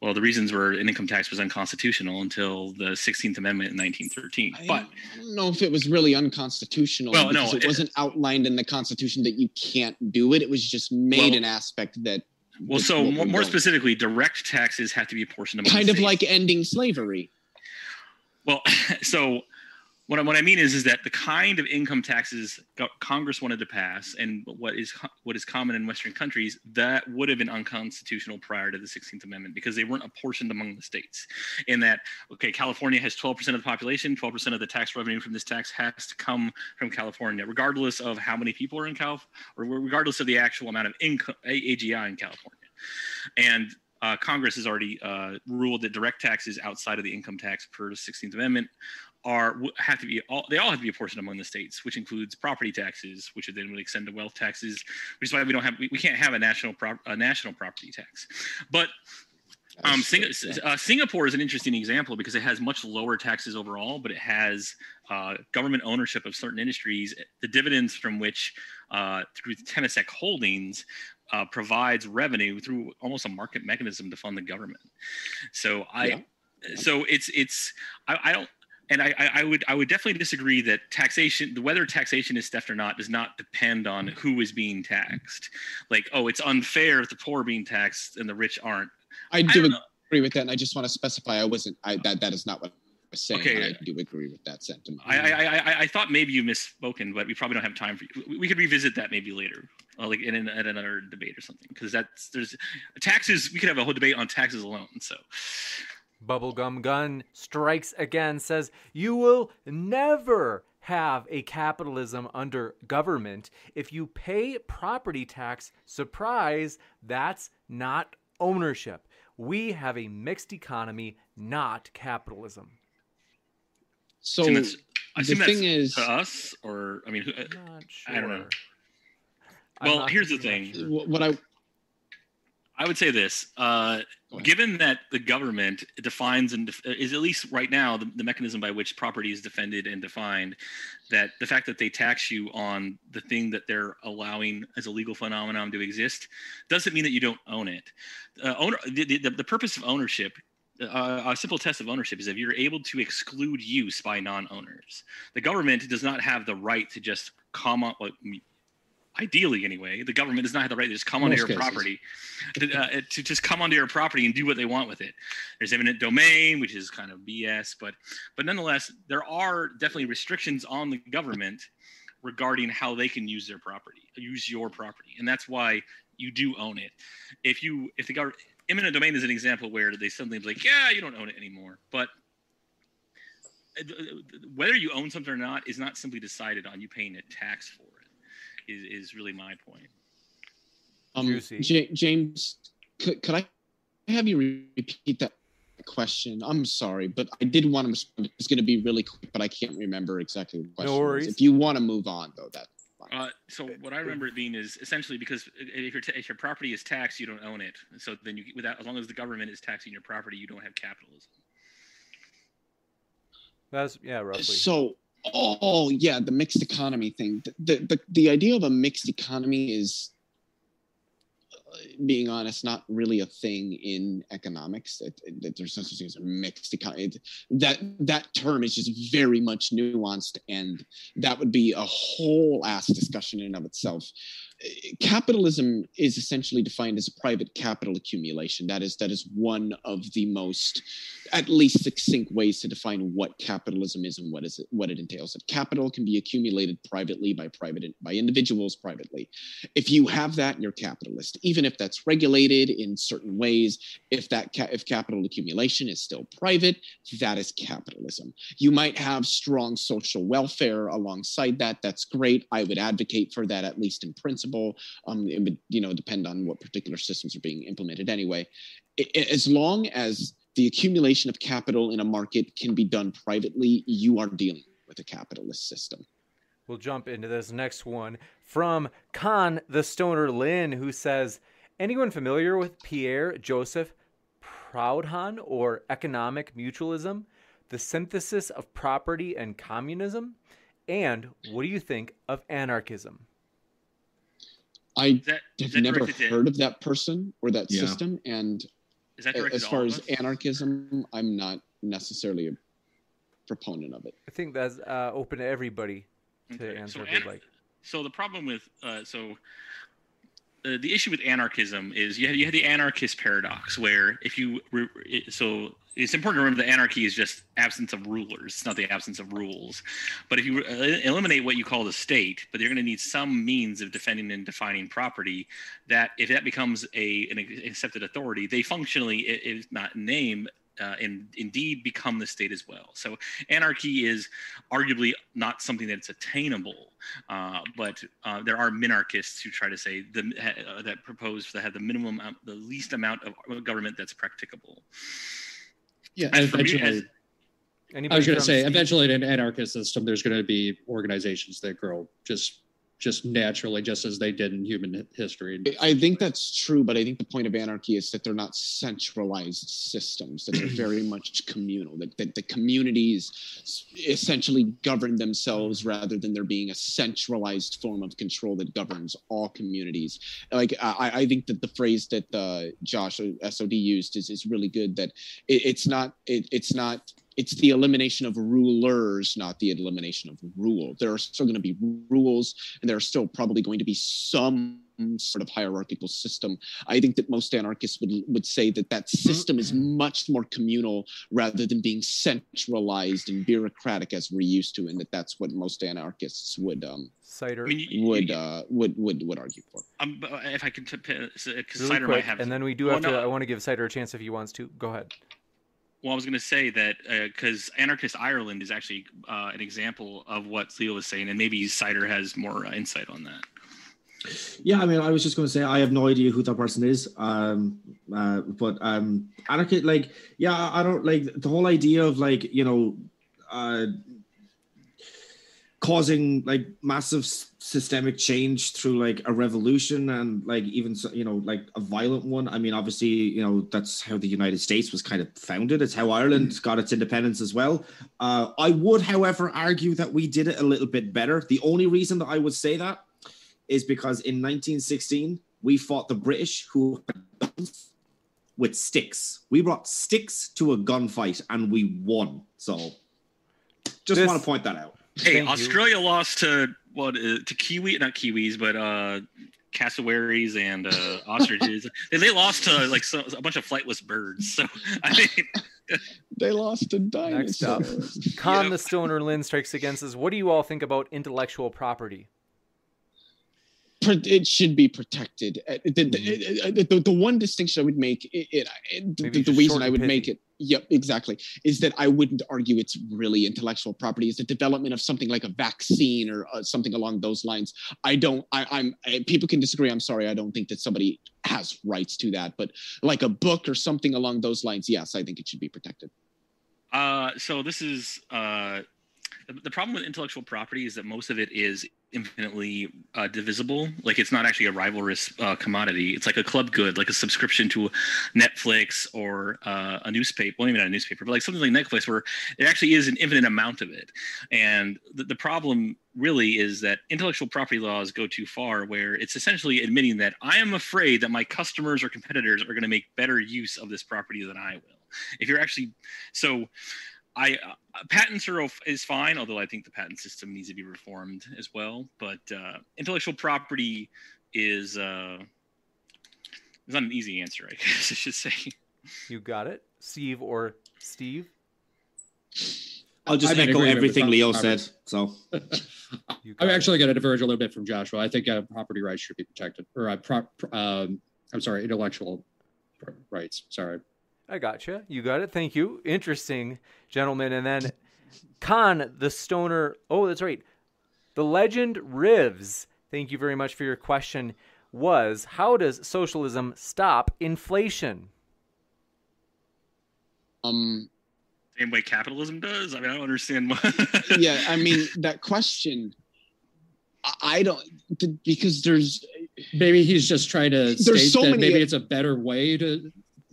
Speaker 3: Well, the reasons were an income tax was unconstitutional until the 16th Amendment in 1913. I but
Speaker 4: I don't know if it was really unconstitutional. Well, no, it, it wasn't outlined in the Constitution that you can't do it. It was just made well, an aspect that
Speaker 3: well, so more, more specifically, direct taxes have to be apportioned.
Speaker 4: Kind of like ending slavery.
Speaker 3: Well, <laughs> so what I, what I mean is is that the kind of income taxes Congress wanted to pass and what is what is common in Western countries that would have been unconstitutional prior to the 16th Amendment because they weren't apportioned among the states. In that, okay, California has 12% of the population, 12% of the tax revenue from this tax has to come from California, regardless of how many people are in Cal or regardless of the actual amount of income AGI in California. And uh, Congress has already uh, ruled that direct taxes outside of the income tax per the 16th Amendment are have to be all they all have to be apportioned among the states, which includes property taxes, which then would extend to wealth taxes, which is why we don't have we, we can't have a national prop, a national property tax. But um, Sing- uh, Singapore is an interesting example because it has much lower taxes overall, but it has uh, government ownership of certain industries, the dividends from which, uh, through Temasek Holdings, uh, provides revenue through almost a market mechanism to fund the government. So I, yeah. so it's it's I, I don't and I, I, would I would definitely disagree that taxation, whether taxation is theft or not, does not depend on who is being taxed. Like, oh, it's unfair if the poor are being taxed and the rich aren't.
Speaker 4: I do I agree with that, and I just want to specify I wasn't. I that that is not what I was saying.
Speaker 3: Okay.
Speaker 4: I do agree with that sentiment.
Speaker 3: I, I I, I thought maybe you misspoken, but we probably don't have time for you. We could revisit that maybe later, uh, like in, in, in another debate or something, because that's there's taxes. We could have a whole debate on taxes alone. So.
Speaker 1: Bubblegum Gun strikes again, says, You will never have a capitalism under government if you pay property tax. Surprise, that's not ownership. We have a mixed economy, not capitalism.
Speaker 4: So the thing is,
Speaker 3: to us, or I mean,
Speaker 1: sure.
Speaker 3: I don't know. Well, here's the thing.
Speaker 4: Sure. What I
Speaker 3: I would say this: uh, given that the government defines and def- is at least right now the, the, mechanism by which property is defended and defined, that the fact that they tax you on the thing that they're allowing as a legal phenomenon to exist doesn't mean that you don't own it. Uh, owner, the, the, the purpose of ownership uh, a simple test of ownership is if you're able to exclude use by non-owners. The government does not have the right to just come up. Ideally anyway, the government does not have the right to just come onto your cases. property, to, uh, to, just come onto your property and do what they want with it. There's eminent domain, which is kind of BS, but but nonetheless, there are definitely restrictions on the government regarding how they can use their property, use your property, and that's why you do own it. If you if the government eminent domain is an example where they suddenly be like, yeah, you don't own it anymore, but uh, whether you own something or not is not simply decided on you paying a tax for is, is really my point.
Speaker 4: Um, J- James, could, could I have you repeat that question? I'm sorry, but I did want to respond. It's going to be really quick, but I can't remember exactly what question. No worries. If you want to move on, though, that.
Speaker 3: Uh, so what I remember it being is essentially because if your, t- if your property is taxed, you don't own it. So then you without as long as the government is taxing your property, you don't have capitalism.
Speaker 1: That's yeah, roughly.
Speaker 4: So Oh yeah, the mixed economy thing. The the the idea of a mixed economy is, uh, being honest, not really a thing in economics. It, there's no such thing as a mixed economy. That that term is just very much nuanced, and that would be a whole ass discussion in and of itself capitalism is essentially defined as a private capital accumulation. That is that is one of the most, at least succinct ways to define what capitalism is and what is it, what it entails. That capital can be accumulated privately by private by individuals privately. If you have that, you're capitalist. Even if that's regulated in certain ways, if that ca- if capital accumulation is still private, that is capitalism. You might have strong social welfare alongside that. That's great. I would advocate for that at least in principle possible. Um, it would, you know, depend on what particular systems are being implemented anyway. It, as long as the accumulation of capital in a market can be done privately, you are dealing with a capitalist system.
Speaker 1: We'll jump into this next one from Khan the Stoner Lynn, who says, Anyone familiar with Pierre Joseph Proudhon or economic mutualism, the synthesis of property and communism? And what do you think of anarchism?
Speaker 4: I that, have never heard of that person or that yeah. system, and as far as anarchism, I'm not necessarily a proponent of it.
Speaker 1: I think that's uh, open to everybody to okay. answer.
Speaker 3: So, an- like. so the problem with uh, so uh, the issue with anarchism is you have, you have the anarchist paradox where if you re- so it's important to remember that anarchy is just absence of rulers it's not the absence of rules. But if you uh, eliminate what you call the state but you're going to need some means of defending and defining property that if that becomes a an accepted authority they functionally if not name uh, and indeed become the state as well. So anarchy is arguably not something that's attainable, uh, but uh, there are minarchists who try to say the, uh, that propose that have the minimum, the least amount of government that's practicable.
Speaker 2: Yeah, eventually. Me, as, I was going to say, eventually, in an anarchist system, there's going to be organizations that grow just just naturally, just as they did in human history.
Speaker 4: I think that's true, but I think the point of anarchy is that they're not centralized systems, that they're very <clears throat> much communal, that, that the communities essentially govern themselves rather than there being a centralized form of control that governs all communities. Like, I, I think that the phrase that uh, Josh uh, SOD used is, is really good, that it, it's not, it, it's not it's the elimination of rulers, not the elimination of rule. There are still going to be rules, and there are still probably going to be some sort of hierarchical system. I think that most anarchists would would say that that system is much more communal rather than being centralized and bureaucratic as we're used to, and that that's what most anarchists would um
Speaker 1: Cider
Speaker 4: I mean, would uh would would would argue for.
Speaker 3: Um, if I can, t- p-
Speaker 1: really Cider quick, might have, and then we do have well, to. No. I want to give Cider a chance if he wants to. Go ahead.
Speaker 3: Well, I was going to say that because uh, Anarchist Ireland is actually uh, an example of what Leo was saying, and maybe Cider has more uh, insight on that.
Speaker 5: Yeah, I mean, I was just going to say I have no idea who that person is. Um, uh, but um, anarchist, like, yeah, I don't like the whole idea of like you know, uh, causing like massive systemic change through like a revolution and like even you know like a violent one. I mean obviously you know that's how the united states was kind of founded. It's how ireland got its independence as well. Uh, i would however argue that we did it a little bit better. The only reason that i would say that is because in 1916 we fought the british who with sticks. We brought sticks to a gunfight and we won. So just this, want to point that out
Speaker 3: Hey, Thank Australia you. lost to what? Uh, to Kiwi, not Kiwis, but uh, cassowaries and uh, <laughs> ostriches. and they lost to like so, a bunch of flightless birds. So <laughs> I mean,
Speaker 4: they lost to dinosaurs.
Speaker 1: Next up, Con yep. the Stoner Lynn strikes against us. What do you all think about intellectual property?
Speaker 4: It should be protected. Uh, the, mm-hmm. the, the, the, one distinction I would make, it, it the, the reason I would make it, yep, exactly, is that I wouldn't argue it's really intellectual property. Is the development of something like a vaccine or uh, something along those lines. I don't. I, I'm. I, people can disagree. I'm sorry. I don't think that somebody has rights to that. But like a book or something along those lines, yes, I think it should be protected.
Speaker 3: Uh, so this is uh, the problem with intellectual property is that most of it is infinitely uh, divisible. Like it's not actually a rivalrous uh, commodity. It's like a club good, like a subscription to Netflix or uh, a newspaper. Well, not a newspaper, but like something like Netflix, where it actually is an infinite amount of it. And the, the problem really is that intellectual property laws go too far, where it's essentially admitting that I am afraid that my customers or competitors are going to make better use of this property than I will. If you're actually so I uh, patents are is fine, although I think the patent system needs to be reformed as well. But uh, intellectual property is uh, is not an easy answer, I <laughs> guess I should say.
Speaker 1: You got it, Steve or Steve.
Speaker 5: I'll just I echo everything Leo said. So <laughs>
Speaker 2: I'm actually going to diverge a little bit from Joshua. I think uh, property rights should be protected, or uh, pro- um, I'm sorry, intellectual rights. Sorry.
Speaker 1: I gotcha. You got it. Thank you. Interesting, gentlemen. And then Khan, the stoner. Oh, that's right. The legend Rivs. Thank you very much for your question. Was how does socialism stop inflation?
Speaker 4: Um,
Speaker 3: same way capitalism does. I mean, I don't understand. <laughs>
Speaker 4: yeah, I mean <laughs> that question. I don't because there's
Speaker 2: maybe he's just trying to there's so many, maybe it's a better way to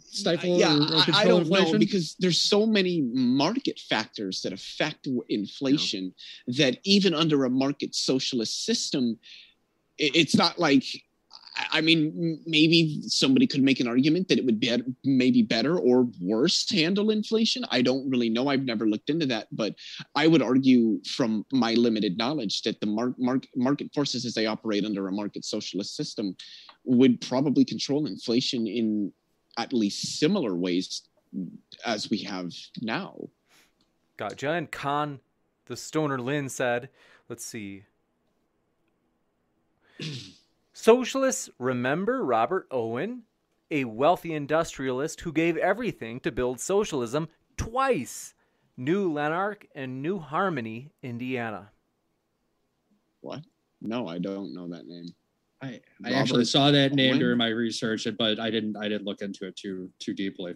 Speaker 2: stifle
Speaker 4: yeah,
Speaker 2: or, or
Speaker 4: I, I, don't inflation? know because there's so many market factors that affect inflation yeah. that even under a market socialist system, it's not like I mean, maybe somebody could make an argument that it would be maybe better or worse handle inflation. I don't really know. I've never looked into that, but I would argue from my limited knowledge that the mar- mar- market forces, as they operate under a market socialist system, would probably control inflation in at least similar ways as we have now.
Speaker 1: Gotcha. And Khan, the stoner Lin said, let's see. <clears throat> Socialists remember Robert Owen, a wealthy industrialist who gave everything to build socialism twice. New Lanark and New Harmony, Indiana.
Speaker 4: What? No, I don't know that name.
Speaker 2: I, I actually saw that name Owen? during my research, but I didn't I didn't look into it too too deeply.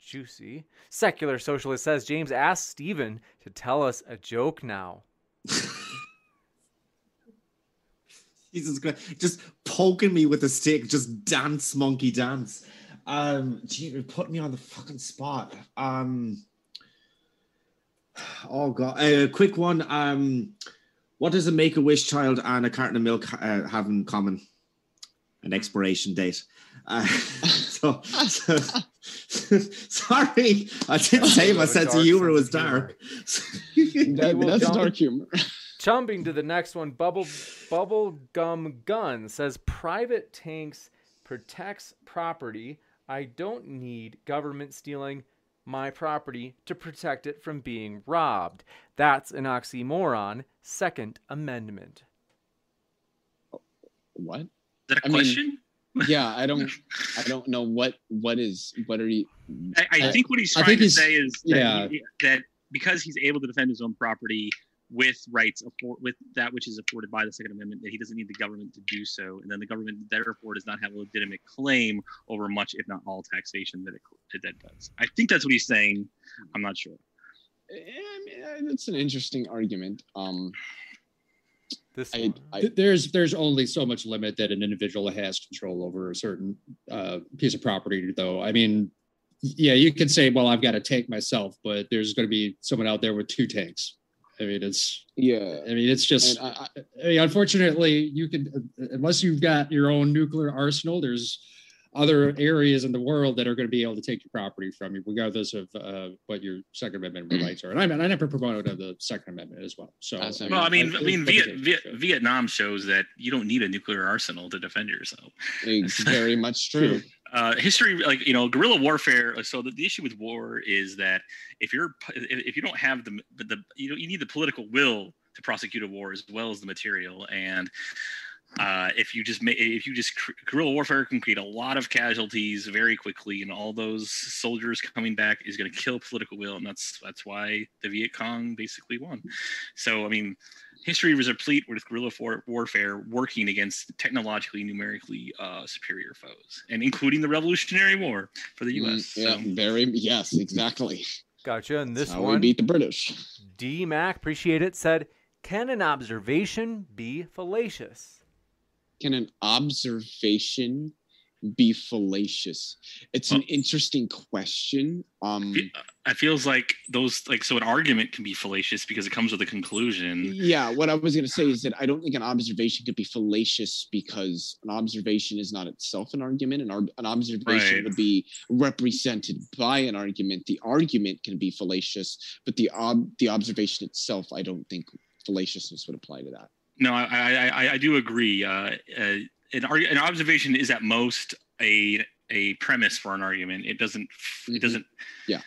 Speaker 1: Juicy. Secular socialist says James asked Stephen to tell us a joke now. <laughs>
Speaker 5: Jesus Christ. Just poking me with a stick, just dance, monkey dance. Um, gee, put me on the fucking spot. Um, <sighs> oh god, a uh, quick one. Um, what does a Make a Wish child and a carton of milk uh, have in common? An expiration date. Uh, <laughs> so, so <laughs> sorry, I didn't say my sense of humor was dark. <laughs>
Speaker 4: that, that's dark humor.
Speaker 1: Jumping to the next one, Bubble Bubble Gum Gun says private tanks protects property. I don't need government stealing my property to protect it from being robbed. That's an oxymoron. Second Amendment.
Speaker 4: What? Is
Speaker 3: that a I question?
Speaker 4: Mean, yeah, I <laughs> don't I don't know what what is what are you
Speaker 3: I, I think what he's trying to say is that, yeah. He, that because he's able to defend his own property, with rights afford, with that which is afforded by the Second Amendment that he doesn't need the government to do so, and then the government therefore does not have a legitimate claim over much, if not all, taxation that it that does. I think that's what he's saying. I'm not sure.
Speaker 4: I mean, that's an interesting argument. Um,
Speaker 2: this I, I, there's there's only so much limit that an individual has control over a certain uh, piece of property, though. I mean, yeah, you could say, well, I've got a tank myself, but there's going to be someone out there with two tanks I mean, it's
Speaker 4: yeah.
Speaker 2: I mean, it's just. I, I, mean, unfortunately, you can unless you've got your own nuclear arsenal. There's other areas in the world that are going to be able to take your property from you, regardless of uh, what your Second Amendment mm-hmm. rights are. And I mean, I never promoted the Second Amendment as well. So,
Speaker 3: well, I mean, I, I mean, Viet, Viet, Vietnam shows that you don't need a nuclear arsenal to defend yourself.
Speaker 4: It's <laughs> very much true
Speaker 3: uh, history, like you know, guerrilla warfare. So the, the issue with war is that if you're if you don't have the the you know you need the political will to prosecute a war as well as the material and uh, if you just make if you just guerrilla warfare can create a lot of casualties very quickly and all those soldiers coming back is going to kill political will and that's that's why the viet cong basically won so i mean history was replete with guerrilla for- warfare working against technologically, numerically uh, superior foes, and including the Revolutionary War for the U.S.
Speaker 4: Mm, yeah, so. very yes, exactly.
Speaker 1: Gotcha. And this
Speaker 4: That's
Speaker 1: one,
Speaker 4: we beat the British.
Speaker 1: D Mac, appreciate it. Said, can an observation be fallacious?
Speaker 4: Can an observation be fallacious? It's an interesting question. Um,
Speaker 3: it feels like those like so an argument can be fallacious because it comes with a conclusion.
Speaker 4: Yeah, what I was going to say is that I don't think an observation could be fallacious because an observation is not itself an argument. An, an observation right. would be represented by an argument. The argument can be fallacious, but the ob- the observation itself, I don't think fallaciousness would apply to that.
Speaker 3: No, I I, I do agree. Uh, uh, an, an observation is at most a a premise for an argument. It doesn't. Mm-hmm. It doesn't.
Speaker 4: Yeah.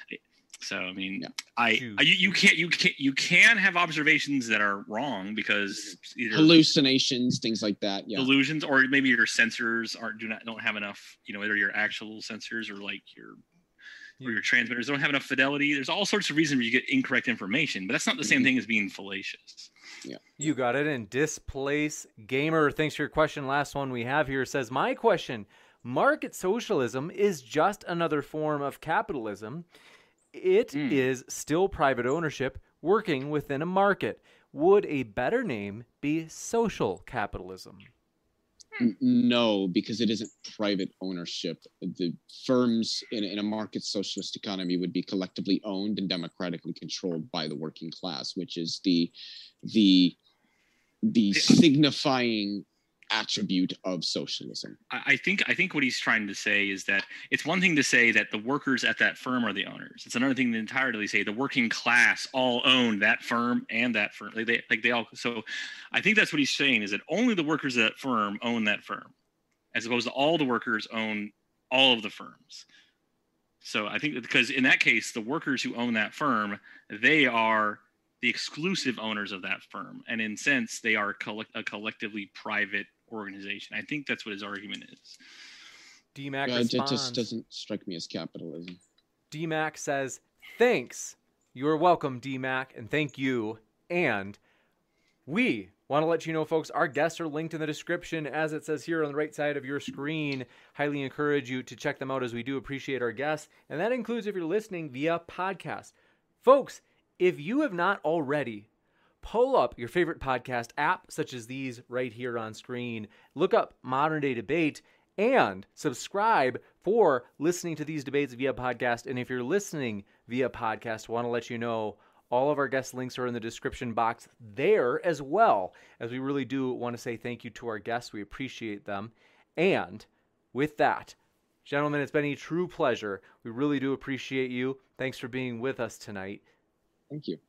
Speaker 3: So I mean, yeah. I, I, you, can't you can't you can have observations that are wrong because
Speaker 4: either hallucinations, things like that. Yeah.
Speaker 3: Illusions, or maybe your sensors aren't do not don't have enough. You know, either your actual sensors or like your or your transmitters don't have enough fidelity. There's all sorts of reasons where you get incorrect information, but that's not the same mm-hmm. thing as being fallacious.
Speaker 4: Yeah.
Speaker 1: You got it. And Displace Gamer, thanks for your question. Last one we have here says, My question market socialism is just another form of capitalism. It mm. is still private ownership working within a market. Would a better name be social capitalism?
Speaker 4: No, because it isn't private ownership. The firms in, in, a market socialist economy would be collectively owned and democratically controlled by the working class, which is the the the signifying attribute of socialism.
Speaker 3: I think I think what he's trying to say is that it's one thing to say that the workers at that firm are the owners. It's another thing to entirely say the working class all own that firm and that firm. Like they like they all. So I think that's what he's saying is that only the workers at that firm own that firm, as opposed to all the workers own all of the firms. So I think because in that case, the workers who own that firm, they are the exclusive owners of that firm, and in sense, they are a collectively private organization. I think that's what his argument is.
Speaker 1: DMAC
Speaker 4: Uh, it just doesn't strike me as capitalism.
Speaker 1: DMAC says, Thanks. You're welcome, DMAC, and thank you. And we want to let you know, folks, our guests are linked in the description, as it says here on the right side of your screen. Highly encourage you to check them out as we do appreciate our guests. And that includes if you're listening via podcast. Folks, if you have not already, pull up your favorite podcast app, such as these right here on screen. Look up Modern Day Debate and subscribe for listening to these debates via podcast. And if you're listening via podcast, want to let you know all of our guest links are in the description box there as well, as we really do want to say thank you to our guests. We appreciate them. And with that, gentlemen, it's been a true pleasure. We really do appreciate you. Thanks for being with us tonight.
Speaker 4: Thank you.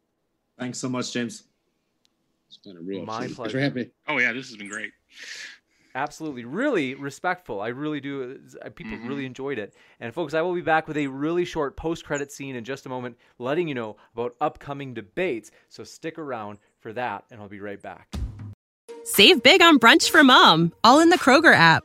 Speaker 5: Thanks so much, James.
Speaker 4: It's been a real
Speaker 1: My pleasure.
Speaker 2: for having me.
Speaker 3: Oh yeah, this has been great.
Speaker 1: Absolutely, really respectful. I really do. uh, People
Speaker 3: Mhm.
Speaker 1: really enjoyed it. And folks, I will be back with a really short post-credit scene in just a moment, letting you know about upcoming debates. So stick around for that, and I'll be right back.
Speaker 6: Save big on brunch for mom, all in the Kroger app.